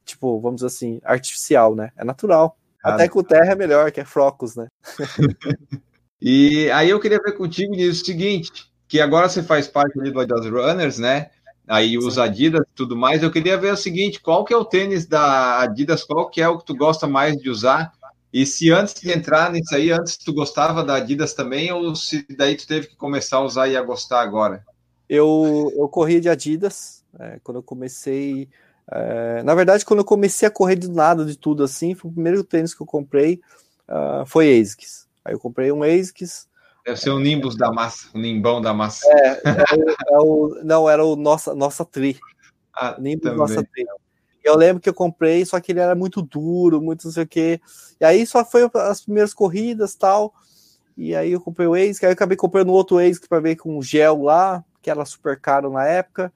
Speaker 2: tipo, vamos dizer assim, artificial, né? É natural. Ah, Até com terra é melhor, que é Frocos, né?
Speaker 1: e aí eu queria ver contigo o seguinte: que agora você faz parte ali do Adidas Runners, né? Aí usa Adidas e tudo mais. Eu queria ver o seguinte: qual que é o tênis da Adidas? Qual que é o que tu gosta mais de usar? E se antes de entrar nisso aí, antes tu gostava da Adidas também, ou se daí tu teve que começar a usar e a gostar agora?
Speaker 2: Eu, eu corri de Adidas, é, quando eu comecei. É, na verdade, quando eu comecei a correr do nada de tudo assim, foi o primeiro tênis que eu comprei uh, foi ASICS. Aí eu comprei um ASICS.
Speaker 1: Deve ser o Nimbus da massa, o Nimbão da massa.
Speaker 2: É, é, é o, não, era o Nossa, nossa Tri. Ah, Nimbus também. Nossa Tri. Eu lembro que eu comprei, só que ele era muito duro, muito não sei o quê. E aí só foi as primeiras corridas tal. E aí eu comprei o Ace, aí eu acabei comprando outro Ace para ver com gel lá, que era super caro na época.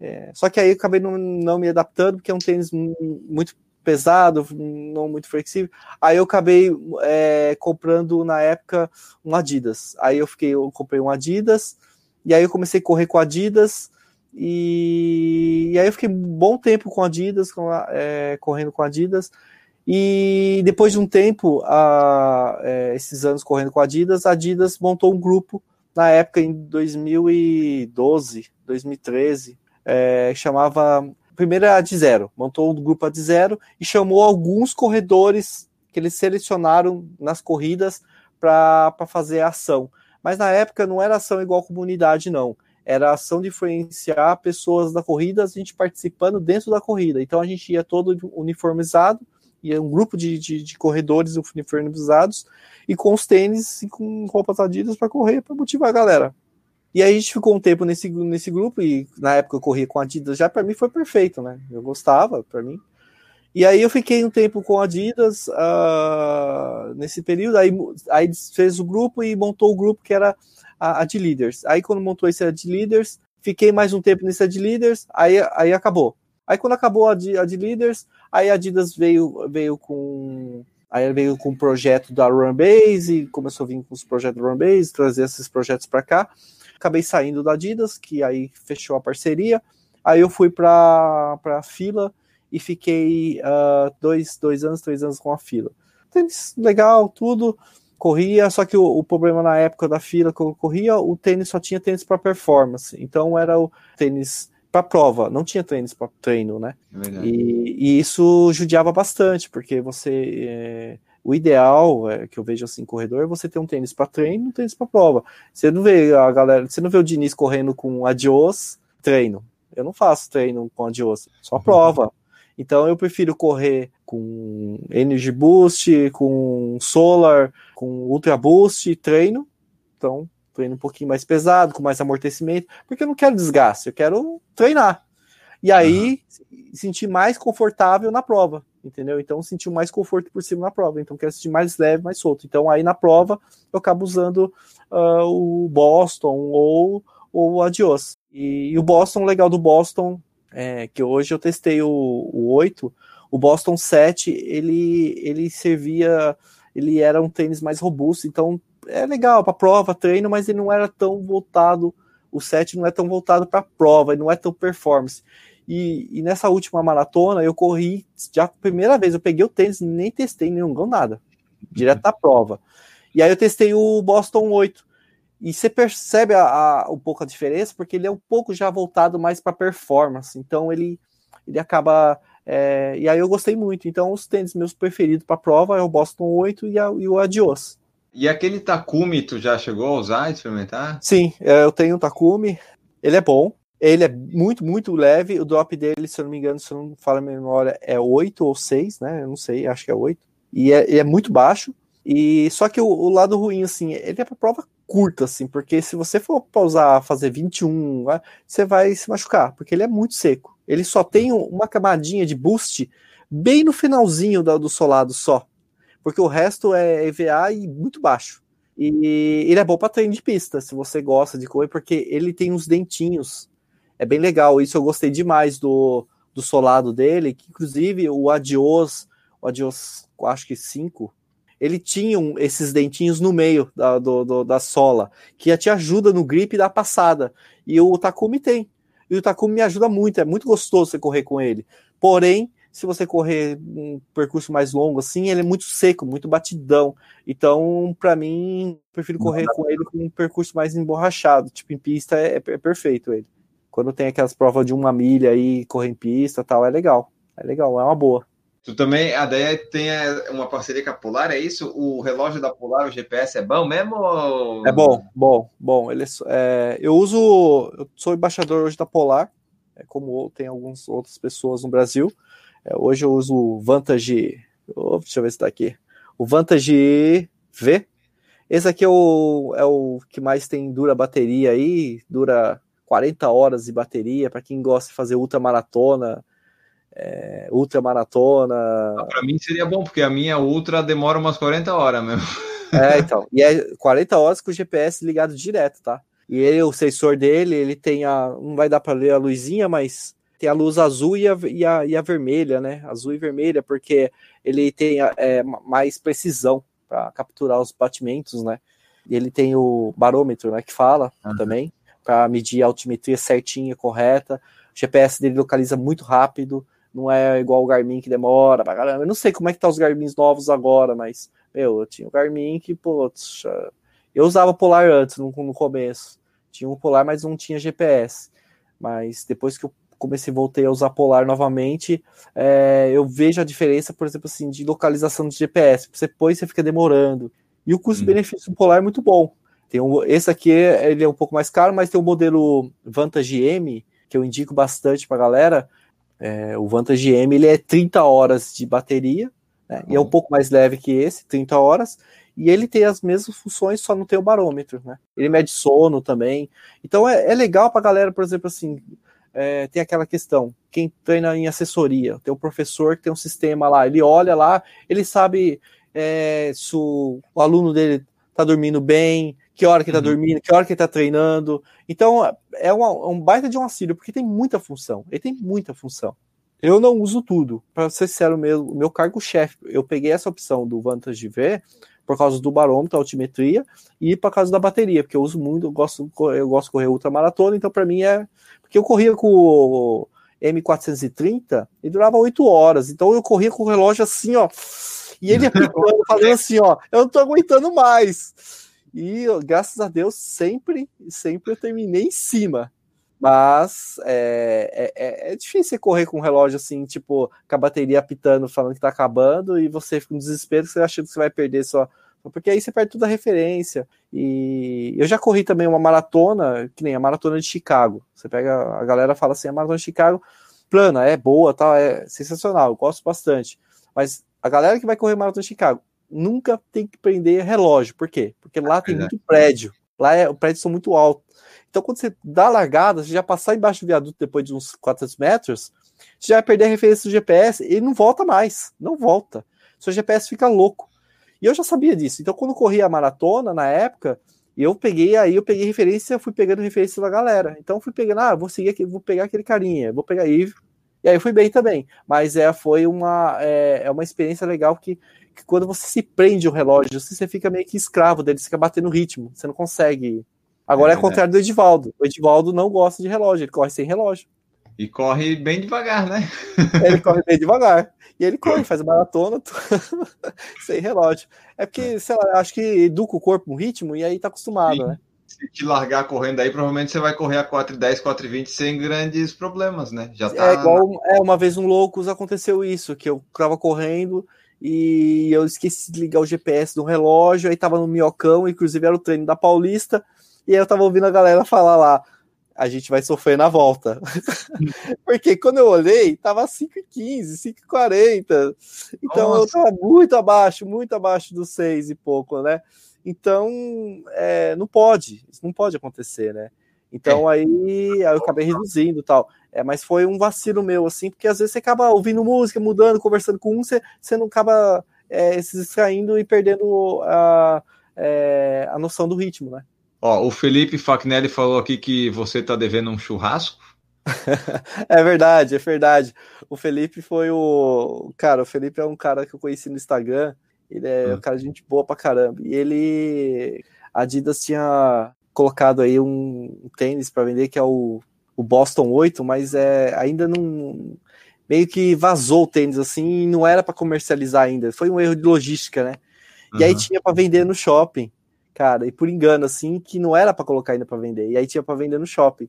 Speaker 2: É, só que aí eu acabei não, não me adaptando, porque é um tênis muito pesado, não muito flexível. Aí eu acabei é, comprando na época um Adidas. Aí eu fiquei, eu comprei um Adidas, e aí eu comecei a correr com Adidas. E, e aí eu fiquei um bom tempo com Adidas, com, é, correndo com Adidas. E depois de um tempo, a, é, esses anos correndo com a Adidas, a Adidas montou um grupo na época em 2012, 2013, é, chamava primeiro a de zero, montou um grupo a de zero e chamou alguns corredores que eles selecionaram nas corridas para fazer ação. Mas na época não era ação igual comunidade, não era a ação de influenciar pessoas da corrida, a gente participando dentro da corrida. Então a gente ia todo uniformizado, ia um grupo de, de, de corredores uniformizados e com os tênis e com roupas adidas para correr, para motivar a galera. E aí a gente ficou um tempo nesse, nesse grupo e na época eu corria com Adidas, já para mim foi perfeito, né? Eu gostava, para mim. E aí eu fiquei um tempo com Adidas uh, nesse período, aí, aí fez o grupo e montou o grupo que era a, a de Leaders. Aí quando montou esse de Leaders, fiquei mais um tempo nesse de Leaders, aí, aí acabou. Aí quando acabou a de, a de Leaders, aí a Adidas veio, veio com Aí veio com o projeto da Runbase, começou a vir com os projetos da Runbase, trazer esses projetos para cá acabei saindo da Adidas, que aí fechou a parceria. Aí eu fui para a fila e fiquei uh, dois, dois anos, três anos com a fila. Tênis legal, tudo. Corria, só que o, o, problema na época da fila que eu corria, o tênis só tinha tênis para performance. Então era o tênis para prova, não tinha tênis para treino, né? É e, e, isso judiava bastante, porque você. É, o ideal é, que eu vejo assim, corredor, é você ter um tênis para treino e um tênis para prova. Você não vê a galera, você não vê o Diniz correndo com adios treino. Eu não faço treino com adios, só prova. Então eu prefiro correr com Energy Boost, com Solar, com Ultra Boost, treino. Então, treino um pouquinho mais pesado, com mais amortecimento, porque eu não quero desgaste, eu quero treinar. E aí, uhum. sentir mais confortável na prova entendeu? Então sentiu mais conforto por cima na prova, então quero sentir mais leve, mais solto. Então aí na prova eu acabo usando uh, o Boston ou, ou o Adios. E, e, o Boston, legal do Boston, é, que hoje eu testei o, o 8, o Boston 7, ele, ele servia, ele era um tênis mais robusto, então é legal para prova, treino, mas ele não era tão voltado, o 7 não é tão voltado para prova, ele não é tão performance. E, e, nessa última maratona eu corri já a primeira vez, eu peguei o tênis, nem testei, nem não nada, direto da prova. E aí eu testei o Boston 8. E você percebe a, a, um pouco a diferença, porque ele é um pouco já voltado mais para performance. Então ele, ele acaba. É, e aí eu gostei muito. Então os tênis meus preferidos para prova é o Boston 8 e, a, e o Adios.
Speaker 1: E aquele Takumi, tu já chegou a usar, experimentar?
Speaker 2: Sim, é, eu tenho um Takumi. Ele é bom. Ele é muito, muito leve. O drop dele, se eu não me engano, se eu não falo a memória, é 8 ou 6, né? Eu não sei, acho que é 8. E é, é muito baixo. E só que o, o, lado ruim, assim, ele é para prova curta, assim, porque se você for pausar, fazer 21, você vai se machucar, porque ele é muito seco. Ele só tem uma camadinha de boost bem no finalzinho do, do solado só, porque o resto é EVA e muito baixo. E ele é bom para treino de pista, se você gosta de correr, porque ele tem uns dentinhos é bem legal. Isso eu gostei demais do, do solado dele, que inclusive o Adios, o Adios, acho que 5, ele tinha um, esses dentinhos no meio da, do, do, da sola, que te ajuda no grip da passada. E o Takumi tem. E o Takumi me ajuda muito, é muito gostoso você correr com ele. Porém, se você correr um percurso mais longo assim, ele é muito seco, muito batidão. Então, para mim, prefiro correr com ele com um percurso mais emborrachado. Tipo, em pista é, é perfeito ele quando tem aquelas provas de uma milha aí, correr em pista tal, é legal. É legal, é uma boa.
Speaker 1: Tu também, a ideia tem é, uma parceria com a Polar, é isso? O relógio da Polar, o GPS, é bom mesmo? Ou...
Speaker 2: É bom, bom, bom. Ele, é, eu uso, eu sou embaixador hoje da Polar, é, como tem algumas outras pessoas no Brasil. É, hoje eu uso o Vantage, oh, deixa eu ver se tá aqui, o Vantage V. Esse aqui é o, é o que mais tem dura bateria aí, dura 40 horas de bateria, para quem gosta de fazer ultramaratona, é, ultramaratona.
Speaker 1: Ah, para mim seria bom, porque a minha ultra demora umas 40 horas mesmo.
Speaker 2: É, então. E é 40 horas com o GPS ligado direto, tá? E ele, o sensor dele, ele tem a. Não vai dar para ler a luzinha, mas tem a luz azul e a, e a, e a vermelha, né? Azul e vermelha, porque ele tem é, mais precisão para capturar os batimentos, né? E ele tem o barômetro, né? Que fala uhum. também para medir a altimetria certinha, correta. O GPS dele localiza muito rápido, não é igual o Garmin que demora pra caramba. Eu não sei como é que tá os Garmins novos agora, mas, meu, eu tinha o Garmin que, pô, eu usava Polar antes, no, no começo. Tinha um Polar, mas não tinha GPS. Mas depois que eu comecei voltei a usar Polar novamente, é, eu vejo a diferença, por exemplo, assim, de localização do GPS. Você põe, você fica demorando. E o custo-benefício do Polar é muito bom Tem um, esse aqui ele é um pouco mais caro, mas tem o modelo Vantage M, que eu indico bastante para galera. É, o Vantage M ele é 30 horas de bateria, né, e é um pouco mais leve que esse, 30 horas, e ele tem as mesmas funções, só não tem o barômetro, né? Ele mede sono também. Então é, é legal para galera, por exemplo, assim, é, tem aquela questão, quem treina em assessoria, tem o professor que tem um sistema lá, ele olha lá, ele sabe é, se o, o, aluno dele tá dormindo bem, que hora que tá uhum. dormindo, que hora que tá treinando. Então é, uma, é um baita de um auxílio, porque tem muita função, ele tem muita função. Eu não uso tudo, para ser sincero, meu, meu cargo-chefe, eu peguei essa opção do Vantage V por causa do barômetro, altimetria, e por causa da bateria, porque eu uso muito, eu gosto, eu gosto de correr ultramaratona, então para mim é porque eu corria com o M430 e durava 8 horas. Então eu corria com o relógio assim, ó. E ele apitando, falando assim, ó, eu não tô aguentando mais. E graças a Deus, sempre, sempre eu terminei em cima. Mas é, é, é difícil você correr com um relógio assim, tipo, com a bateria apitando, falando que tá acabando, e você fica com desespero, você acha que você vai perder sua, porque aí você perde toda a referência. E eu já corri também uma maratona, que nem a maratona de Chicago. Você pega, a galera fala assim, a maratona de Chicago, plana, é boa, tal, é sensacional, eu gosto bastante. Mas a galera que vai correr maratona de Chicago nunca tem que prender relógio. Por quê? Porque lá tem muito prédio. Lá é, os prédios são muito altos. Então, quando você dá a largada, você já passar embaixo do viaduto depois de uns 400 metros, você já vai perder a referência do GPS e não volta mais. Não volta. Seu GPS fica louco. E eu já sabia disso. Então, quando eu corria a maratona, na época, eu peguei aí, eu peguei referência, fui pegando referência da galera. Então, fui pegando, ah, vou seguir aqui, vou pegar aquele carinha, vou pegar aí. E aí eu fui bem também. Mas é, foi uma, é, é uma experiência legal que, que quando você se prende o relógio, você fica meio que escravo dele, você fica batendo ritmo, você não consegue. Agora é, é contrário do Edivaldo. O Edivaldo não gosta de relógio, ele corre sem relógio.
Speaker 1: E corre bem devagar, né?
Speaker 2: Ele corre bem devagar. E ele corre, faz maratona sem relógio. É porque, sei lá, acho que educa o corpo no ritmo e aí tá acostumado, Sim. né?
Speaker 1: Se te largar correndo aí, provavelmente você vai correr a 4,10, 4,20 sem grandes problemas, né?
Speaker 2: Já tá... É igual, é, uma vez um Loucos aconteceu isso, que eu tava correndo e eu esqueci de ligar o GPS do relógio, aí tava no Miocão, inclusive era o treino da Paulista, e aí eu tava ouvindo a galera falar lá, a gente vai sofrer na volta. Porque quando eu olhei, tava 5,15, 5,40. Então Nossa. eu tava muito abaixo, muito abaixo dos 6 e pouco, né? Então, é, não pode, isso não pode acontecer, né? Então é. aí, aí eu acabei reduzindo tal. É, mas foi um vacilo meu, assim, porque às vezes você acaba ouvindo música, mudando, conversando com um, você, você não acaba é, se distraindo e perdendo a, é, a noção do ritmo, né?
Speaker 1: Ó, o Felipe Facnelli falou aqui que você tá devendo um churrasco.
Speaker 2: é verdade, é verdade. O Felipe foi o. Cara, o Felipe é um cara que eu conheci no Instagram. Ele é hum. um cara de gente boa pra caramba. E ele. A Adidas tinha colocado aí um tênis para vender que é o, o Boston 8, mas é, ainda não. Meio que vazou o tênis assim e não era para comercializar ainda. Foi um erro de logística, né? E uhum. aí tinha para vender no shopping cara, e por engano, assim, que não era para colocar ainda para vender, e aí tinha para vender no shopping.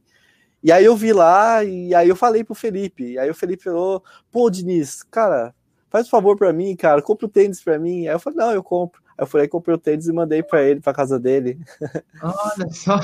Speaker 2: E aí eu vi lá, e aí eu falei pro Felipe, e aí o Felipe falou, pô, Diniz, cara, faz um favor para mim, cara, compra o tênis para mim. Aí eu falei, não, eu compro. Aí eu falei, comprei o tênis e mandei para ele, para casa dele. Olha só.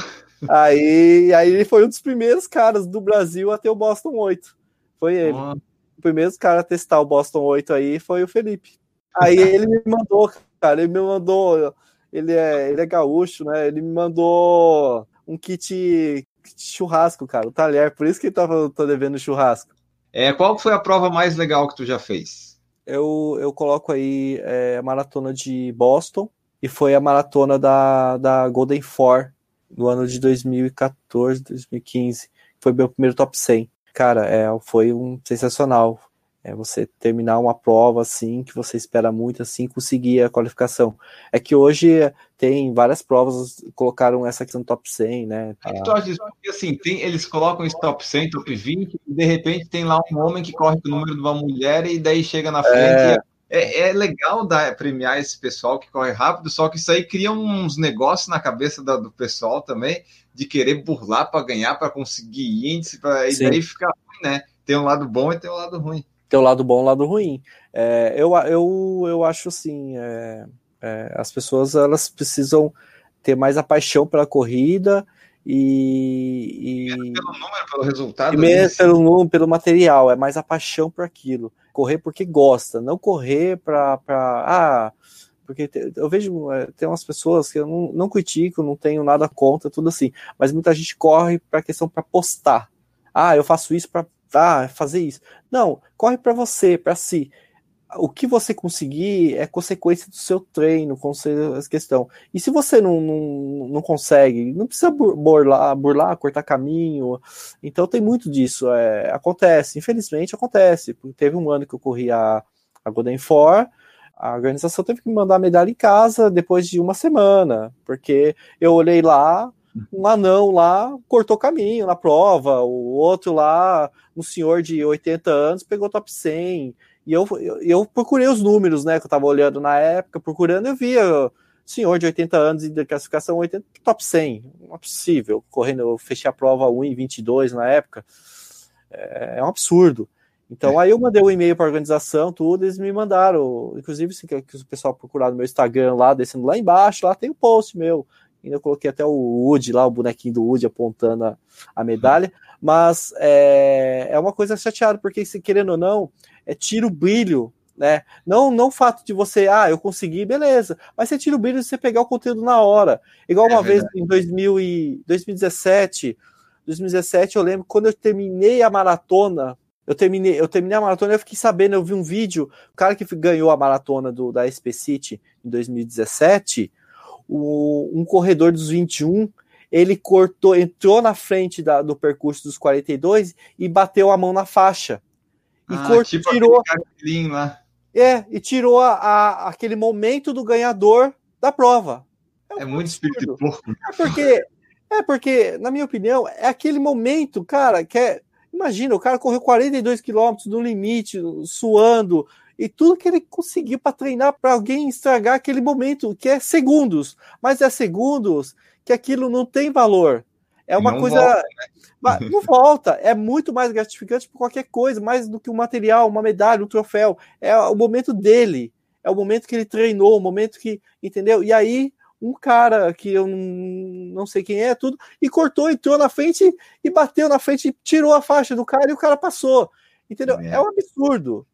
Speaker 2: Aí, aí ele foi um dos primeiros caras do Brasil a ter o Boston 8. Foi ele. Oh. O primeiro cara a testar o Boston 8 aí foi o Felipe. Aí ele me mandou, cara, ele me mandou ele é, ele é gaúcho, né? Ele me mandou um kit, kit churrasco, cara, o talher, por isso que ele tava, tá devendo churrasco.
Speaker 1: É, qual foi a prova mais legal que tu já fez?
Speaker 2: Eu, eu coloco aí é, a maratona de Boston e foi a maratona da, da Golden Four no ano de 2014, 2015. Foi meu primeiro top 100. Cara, é, foi um sensacional. É você terminar uma prova assim, que você espera muito assim, conseguir a qualificação. É que hoje tem várias provas, colocaram essa questão top 100, né?
Speaker 1: Pra... É que assim, tem, eles colocam esse top 100, top 20, e de repente tem lá um homem que corre com o número de uma mulher e daí chega na frente. É... É, é, legal dar, premiar esse pessoal que corre rápido, só que isso aí cria uns negócios na cabeça do, do pessoal também, de querer burlar para ganhar, para conseguir índice, pra, e daí fica ruim, né? Tem um lado bom e tem um lado ruim
Speaker 2: ter o lado bom e o lado ruim. É, eu, eu, eu acho assim, é, é, as pessoas elas precisam ter mais a paixão pela corrida e.
Speaker 1: e pelo número, pelo resultado.
Speaker 2: E mesmo pelo número, pelo material, é mais a paixão por aquilo. Correr porque gosta, não correr para. Ah, porque eu vejo, é, tem umas pessoas que eu não, não critico, não tenho nada contra, tudo assim, mas muita gente corre para questão para postar. Ah, eu faço isso para ah, fazer isso. Não, corre para você, para si o que você conseguir é consequência do seu treino, essa questão. E se você não, não, não consegue, não precisa burlar, burlar, cortar caminho. Então tem muito disso. É, acontece, infelizmente acontece. Teve um ano que eu corri a, a Golden Four, a organização teve que mandar a medalha em casa depois de uma semana, porque eu olhei lá, um anão lá cortou caminho na prova, o outro lá, um senhor de 80 anos, pegou top 100. E eu, eu, eu, procurei os números, né, que eu tava olhando na época, procurando, eu via senhor de 80 anos de classificação 80, top 100, não é possível, correndo, eu fechei a prova 1 em 22 na época, é, é um absurdo. Então aí eu mandei um e-mail para a organização, tudo, eles me mandaram, inclusive se que o pessoal procurar no meu Instagram lá, descendo lá embaixo, lá tem um post meu, ainda coloquei até o Woody lá, o bonequinho do Woody apontando a, a medalha, mas é, é uma coisa chateada, porque se querendo ou não, é tira o brilho, né? Não, não o fato de você, ah, eu consegui, beleza, mas você tira o brilho de você pegar o conteúdo na hora. Igual é uma vez em 2000 e 2017, 2017 eu lembro quando eu terminei a maratona, eu terminei, eu terminei a maratona, eu fiquei sabendo, eu vi um vídeo, o cara que ganhou a maratona do, da SP City em 2017, o, um corredor dos 21, ele cortou, entrou na frente da, do percurso dos 42 e bateu a mão na faixa. E ah, cortou, tipo tirou. Lá. É, e tirou a, a, aquele momento do ganhador da prova.
Speaker 1: É, é muito espírito de porco.
Speaker 2: É porque, é porque, na minha opinião, é aquele momento, cara, que é. Imagina, o cara correu 42 quilômetros no limite, suando, e tudo que ele conseguiu para treinar para alguém estragar aquele momento, que é segundos, mas é segundos que aquilo não tem valor. É uma coisa. Volta, né? Não volta. É muito mais gratificante por qualquer coisa, mais do que um material, uma medalha, um troféu. É o momento dele. É o momento que ele treinou, o momento que. Entendeu? E aí, um cara que eu não sei quem é, tudo, e cortou, entrou na frente e bateu na frente, tirou a faixa do cara e o cara passou. Entendeu? É, é um absurdo.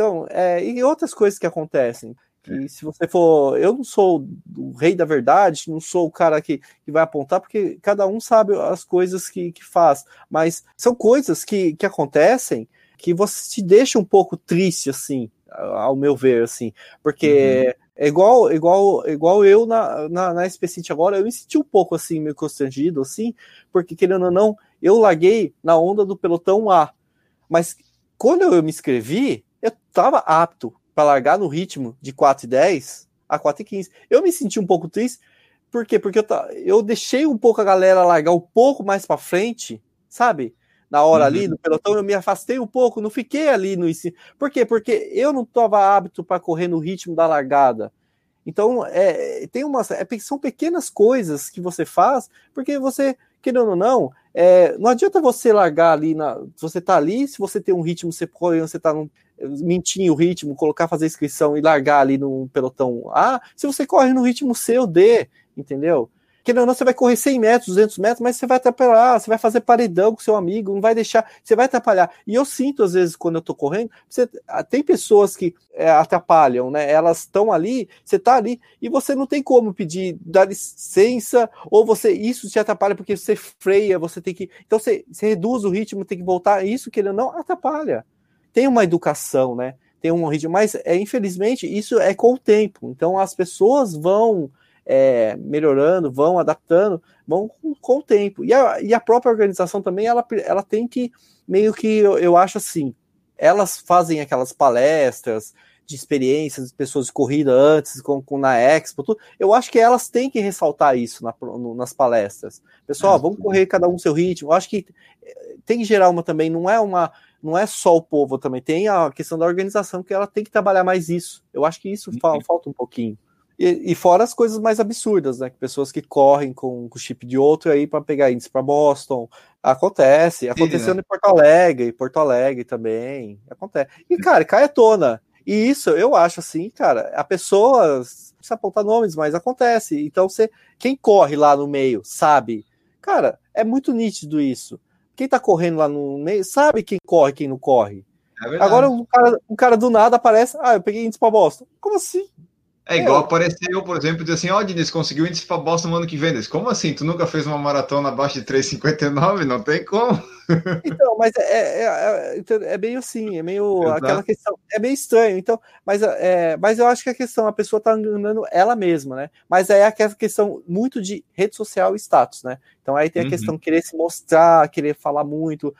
Speaker 2: Então, é, e outras coisas que acontecem. E se você for. Eu não sou o rei da verdade, não sou o cara que, que vai apontar, porque cada um sabe as coisas que, que faz. Mas são coisas que, que acontecem que você te deixa um pouco triste, assim, ao meu ver, assim. Porque uhum. é igual, igual, igual eu na, na, na agora, eu me senti um pouco assim, meio constrangido, assim, porque querendo ou não, eu larguei na onda do pelotão A. Mas quando eu me inscrevi, estava apto para largar no ritmo de 4 e 10 a 4 e 15. Eu me senti um pouco triste, por quê? Porque eu, eu deixei um pouco a galera largar um pouco mais para frente, sabe? Na hora uhum. ali do pelotão, eu me afastei um pouco, não fiquei ali no Por quê? Porque eu não estava hábito para correr no ritmo da largada. Então, é, tem umas, é, são pequenas coisas que você faz, porque você, querendo ou não, é, não adianta você largar ali, na, você tá ali, se você tem um ritmo, você, você tá num, mentir o ritmo, colocar, fazer inscrição e largar ali no pelotão A, se você corre no ritmo C ou D, entendeu? Querendo ou não, você vai correr 100 metros, 200 metros, mas você vai atrapalhar, você vai fazer paredão com seu amigo, não vai deixar, você vai atrapalhar. E eu sinto, às vezes, quando eu tô correndo, você, ah, tem pessoas que é, atrapalham, né? Elas estão ali, você tá ali, e você não tem como pedir, dar licença, ou você, isso te atrapalha porque você freia, você tem que. Então você, você reduz o ritmo, tem que voltar, isso, querendo ou não, atrapalha tem uma educação, né? Tem um ritmo, mas é, infelizmente isso é com o tempo. Então as pessoas vão é, melhorando, vão adaptando, vão com, com, o tempo. E a, e a própria organização também, ela, ela tem que, meio que, eu, eu acho assim, elas fazem aquelas palestras de experiências de pessoas de corrida antes, com, com na Expo, tudo. eu acho que elas têm que ressaltar isso na, no, nas palestras. Pessoal, vamos correr cada um seu ritmo. Eu acho que eh, tem que gerar uma também, não é uma não é só o povo também, tem a questão da organização que ela tem que trabalhar mais isso. Eu acho que isso uhum. falta um pouquinho. E, e, fora as coisas mais absurdas, né? Pessoas que correm com, o chip de outro aí para pegar índice para Boston. Acontece. Aconteceu né? em Porto Alegre, Porto Alegre também. Acontece. E, cara, cai à tona. E isso eu acho assim, cara, a pessoa precisa apontar nomes, mas acontece. Então você, quem corre lá no meio, sabe. Cara, é muito nítido isso. Quem tá correndo lá no meio sabe quem corre, quem não corre. É Agora um cara, um cara do nada aparece, ah, eu peguei índice pra bosta. Como assim?
Speaker 1: É igual aparecer eu, por exemplo, dizer assim, ó, oh, Diniz, conseguiu índice pra bosta no ano que vem. Como assim? Tu nunca fez uma maratona abaixo de 3,59? Não tem como.
Speaker 2: Então, mas é, é, é, é meio assim, é meio Exato. aquela questão, é meio estranho. Então, mas, é, mas eu acho que a questão, a pessoa tá enganando ela mesma, né? Mas é aquela questão muito de rede social e status, né? Então aí tem a uhum. questão de querer se mostrar, querer falar muito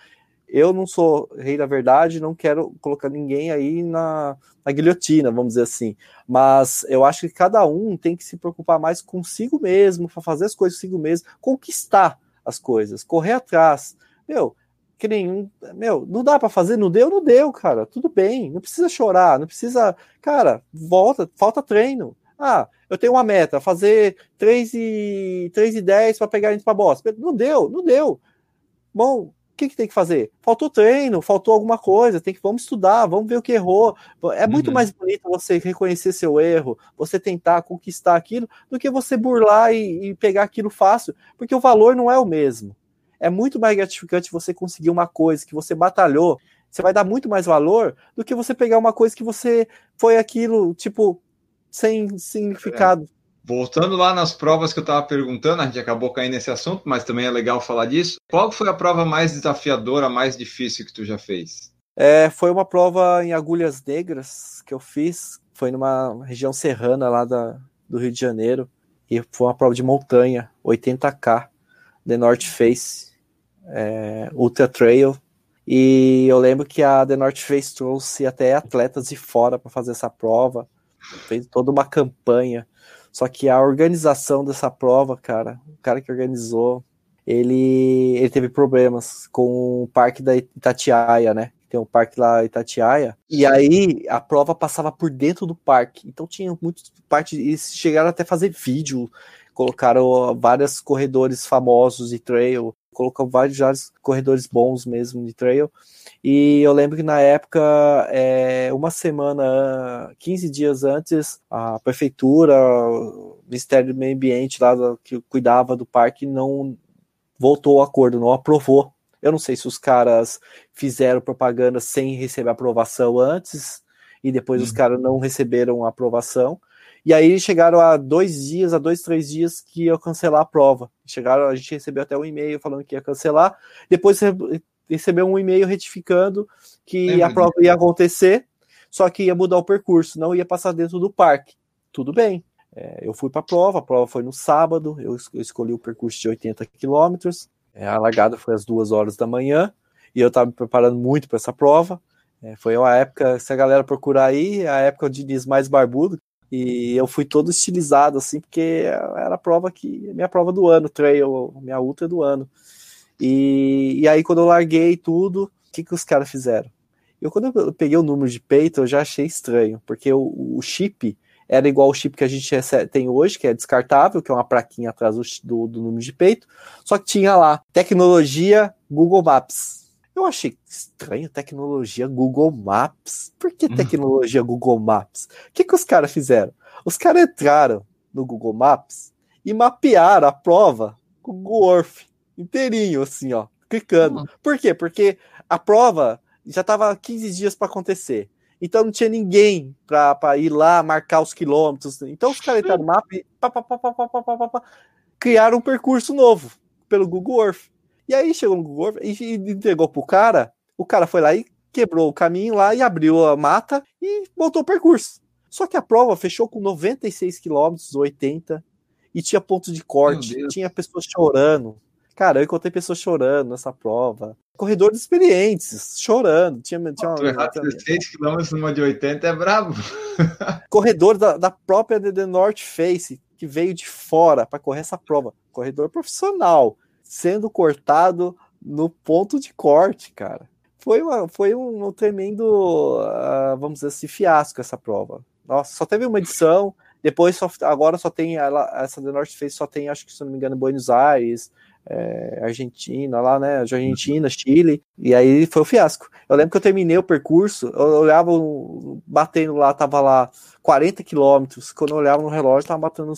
Speaker 2: eu não sou rei da verdade, não quero colocar ninguém aí na, na guilhotina, vamos dizer assim. Mas eu acho que cada um tem que se preocupar mais consigo mesmo, para fazer as coisas consigo mesmo, conquistar as coisas, correr atrás. Meu, que nenhum. Meu, não dá para fazer, não deu, não deu, cara. Tudo bem, não precisa chorar, não precisa. Cara, volta, falta treino. Ah, eu tenho uma meta, fazer 3 e, 3 e 10 para pegar gente para boss. Não deu, não deu. Bom, que, que tem que fazer? Faltou treino, faltou alguma coisa, tem que vamos estudar, vamos ver o que errou. É muito uhum. mais bonito você reconhecer seu erro, você tentar conquistar aquilo, do que você burlar e, e pegar aquilo fácil, porque o valor não é o mesmo. É muito mais gratificante você conseguir uma coisa que você batalhou, você vai dar muito mais valor do que você pegar uma coisa que você foi aquilo, tipo, sem significado. É.
Speaker 1: Voltando lá nas provas que eu estava perguntando, a gente acabou caindo nesse assunto, mas também é legal falar disso. Qual foi a prova mais desafiadora, mais difícil que tu já fez?
Speaker 2: É, foi uma prova em Agulhas Negras que eu fiz. Foi numa região serrana lá da, do Rio de Janeiro. E foi uma prova de montanha, 80K, The North Face, é, Ultra Trail. E eu lembro que a The North Face trouxe até atletas de fora para fazer essa prova. Fez toda uma campanha só que a organização dessa prova, cara, o cara que organizou, ele, ele teve problemas com o parque da Itatiaia, né? Tem um parque lá Itatiaia. E aí a prova passava por dentro do parque. Então tinha muitos partes. E chegaram até a fazer vídeo. Colocaram vários corredores famosos de trail. Colocam vários, corredores bons mesmo de trail. E eu lembro que na época, é, uma semana, 15 dias antes, a prefeitura, o Ministério do Meio Ambiente lá que cuidava do parque não voltou ao acordo, não aprovou. Eu não sei se os caras fizeram propaganda sem receber aprovação antes e depois os uhum. caras não receberam a aprovação. E aí chegaram a dois dias, a dois, três dias que ia cancelar a prova. Chegaram, a gente recebeu até um e-mail falando que ia cancelar. Depois recebeu um e-mail retificando que a prova ia acontecer, só que ia mudar o percurso, não ia passar dentro do parque. Tudo bem. É, eu fui para a prova, a prova foi no sábado, eu, eu escolhi o percurso de 80 quilômetros, é, a largada foi às duas horas da manhã, e eu estava me preparando muito para essa prova. É, foi uma época, se a galera procurar aí, a época de Diniz mais barbudo, e eu fui todo estilizado, assim, porque era a prova que, minha prova do ano, trail, minha ultra do ano. E, e aí, quando eu larguei tudo, o que, que os caras fizeram? Eu, quando eu peguei o número de peito, eu já achei estranho, porque o, o chip era igual o chip que a gente tem hoje, que é descartável, que é uma plaquinha atrás do, do, do número de peito, só que tinha lá tecnologia Google Maps. Eu achei estranho tecnologia Google Maps. Por que uhum. tecnologia Google Maps? O que, que os caras fizeram? Os caras entraram no Google Maps e mapearam a prova com o Google Earth inteirinho, assim, ó, clicando. Uhum. Por quê? Porque a prova já estava 15 dias para acontecer. Então não tinha ninguém para ir lá marcar os quilômetros. Então os caras entraram no mapa e pá, pá, pá, criaram um percurso novo pelo Google Earth. E aí chegou no Google Earth e, entregou pro cara. O cara foi lá e quebrou o caminho lá e abriu a mata e montou o percurso. Só que a prova fechou com 96 quilômetros, 80, e tinha pontos de corte, tinha pessoas chorando, Cara, eu encontrei pessoas chorando nessa prova. Corredores experientes, chorando. Tinha, tinha
Speaker 1: uma, errar 16 km numa de 80 é brabo.
Speaker 2: Corredor da, da própria The North Face, que veio de fora para correr essa prova. Corredor profissional, sendo cortado no ponto de corte, cara. Foi, uma, foi um, um tremendo, uh, vamos dizer assim, fiasco essa prova. Nossa, só teve uma edição, depois só, agora só tem ela, essa The North Face só tem, acho que se não me engano, Buenos Aires, é, Argentina, lá, né? Argentina, Chile, e aí foi o um fiasco. Eu lembro que eu terminei o percurso, eu olhava, batendo lá, tava lá 40 quilômetros, quando eu olhava no relógio, tava batendo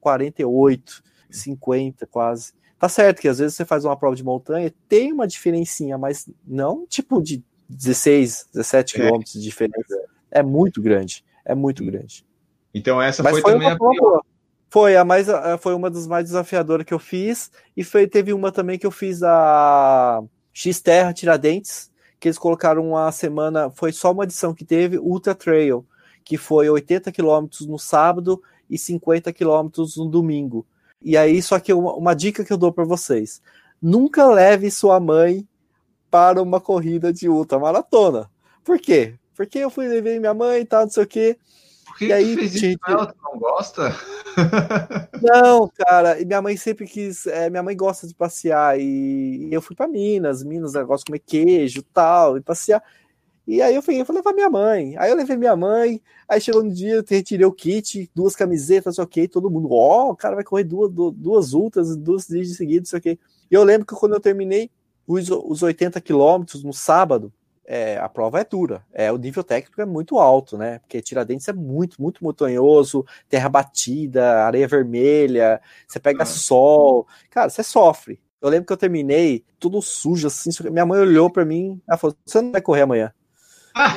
Speaker 2: 48, 50 quase. Tá certo que às vezes você faz uma prova de montanha, tem uma diferencinha, mas não tipo de 16, 17 é. quilômetros de diferença. É muito grande, é muito grande.
Speaker 1: Então essa mas foi, foi também a pior.
Speaker 2: Foi a mais, foi uma das mais desafiadoras que eu fiz e foi teve uma também que eu fiz a X Terra Tiradentes, que eles colocaram uma semana, foi só uma edição que teve Ultra Trail, que foi 80 quilômetros no sábado e 50 quilômetros no domingo. E aí, só que uma, uma dica que eu dou para vocês: nunca leve sua mãe para uma corrida de ultra maratona. Por quê? Porque eu fui levar minha mãe e tal, não sei o quê.
Speaker 1: Por que e aí, fez gente... ela? Tu não gosta?
Speaker 2: Não, cara, e minha mãe sempre quis. É, minha mãe gosta de passear e, e eu fui para Minas, Minas, negócio de comer queijo tal, e passear. E aí eu falei, eu vou levar minha mãe. Aí eu levei minha mãe, aí chegou no dia, eu retirei o kit, duas camisetas, ok, todo mundo, ó, oh, o cara vai correr duas, duas ultras, duas dias de seguida, isso aqui. E eu lembro que quando eu terminei os, os 80 quilômetros no sábado, é, a prova é dura, é, o nível técnico é muito alto, né? Porque Tiradentes é muito, muito montanhoso, terra batida, areia vermelha, você pega sol, cara, você sofre. Eu lembro que eu terminei tudo sujo, assim. Minha mãe olhou para mim, ela falou: Você não vai correr amanhã?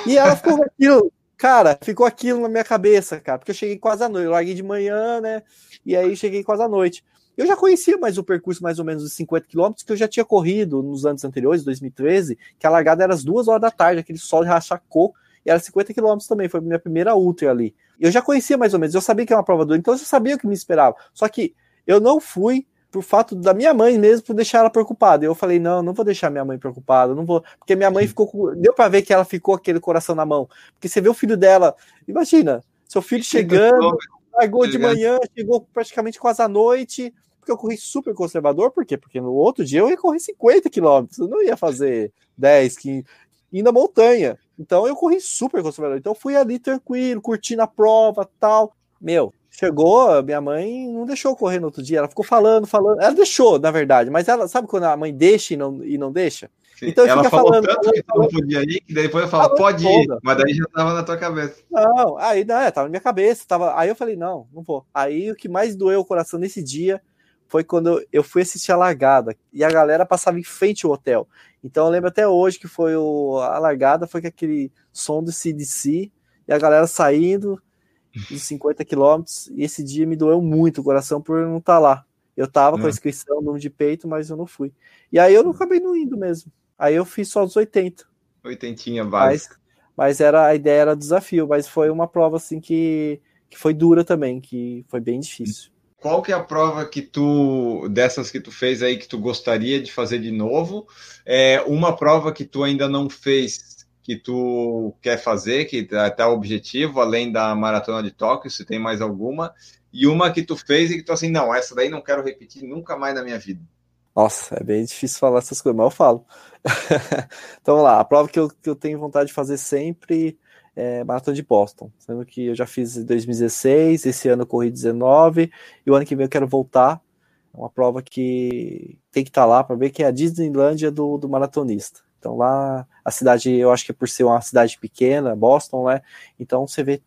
Speaker 2: E ela ficou aquilo, cara, ficou aquilo na minha cabeça, cara, porque eu cheguei quase à noite, eu larguei de manhã, né? E aí cheguei quase à noite. Eu já conhecia mais o percurso, mais ou menos de 50 quilômetros, que eu já tinha corrido nos anos anteriores, 2013, que a largada era às duas horas da tarde, aquele sol coco, e era 50 quilômetros também, foi a minha primeira ultra ali. Eu já conhecia mais ou menos, eu sabia que era uma prova dura, então eu já sabia o que me esperava. Só que eu não fui por fato da minha mãe mesmo, por deixar ela preocupada. Eu falei, não, não vou deixar minha mãe preocupada, não vou, porque minha mãe ficou, com... deu para ver que ela ficou aquele coração na mão, porque você vê o filho dela, imagina, seu filho chegando, largou de manhã, chegou praticamente quase à noite, porque eu corri super conservador, por quê? Porque no outro dia eu ia correr 50 quilômetros, eu não ia fazer 10, 15, ir na montanha. Então eu corri super conservador. Então fui ali tranquilo, curtindo a prova, tal. Meu, Chegou, minha mãe não deixou correr no outro dia, ela ficou falando, falando. Ela deixou, na verdade, mas ela sabe quando a mãe deixa e não, e não deixa?
Speaker 1: Sim. Então ela falou falando, tanto que não podia ir, que depois eu falo, pode ir, toda. mas daí já tava na tua cabeça.
Speaker 2: Não, aí não, é, tava na minha cabeça, tava. Aí eu falei, não, não vou. Aí o que mais doeu o coração nesse dia foi quando eu fui assistir a largada e a galera passava em frente ao hotel. Então eu lembro até hoje que foi o, a largada, foi aquele som do CDC e a galera saindo de 50 quilômetros, e esse dia me doeu muito o coração por não estar tá lá. Eu tava com a é. inscrição, número de peito, mas eu não fui. E aí eu não acabei não indo mesmo. Aí eu fiz só os 80.
Speaker 1: Oitentinha base.
Speaker 2: Mas, mas era, a ideia era desafio, mas foi uma prova assim que, que foi dura também, que foi bem difícil.
Speaker 1: Qual que é a prova que tu, dessas que tu fez aí, que tu gostaria de fazer de novo? É uma prova que tu ainda não fez que tu quer fazer, que até tá, o objetivo, além da maratona de Tóquio, se tem mais alguma, e uma que tu fez e que tu assim, não, essa daí não quero repetir nunca mais na minha vida.
Speaker 2: Nossa, é bem difícil falar essas coisas, mas eu falo. então vamos lá, a prova que eu, que eu tenho vontade de fazer sempre é Maratona de Boston, sendo que eu já fiz em 2016, esse ano eu corri 19, e o ano que vem eu quero voltar. É uma prova que tem que estar tá lá para ver que é a Disneylândia do, do maratonista. Então lá a cidade, eu acho que é por ser uma cidade pequena, Boston, né? Então você vê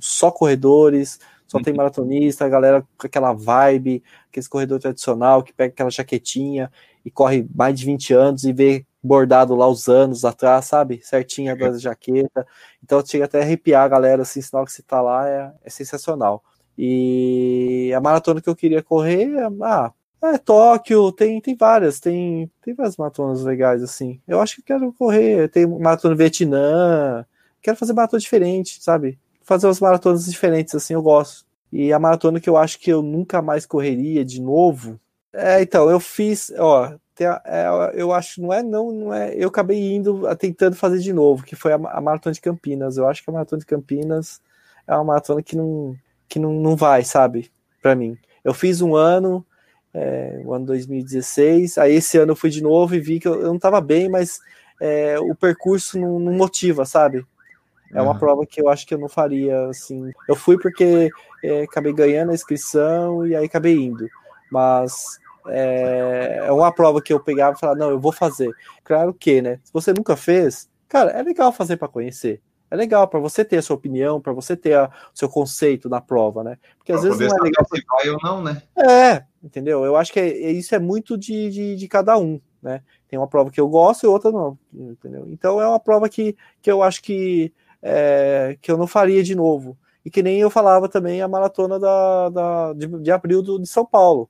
Speaker 2: só corredores, só tem uhum. maratonista, a galera com aquela vibe, aquele corredor tradicional que pega aquela jaquetinha e corre mais de 20 anos e vê bordado lá os anos atrás, sabe? Certinha da jaqueta. Então chega até a arrepiar a galera, assim, sinal que você tá lá é, é sensacional. E a maratona que eu queria correr, ah, é, Tóquio, tem, tem várias, tem, tem várias maratonas legais, assim. Eu acho que quero correr, tem maratona Vietnã, quero fazer maratona diferente, sabe? Fazer umas maratonas diferentes, assim, eu gosto. E a maratona que eu acho que eu nunca mais correria de novo. É, então, eu fiz, ó, tem, é, eu acho, não é, não, não é, eu acabei indo, tentando fazer de novo, que foi a, a maratona de Campinas. Eu acho que a maratona de Campinas é uma maratona que não, que não, não vai, sabe, para mim. Eu fiz um ano, é, o ano 2016. Aí esse ano eu fui de novo e vi que eu, eu não estava bem, mas é, o percurso não, não, motiva, sabe? É uma uhum. prova que eu acho que eu não faria assim. Eu fui porque é, acabei ganhando a inscrição e aí acabei indo. Mas é, é uma prova que eu pegava e falava, não, eu vou fazer. Claro que, né? Se você nunca fez, cara, é legal fazer para conhecer. É legal para você ter a sua opinião, para você ter a, o seu conceito na prova, né? Porque às pra vezes não é legal.
Speaker 1: Se vai ou não, né?
Speaker 2: É, entendeu? Eu acho que é, é, isso é muito de, de, de, cada um, né? Tem uma prova que eu gosto e outra não, entendeu? Então é uma prova que, que eu acho que, é, que eu não faria de novo. E que nem eu falava também a maratona da, da de, de abril do, de São Paulo.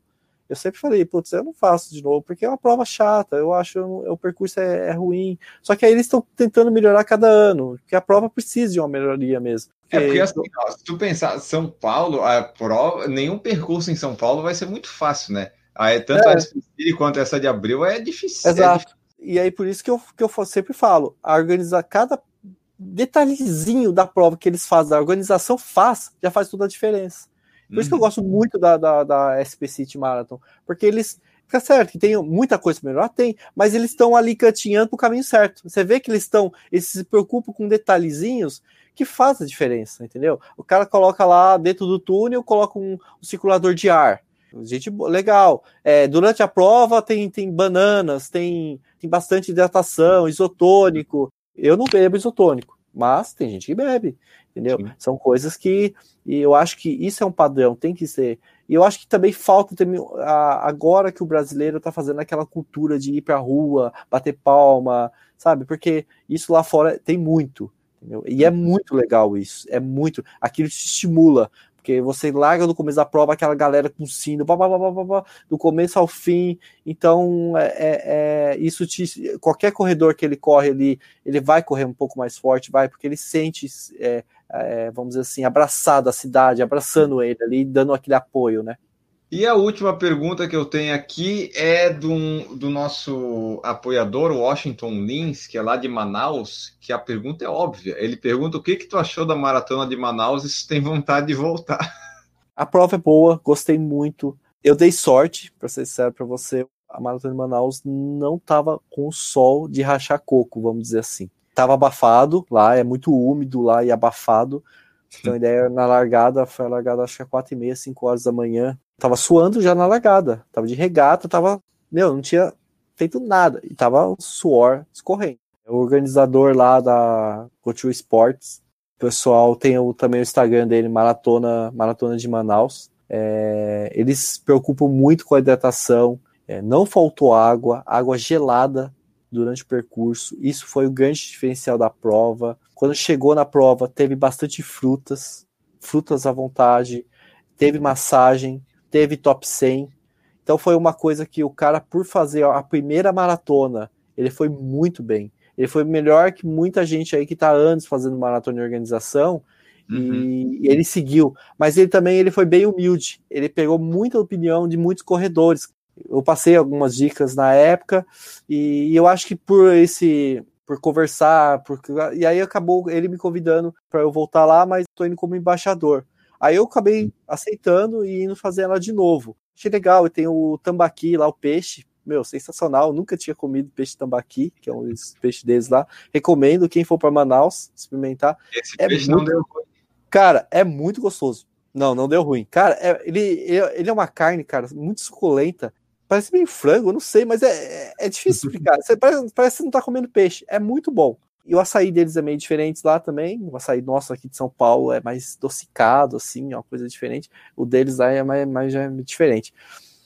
Speaker 2: Eu sempre falei, putz, eu não faço de novo, porque é uma prova chata, eu acho que o percurso é, é, ruim. Só que aí eles estão tentando melhorar cada ano, porque a prova precisa de uma melhoria mesmo.
Speaker 1: É porque assim, ó, se tu pensar, São Paulo, a prova, nenhum percurso em São Paulo vai ser muito fácil, né? Aí, tanto é. a Speed quanto essa de abril é difícil.
Speaker 2: Exato.
Speaker 1: É difícil.
Speaker 2: E aí, por isso que eu, que eu sempre falo, a organizar cada detalhezinho da prova que eles fazem, a organização faz, já faz toda a diferença. Por uhum. isso que eu uhum. gosto muito da, da, da SP City Marathon, porque eles Fica certo que tem muita coisa para melhorar, tem, mas eles estão ali cantinhando para o caminho certo. Você vê que eles estão, eles se preocupam com detalhezinhos que fazem a diferença, entendeu? O cara coloca lá dentro do túnel, coloca um, um circulador de ar. Gente, legal. É, durante a prova tem, tem bananas, tem, tem bastante hidratação, isotônico. Eu não bebo isotônico, mas tem gente que bebe entendeu? Sim. São coisas que e eu acho que isso é um padrão, tem que ser. E eu acho que também falta também, agora que o brasileiro está fazendo aquela cultura de ir para a rua, bater palma, sabe? Porque isso lá fora tem muito, entendeu? E é muito legal isso, é muito. Aquilo te estimula. Porque você larga no começo da prova aquela galera com sino, blá, blá, blá, blá, blá, do começo ao fim. Então, é, é, é, isso te, qualquer corredor que ele corre ali, ele vai correr um pouco mais forte, vai, porque ele sente, é, é, vamos dizer assim, abraçado a cidade, abraçando ele ali, dando aquele apoio, né?
Speaker 1: E a última pergunta que eu tenho aqui é do, do nosso apoiador, Washington Lins, que é lá de Manaus, que a pergunta é óbvia. Ele pergunta o que, que tu achou da maratona de Manaus e se tem vontade de voltar.
Speaker 2: A prova é boa, gostei muito. Eu dei sorte, para ser sincero para você, a maratona de Manaus não estava com o sol de rachar coco, vamos dizer assim. Tava abafado lá, é muito úmido lá e abafado. Então a ideia na largada, foi a largada acho que é 4 e meia, 5 horas da manhã. Tava suando já na largada. Tava de regata, tava. Meu, não tinha feito nada. E tava suor escorrendo. O organizador lá da Couture Sports, o pessoal tem o, também o Instagram dele, Maratona, Maratona de Manaus. É, eles se preocupam muito com a hidratação. É, não faltou água, água gelada durante o percurso. Isso foi o grande diferencial da prova. Quando chegou na prova, teve bastante frutas, frutas à vontade, teve massagem, teve top 100. Então foi uma coisa que o cara, por fazer a primeira maratona, ele foi muito bem. Ele foi melhor que muita gente aí que está anos fazendo maratona em organização uhum. e, ele seguiu. Mas ele também ele foi bem humilde. Ele pegou muita opinião de muitos corredores. Eu passei algumas dicas na época e, e eu acho que por esse por conversar, por, e aí acabou ele me convidando para eu voltar lá, mas estou indo como embaixador. Aí eu acabei aceitando e indo fazer ela de novo. Achei legal, e tem o tambaqui lá, o peixe. Meu, sensacional. Nunca tinha comido peixe tambaqui, que é um dos peixes deles lá. Recomendo quem for para Manaus experimentar.
Speaker 1: Esse é peixe muito... não deu ruim.
Speaker 2: Cara, é muito gostoso. Não, não deu ruim. Cara, é, ele, ele é uma carne, cara, muito suculenta. Parece meio frango, não sei, mas é, é, é difícil explicar. Você parece, parece que você não tá comendo peixe. É muito bom. E o açaí deles é meio diferente lá também. O açaí nosso aqui de São Paulo é mais adocicado, assim, é uma coisa diferente. O deles lá é mais, mais é diferente.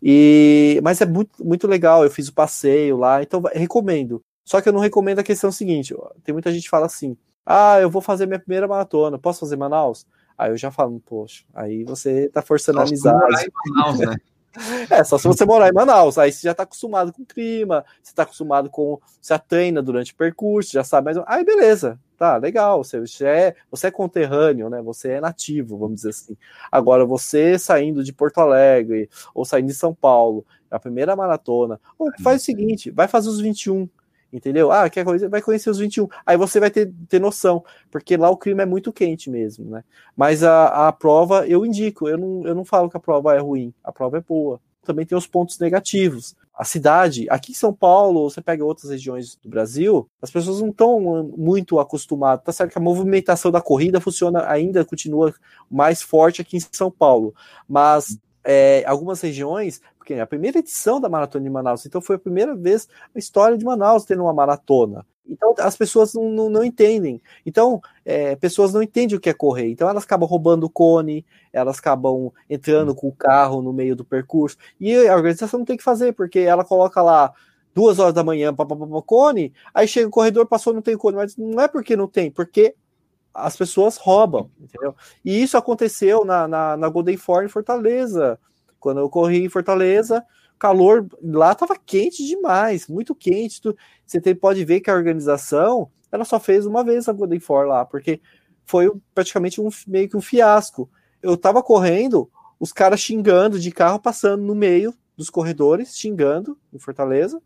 Speaker 2: E, mas é muito, muito legal. Eu fiz o passeio lá, então recomendo. Só que eu não recomendo a questão seguinte: tem muita gente que fala assim: ah, eu vou fazer minha primeira maratona, posso fazer Manaus? Aí eu já falo, poxa, aí você tá forçando a amizade. Manaus, né? É, só se você morar em Manaus. Aí você já tá acostumado com o clima, você tá acostumado com. Você treina durante o percurso, já sabe mais. Aí beleza, tá, legal. Você, é, você é conterrâneo, né? Você é nativo, vamos dizer assim. Agora, você saindo de Porto Alegre ou saindo de São Paulo, a primeira maratona, faz o seguinte: vai fazer os 21 entendeu? Ah, quer coisa, vai conhecer os 21. Aí você vai ter, ter noção, porque lá o clima é muito quente mesmo, né? Mas a, a prova eu indico, eu não, eu não falo que a prova é ruim, a prova é boa. Também tem os pontos negativos. A cidade, aqui em São Paulo, você pega outras regiões do Brasil, as pessoas não estão muito acostumadas. Tá certo que a movimentação da corrida funciona ainda, continua mais forte aqui em São Paulo, mas é, algumas regiões, porque é a primeira edição da Maratona de Manaus, então foi a primeira vez a história de Manaus tendo uma maratona. Então as pessoas não, não, não entendem. Então, é, pessoas não entendem o que é correr. Então elas acabam roubando o cone, elas acabam entrando com o carro no meio do percurso. E a organização não tem que fazer, porque ela coloca lá duas horas da manhã, para cone, aí chega o corredor, passou, não tem cone, mas não é porque não tem, porque as pessoas roubam, entendeu? E isso aconteceu na, na, na Golden Four em Fortaleza. Quando eu corri em Fortaleza, calor lá estava quente demais, muito quente. Tu, você tem, pode ver que a organização ela só fez uma vez a Golden Four lá, porque foi praticamente um, meio que um fiasco. Eu estava correndo, os caras xingando de carro, passando no meio dos corredores, xingando em Fortaleza.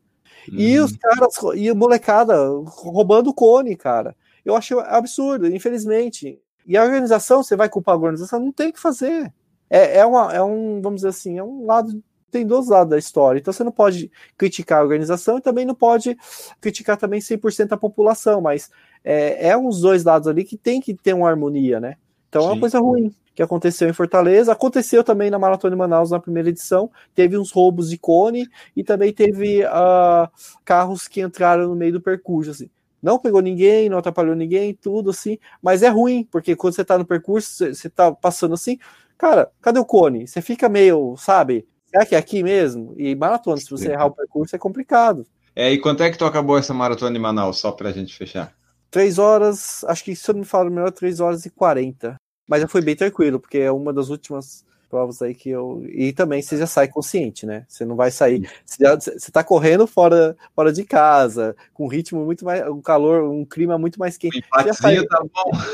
Speaker 2: Uhum. E os caras, e a molecada roubando o cone, cara. Eu acho absurdo, infelizmente. E a organização, você vai culpar a organização, não tem o que fazer. É, é, uma, é um, vamos dizer assim, é um lado, tem dois lados da história. Então você não pode criticar a organização e também não pode criticar também 100% a população, mas é, é uns dois lados ali que tem que ter uma harmonia, né? Então Sim. é uma coisa ruim que aconteceu em Fortaleza, aconteceu também na Maratona de Manaus na primeira edição, teve uns roubos de cone e também teve uh, carros que entraram no meio do percurso, assim não pegou ninguém, não atrapalhou ninguém, tudo assim, mas é ruim, porque quando você tá no percurso, você tá passando assim, cara, cadê o cone? Você fica meio, sabe, será que é aqui mesmo? E maratona, se você errar o percurso, é complicado.
Speaker 1: É, e quanto é que tu acabou essa maratona de Manaus, só pra gente fechar?
Speaker 2: Três horas, acho que se eu não me falo melhor, três horas e quarenta. Mas já foi bem tranquilo, porque é uma das últimas provas aí que eu. E também você já sai consciente, né? Você não vai sair. Você, já, você tá correndo fora, fora de casa, com um ritmo muito mais. um calor, um clima muito mais quente. Você já, sai, tá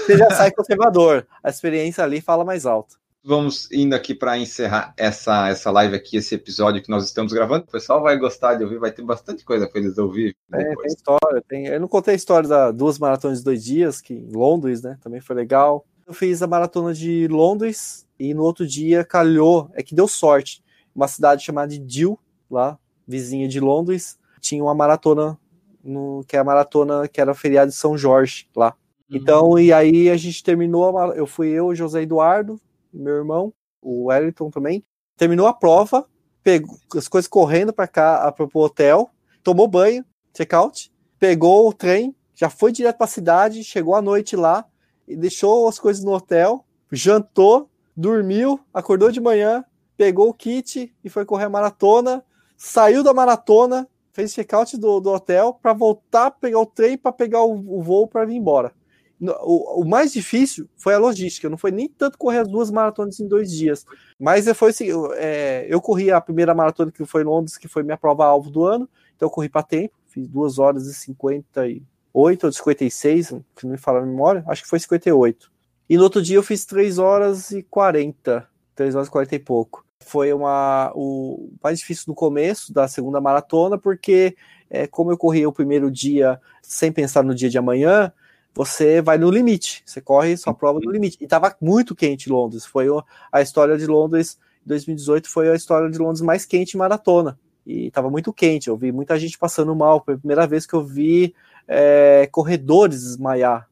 Speaker 2: você já sai conservador. A experiência ali fala mais alto.
Speaker 1: Vamos indo aqui para encerrar essa, essa live aqui, esse episódio que nós estamos gravando. O pessoal vai gostar de ouvir, vai ter bastante coisa para eles ouvir.
Speaker 2: É, tem história. Tem... Eu não contei a história das duas maratonas de dois dias, que em Londres, né? Também foi legal. Eu fiz a maratona de Londres, e no outro dia calhou, é que deu sorte. Uma cidade chamada de Dill, lá, vizinha de Londres, tinha uma maratona, no, que é a maratona que era feriado de São Jorge lá. Uhum. Então, e aí a gente terminou, a, eu fui eu, José Eduardo, meu irmão, o Wellington também, terminou a prova, pegou as coisas correndo para cá, para o hotel, tomou banho, check-out, pegou o trem, já foi direto para a cidade, chegou à noite lá e deixou as coisas no hotel, jantou, dormiu, acordou de manhã, pegou o kit e foi correr a maratona, saiu da maratona, fez check-out do, do hotel para voltar, pegar o trem para pegar o, o voo para vir embora. O, o, mais difícil foi a logística, não foi nem tanto correr as duas maratonas em dois dias, mas foi assim, é, eu corri a primeira maratona que foi em Londres, que foi minha prova-alvo do ano, então eu corri para tempo, fiz 2 horas e 58 ou 56, que não me fala a memória, acho que foi 58. E no outro dia eu fiz 3 horas e 40. 3 horas e 40 e pouco. Foi uma, o mais difícil no começo da segunda maratona, porque é, como eu corri o primeiro dia sem pensar no dia de amanhã, você vai no limite. Você corre sua prova no limite. E estava muito quente Londres. Foi a história de Londres 2018 foi a história de Londres mais quente em maratona. E estava muito quente. Eu vi muita gente passando mal. Foi a primeira vez que eu vi é, corredores desmaiar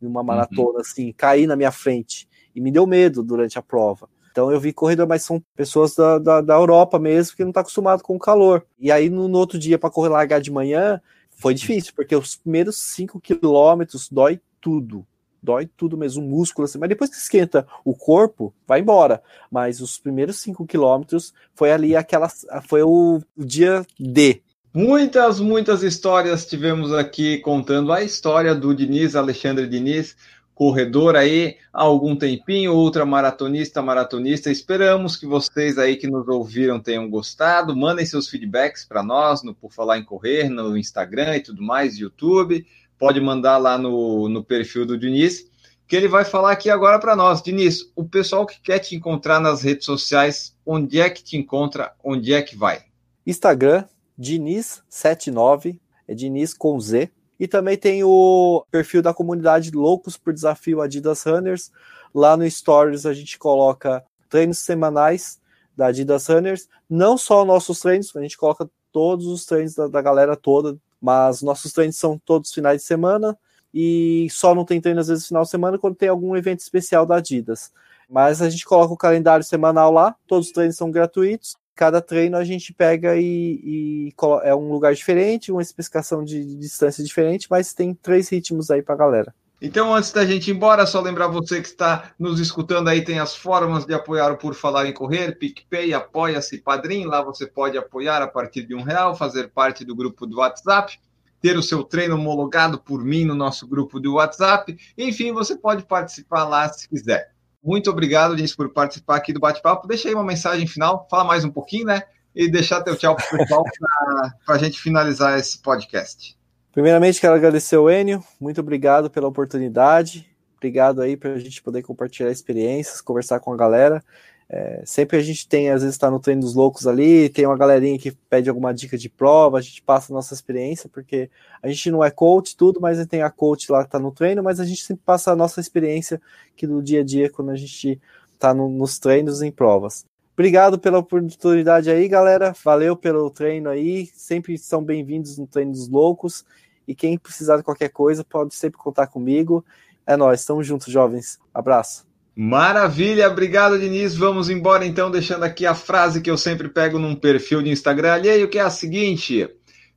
Speaker 2: em uma uhum. maratona, uhum. assim, cair na minha frente. E me deu medo durante a prova. Então eu vi corredor, mas são pessoas da, da, da Europa mesmo que não está acostumado com o calor. E aí no, no outro dia para correr largar de manhã foi difícil, porque os primeiros 5 quilômetros dói tudo. Dói tudo mesmo, o músculo, assim, mas depois que esquenta o corpo, vai embora. Mas os primeiros 5 quilômetros foi ali aquela. Foi o, o dia D,
Speaker 1: Muitas, muitas histórias tivemos aqui contando a história do Diniz, Alexandre Diniz, corredor aí há algum tempinho, outra maratonista, maratonista. Esperamos que vocês aí que nos ouviram tenham gostado. Mandem seus feedbacks para nós no Por Falar em Correr, no Instagram e tudo mais, YouTube. Pode mandar lá no, no perfil do Diniz, que ele vai falar aqui agora para nós. Diniz, o pessoal que quer te encontrar nas redes sociais, onde é que te encontra, onde é que vai?
Speaker 2: Instagram, Diniz79, é Diniz com Z. E também tem o perfil da comunidade Loucos por Desafio Adidas Runners. Lá no Stories a gente coloca treinos semanais da Adidas Runners. Não só nossos treinos, a gente coloca todos os treinos da, da galera toda, mas nossos treinos são todos finais de semana e só não tem treino às vezes final de semana quando tem algum evento especial da Adidas. Mas a gente coloca o calendário semanal lá, todos os treinos são gratuitos. Cada treino a gente pega e, e é um lugar diferente, uma especificação de, distância diferente, mas tem três ritmos aí pra galera.
Speaker 1: Então, antes da gente ir embora, só lembrar você que está nos escutando aí, tem as formas de apoiar o Por Falar em Correr, PicPay, Apoia-se, Padrim, lá você pode apoiar a partir de um real, fazer parte do grupo do WhatsApp, ter o seu treino homologado por mim no nosso grupo do WhatsApp, enfim, você pode participar lá se quiser. Muito obrigado, Lins, por participar aqui do bate-papo. Deixa aí uma mensagem final, fala mais um pouquinho, né? E deixar teu tchau para o pessoal para a gente finalizar esse podcast.
Speaker 2: Primeiramente, quero agradecer o Enio, muito obrigado pela oportunidade, obrigado aí para a gente poder compartilhar experiências, conversar com a galera. É, sempre a gente tem, às vezes, está no treino dos loucos ali, tem uma galerinha que pede alguma dica de prova, a gente passa a nossa experiência, porque a gente não é coach, tudo, mas tem a coach lá que está no treino, mas a gente sempre passa a nossa experiência que do dia a dia, quando a gente está no, nos treinos em provas. Obrigado pela oportunidade aí, galera. Valeu pelo treino aí. Sempre são bem-vindos no treino dos loucos. E quem precisar de qualquer coisa, pode sempre contar comigo. É nós, estamos juntos, jovens. Abraço.
Speaker 1: Maravilha, obrigado, Diniz. Vamos embora então, deixando aqui a frase que eu sempre pego num perfil de Instagram alheio, que é a seguinte: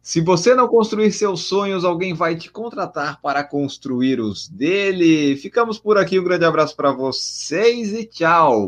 Speaker 1: se você não construir seus sonhos, alguém vai te contratar para construir os dele. Ficamos por aqui, um grande abraço para vocês e tchau.